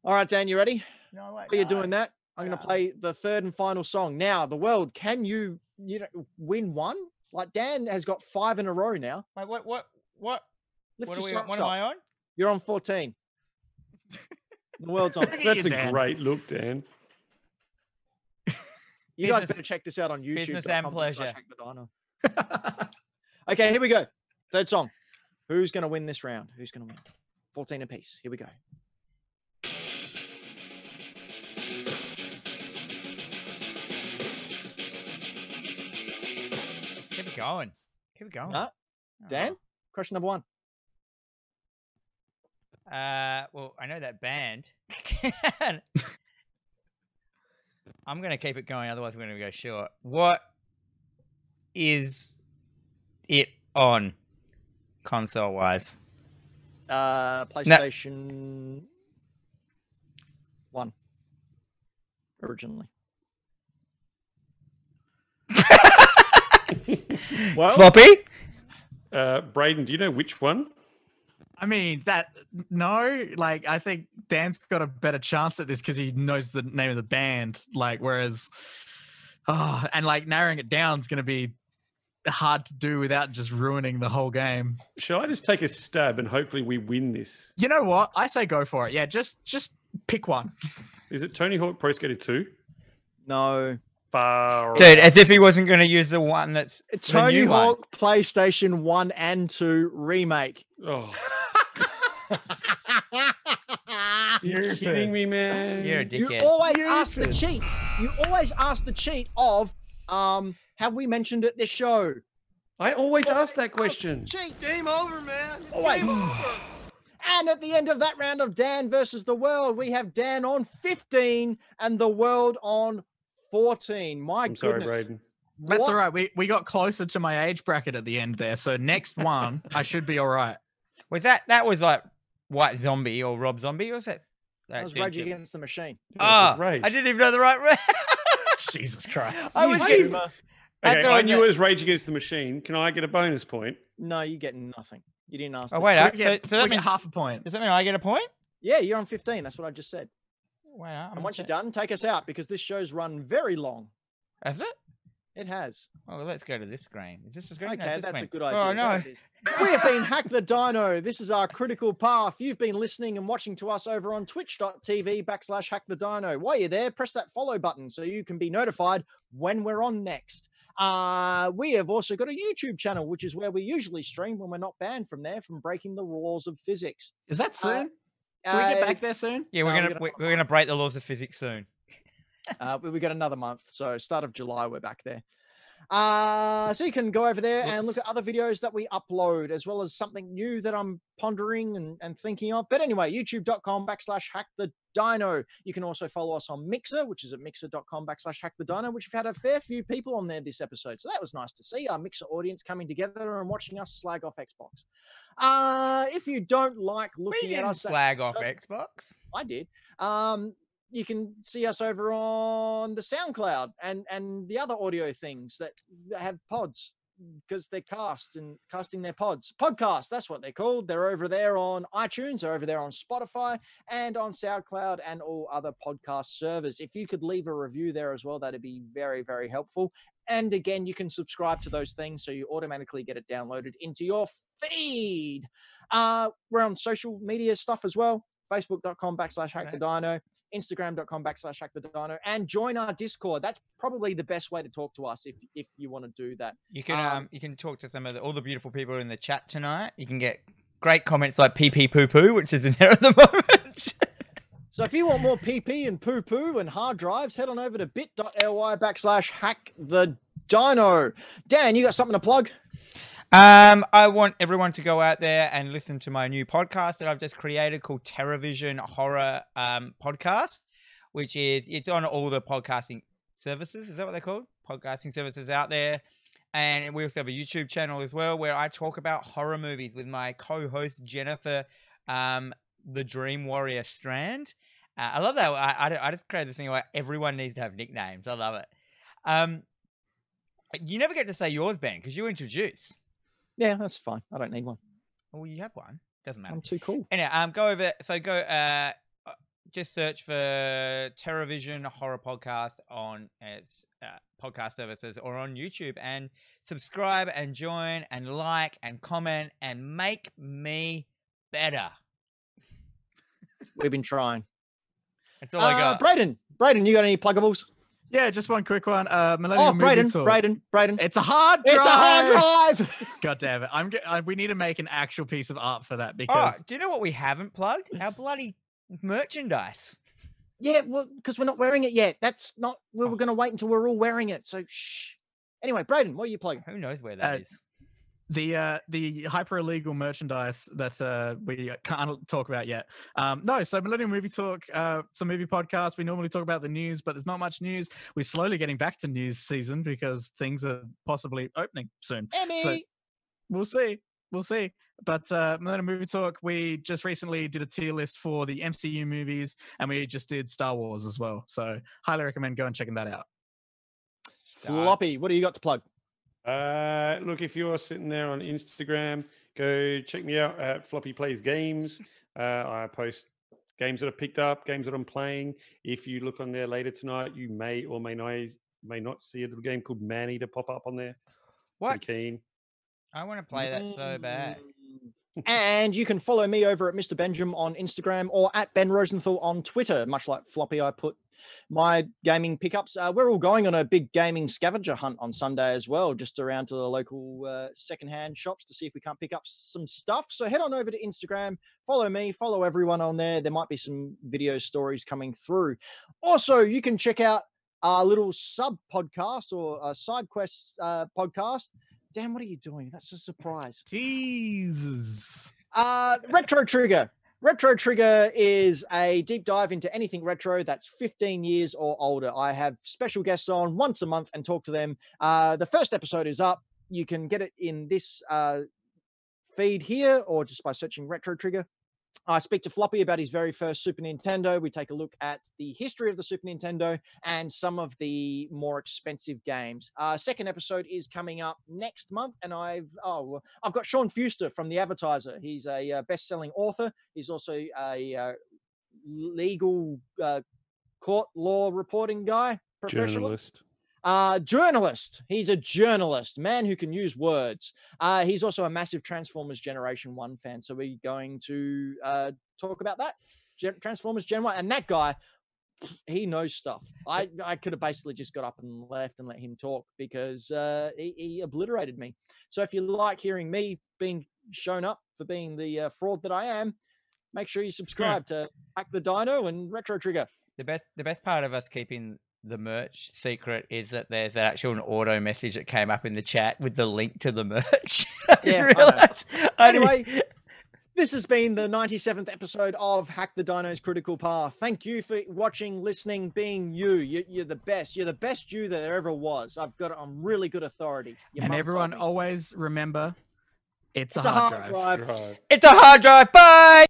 All right, Dan, you ready? no, wait. While you're no. doing that, I'm going to play the third and final song. Now, the world, can you you know win one? Like Dan has got five in a row now. Wait, what? What? What? Lift What, are your we, socks what up. am I on? You're on 14. *laughs* the world's on. That's you, a Dan. great look, Dan. You guys better check this out on YouTube. business and pleasure. *laughs* okay, here we go. Third song. Who's going to win this round? Who's going to win? 14 apiece. Here we go. Going. Keep it going. No, Dan, question number one. Oh. Uh, well, I know that band. *laughs* I'm gonna keep it going, otherwise we're gonna go short. What is it on console wise? Uh, PlayStation 1. Originally. Well, Floppy? Uh, Braden, do you know which one? I mean, that no, like I think Dan's got a better chance at this because he knows the name of the band. Like, whereas, oh, and like narrowing it down is going to be hard to do without just ruining the whole game. Shall I just take a stab and hopefully we win this? You know what? I say go for it. Yeah, just just pick one. Is it Tony Hawk Pro Skater 2? No. Far Dude, as if he wasn't going to use the one that's the Tony new one. Hawk PlayStation 1 and 2 remake. Oh, *laughs* you're kidding me, man. You're a dickhead. You dickhead. always ask the cheat. You always ask the cheat of um have we mentioned it this show? I always ask that question. Cheat. Game over, man. Always. *sighs* And at the end of that round of Dan versus the world, we have Dan on 15 and the world on 14. My I'm sorry, goodness. Braden. That's What- all right. We we got closer to my age bracket at the end there. So next *laughs* one, I should be all right. Was that that was like White Zombie or Rob Zombie? Or was that? That was Rage Against the Machine. Yeah, it was Ah, Rage. I didn't even know the right. *laughs* Jesus Christ. I was You getting- zoomer. I Okay, thought I, knew was it was Rage Against the Machine. Can I get a bonus point? No, you get nothing. You didn't ask. Oh the wait. I, so, get, so that means half a point. does that mean I get a point? Yeah, you're on 15. That's what I just said. Wait, I'm And once you're done, take us out because this show's run very long. Has it? It has. Oh, let's go to this screen. Is this the screen? Okay, it's this that's a good idea. Oh no. That it is. we have been Hack the Dino. This is our critical path. You've been listening and watching to us over on twitch.tv backslash hack the dino. While you're there, press that follow button so you can be notified when we're on next. Uh, we have also got a YouTube channel, which is where we usually stream when we're not banned from there from breaking the laws of physics. Is that soon? Do we get Uh, back there soon? Yeah, we're No, gonna gonna- we're, we're gonna break the laws of physics soon. *laughs* Uh, we we got another month, so start of July we're back there. Uh, so you can go over there and look Whoops. at other videos that we upload, as well as something new that I'm pondering and, and thinking of. But anyway, youtube.com backslash hack the dino. You can also follow us on Mixer, which is at mixer.com backslash hack the dino, which we've had a fair few people on there this episode. So that was nice to see our Mixer audience coming together and watching us slag off Xbox. Uh, if you don't like looking at didn't us, slag off Xbox. I did. Um, you can see us over on the SoundCloud and and the other audio things that have pods because they're cast and casting their pods. Podcasts, that's what they're called. They're over there on iTunes, they're over there on Spotify and on SoundCloud and all other podcast servers. If you could leave a review there as well, that'd be very, very helpful. And again, you can subscribe to those things so you automatically get it downloaded into your feed. Uh, we're on social media stuff as well. Facebook.com backslash hack the dino, Instagram.com backslash hack the dino, and join our Discord. That's probably the best way to talk to us if if you want to do that. You can um, Um, you can talk to some of the, all the beautiful people in the chat tonight. You can get great comments like pee pee poo poo, which is in there at the *laughs* moment. So if you want more pee PP and poo poo and hard drives, head on over to bit.ly backslash hack the dino. Dan, you got something to plug? Um, I want everyone to go out there and listen to my new podcast that I've just created called TerraVision Horror um, Podcast, which is it's on all the podcasting services. Is that what they're called? Podcasting services out there. And we also have a YouTube channel as well where I talk about horror movies with my co-host Jennifer, um, the Dream Warrior Strand. Uh, I love that. I, I, I just created this thing where everyone needs to have nicknames. I love it. Um, you never get to say yours, Ben, because you introduce. Yeah, that's fine. I don't need one. Well, you have one. Doesn't matter. I'm too cool. Anyway, um, go over. So go. Uh, uh, just search for TerraVision Horror Podcast on its uh, podcast services or on YouTube, and subscribe and join and like and comment and make me better. We've been trying. That's all I Uh, got. Braden, Braden, you got any pluggables? Yeah, just one quick one. Uh, Millennium Oh, Movie Braden, Talk. Braden, Braden. It's a hard drive. It's a hard drive. *laughs* God damn it! I'm. ge- I, we need to make an actual piece of art for that oh, because do you know what we haven't plugged? Our bloody merchandise. yeah, well, because we're not wearing it yet. That's not. We Oh. going to wait until we're all wearing it. So shh. Anyway, Braden, what are you plugging? Who knows where that Uh, is? The uh the hyper illegal merchandise that uh we can't talk about yet um no so Millennial movie talk uh it's a movie podcast we normally talk about the news but there's not much news we're slowly getting back to news season because things are possibly opening soon Emmy. we'll see we'll see but uh millennium movie talk we just recently did a tier list for the mcu movies and we just did star wars as well so highly recommend going and checking that out Start. Floppy, what do you got to plug? Uh, look, if you're sitting there on Instagram, go check me out at Floppy Plays Games. Uh, I post games that are picked up, games that I'm playing. If you look on there later tonight, you may or may not may not see a little game called Maneater pop up on there. What? Pretty keen. I want to play that so bad. And you can follow me over at Mr. Benjamin on Instagram or at Ben Rosenthal on Twitter. Much like Floppy, I put my gaming pickups. Uh, we're all going on a big gaming scavenger hunt on Sunday as well, just around to the local uh, secondhand shops to see if we can't pick up some stuff. So head on over to Instagram, follow me, follow everyone on there. There might be some video stories coming through. Also, you can check out our little sub podcast or a side quest uh, podcast. Dan, what are you doing? That's a surprise. Jesus. Uh, Retro Trigger. Retro Trigger is a deep dive into anything retro that's 15 years or older. I have special guests on once a month and talk to them. Uh, the first episode is up. You can get it in this uh, feed here or just by searching Retro Trigger. I speak to Floppy about his very first Super Nintendo. We take a look at the history of the Super Nintendo and some of the more expensive games. Uh, second episode is coming up next month, and I've oh I've got Sean Fewster from the Advertiser. He's a uh, best-selling author. He's also a uh, legal uh, court law reporting guy, professional Journalist. Uh, journalist. He's a journalist, man who can use words. Uh, he's also a massive Transformers Generation One fan. So we're going to uh, talk about that Gen- Transformers Gen One, and that guy. *sniffs* He knows stuff. I, I could have basically just got up and left and let him talk because uh, he, he obliterated me. So if you like hearing me being shown up for being the uh, fraud that I am, make sure you subscribe to Hack the Dino and Retro Trigger. The best, the best part of us keeping the merch secret is that there's actual an auto message that came up in the chat with the link to the merch. *laughs* I didn't Yeah, I realize. I Anyway, this has been the 97th episode of Hack the Dino's Critical Path. Thank you for watching, listening, being you. you you're the best. You're the best you that there ever was. I've got it on really good authority. Your and everyone always remember it's, it's a hard, drive. Drive. it's a hard drive. Bye.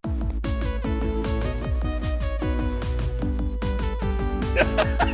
*laughs*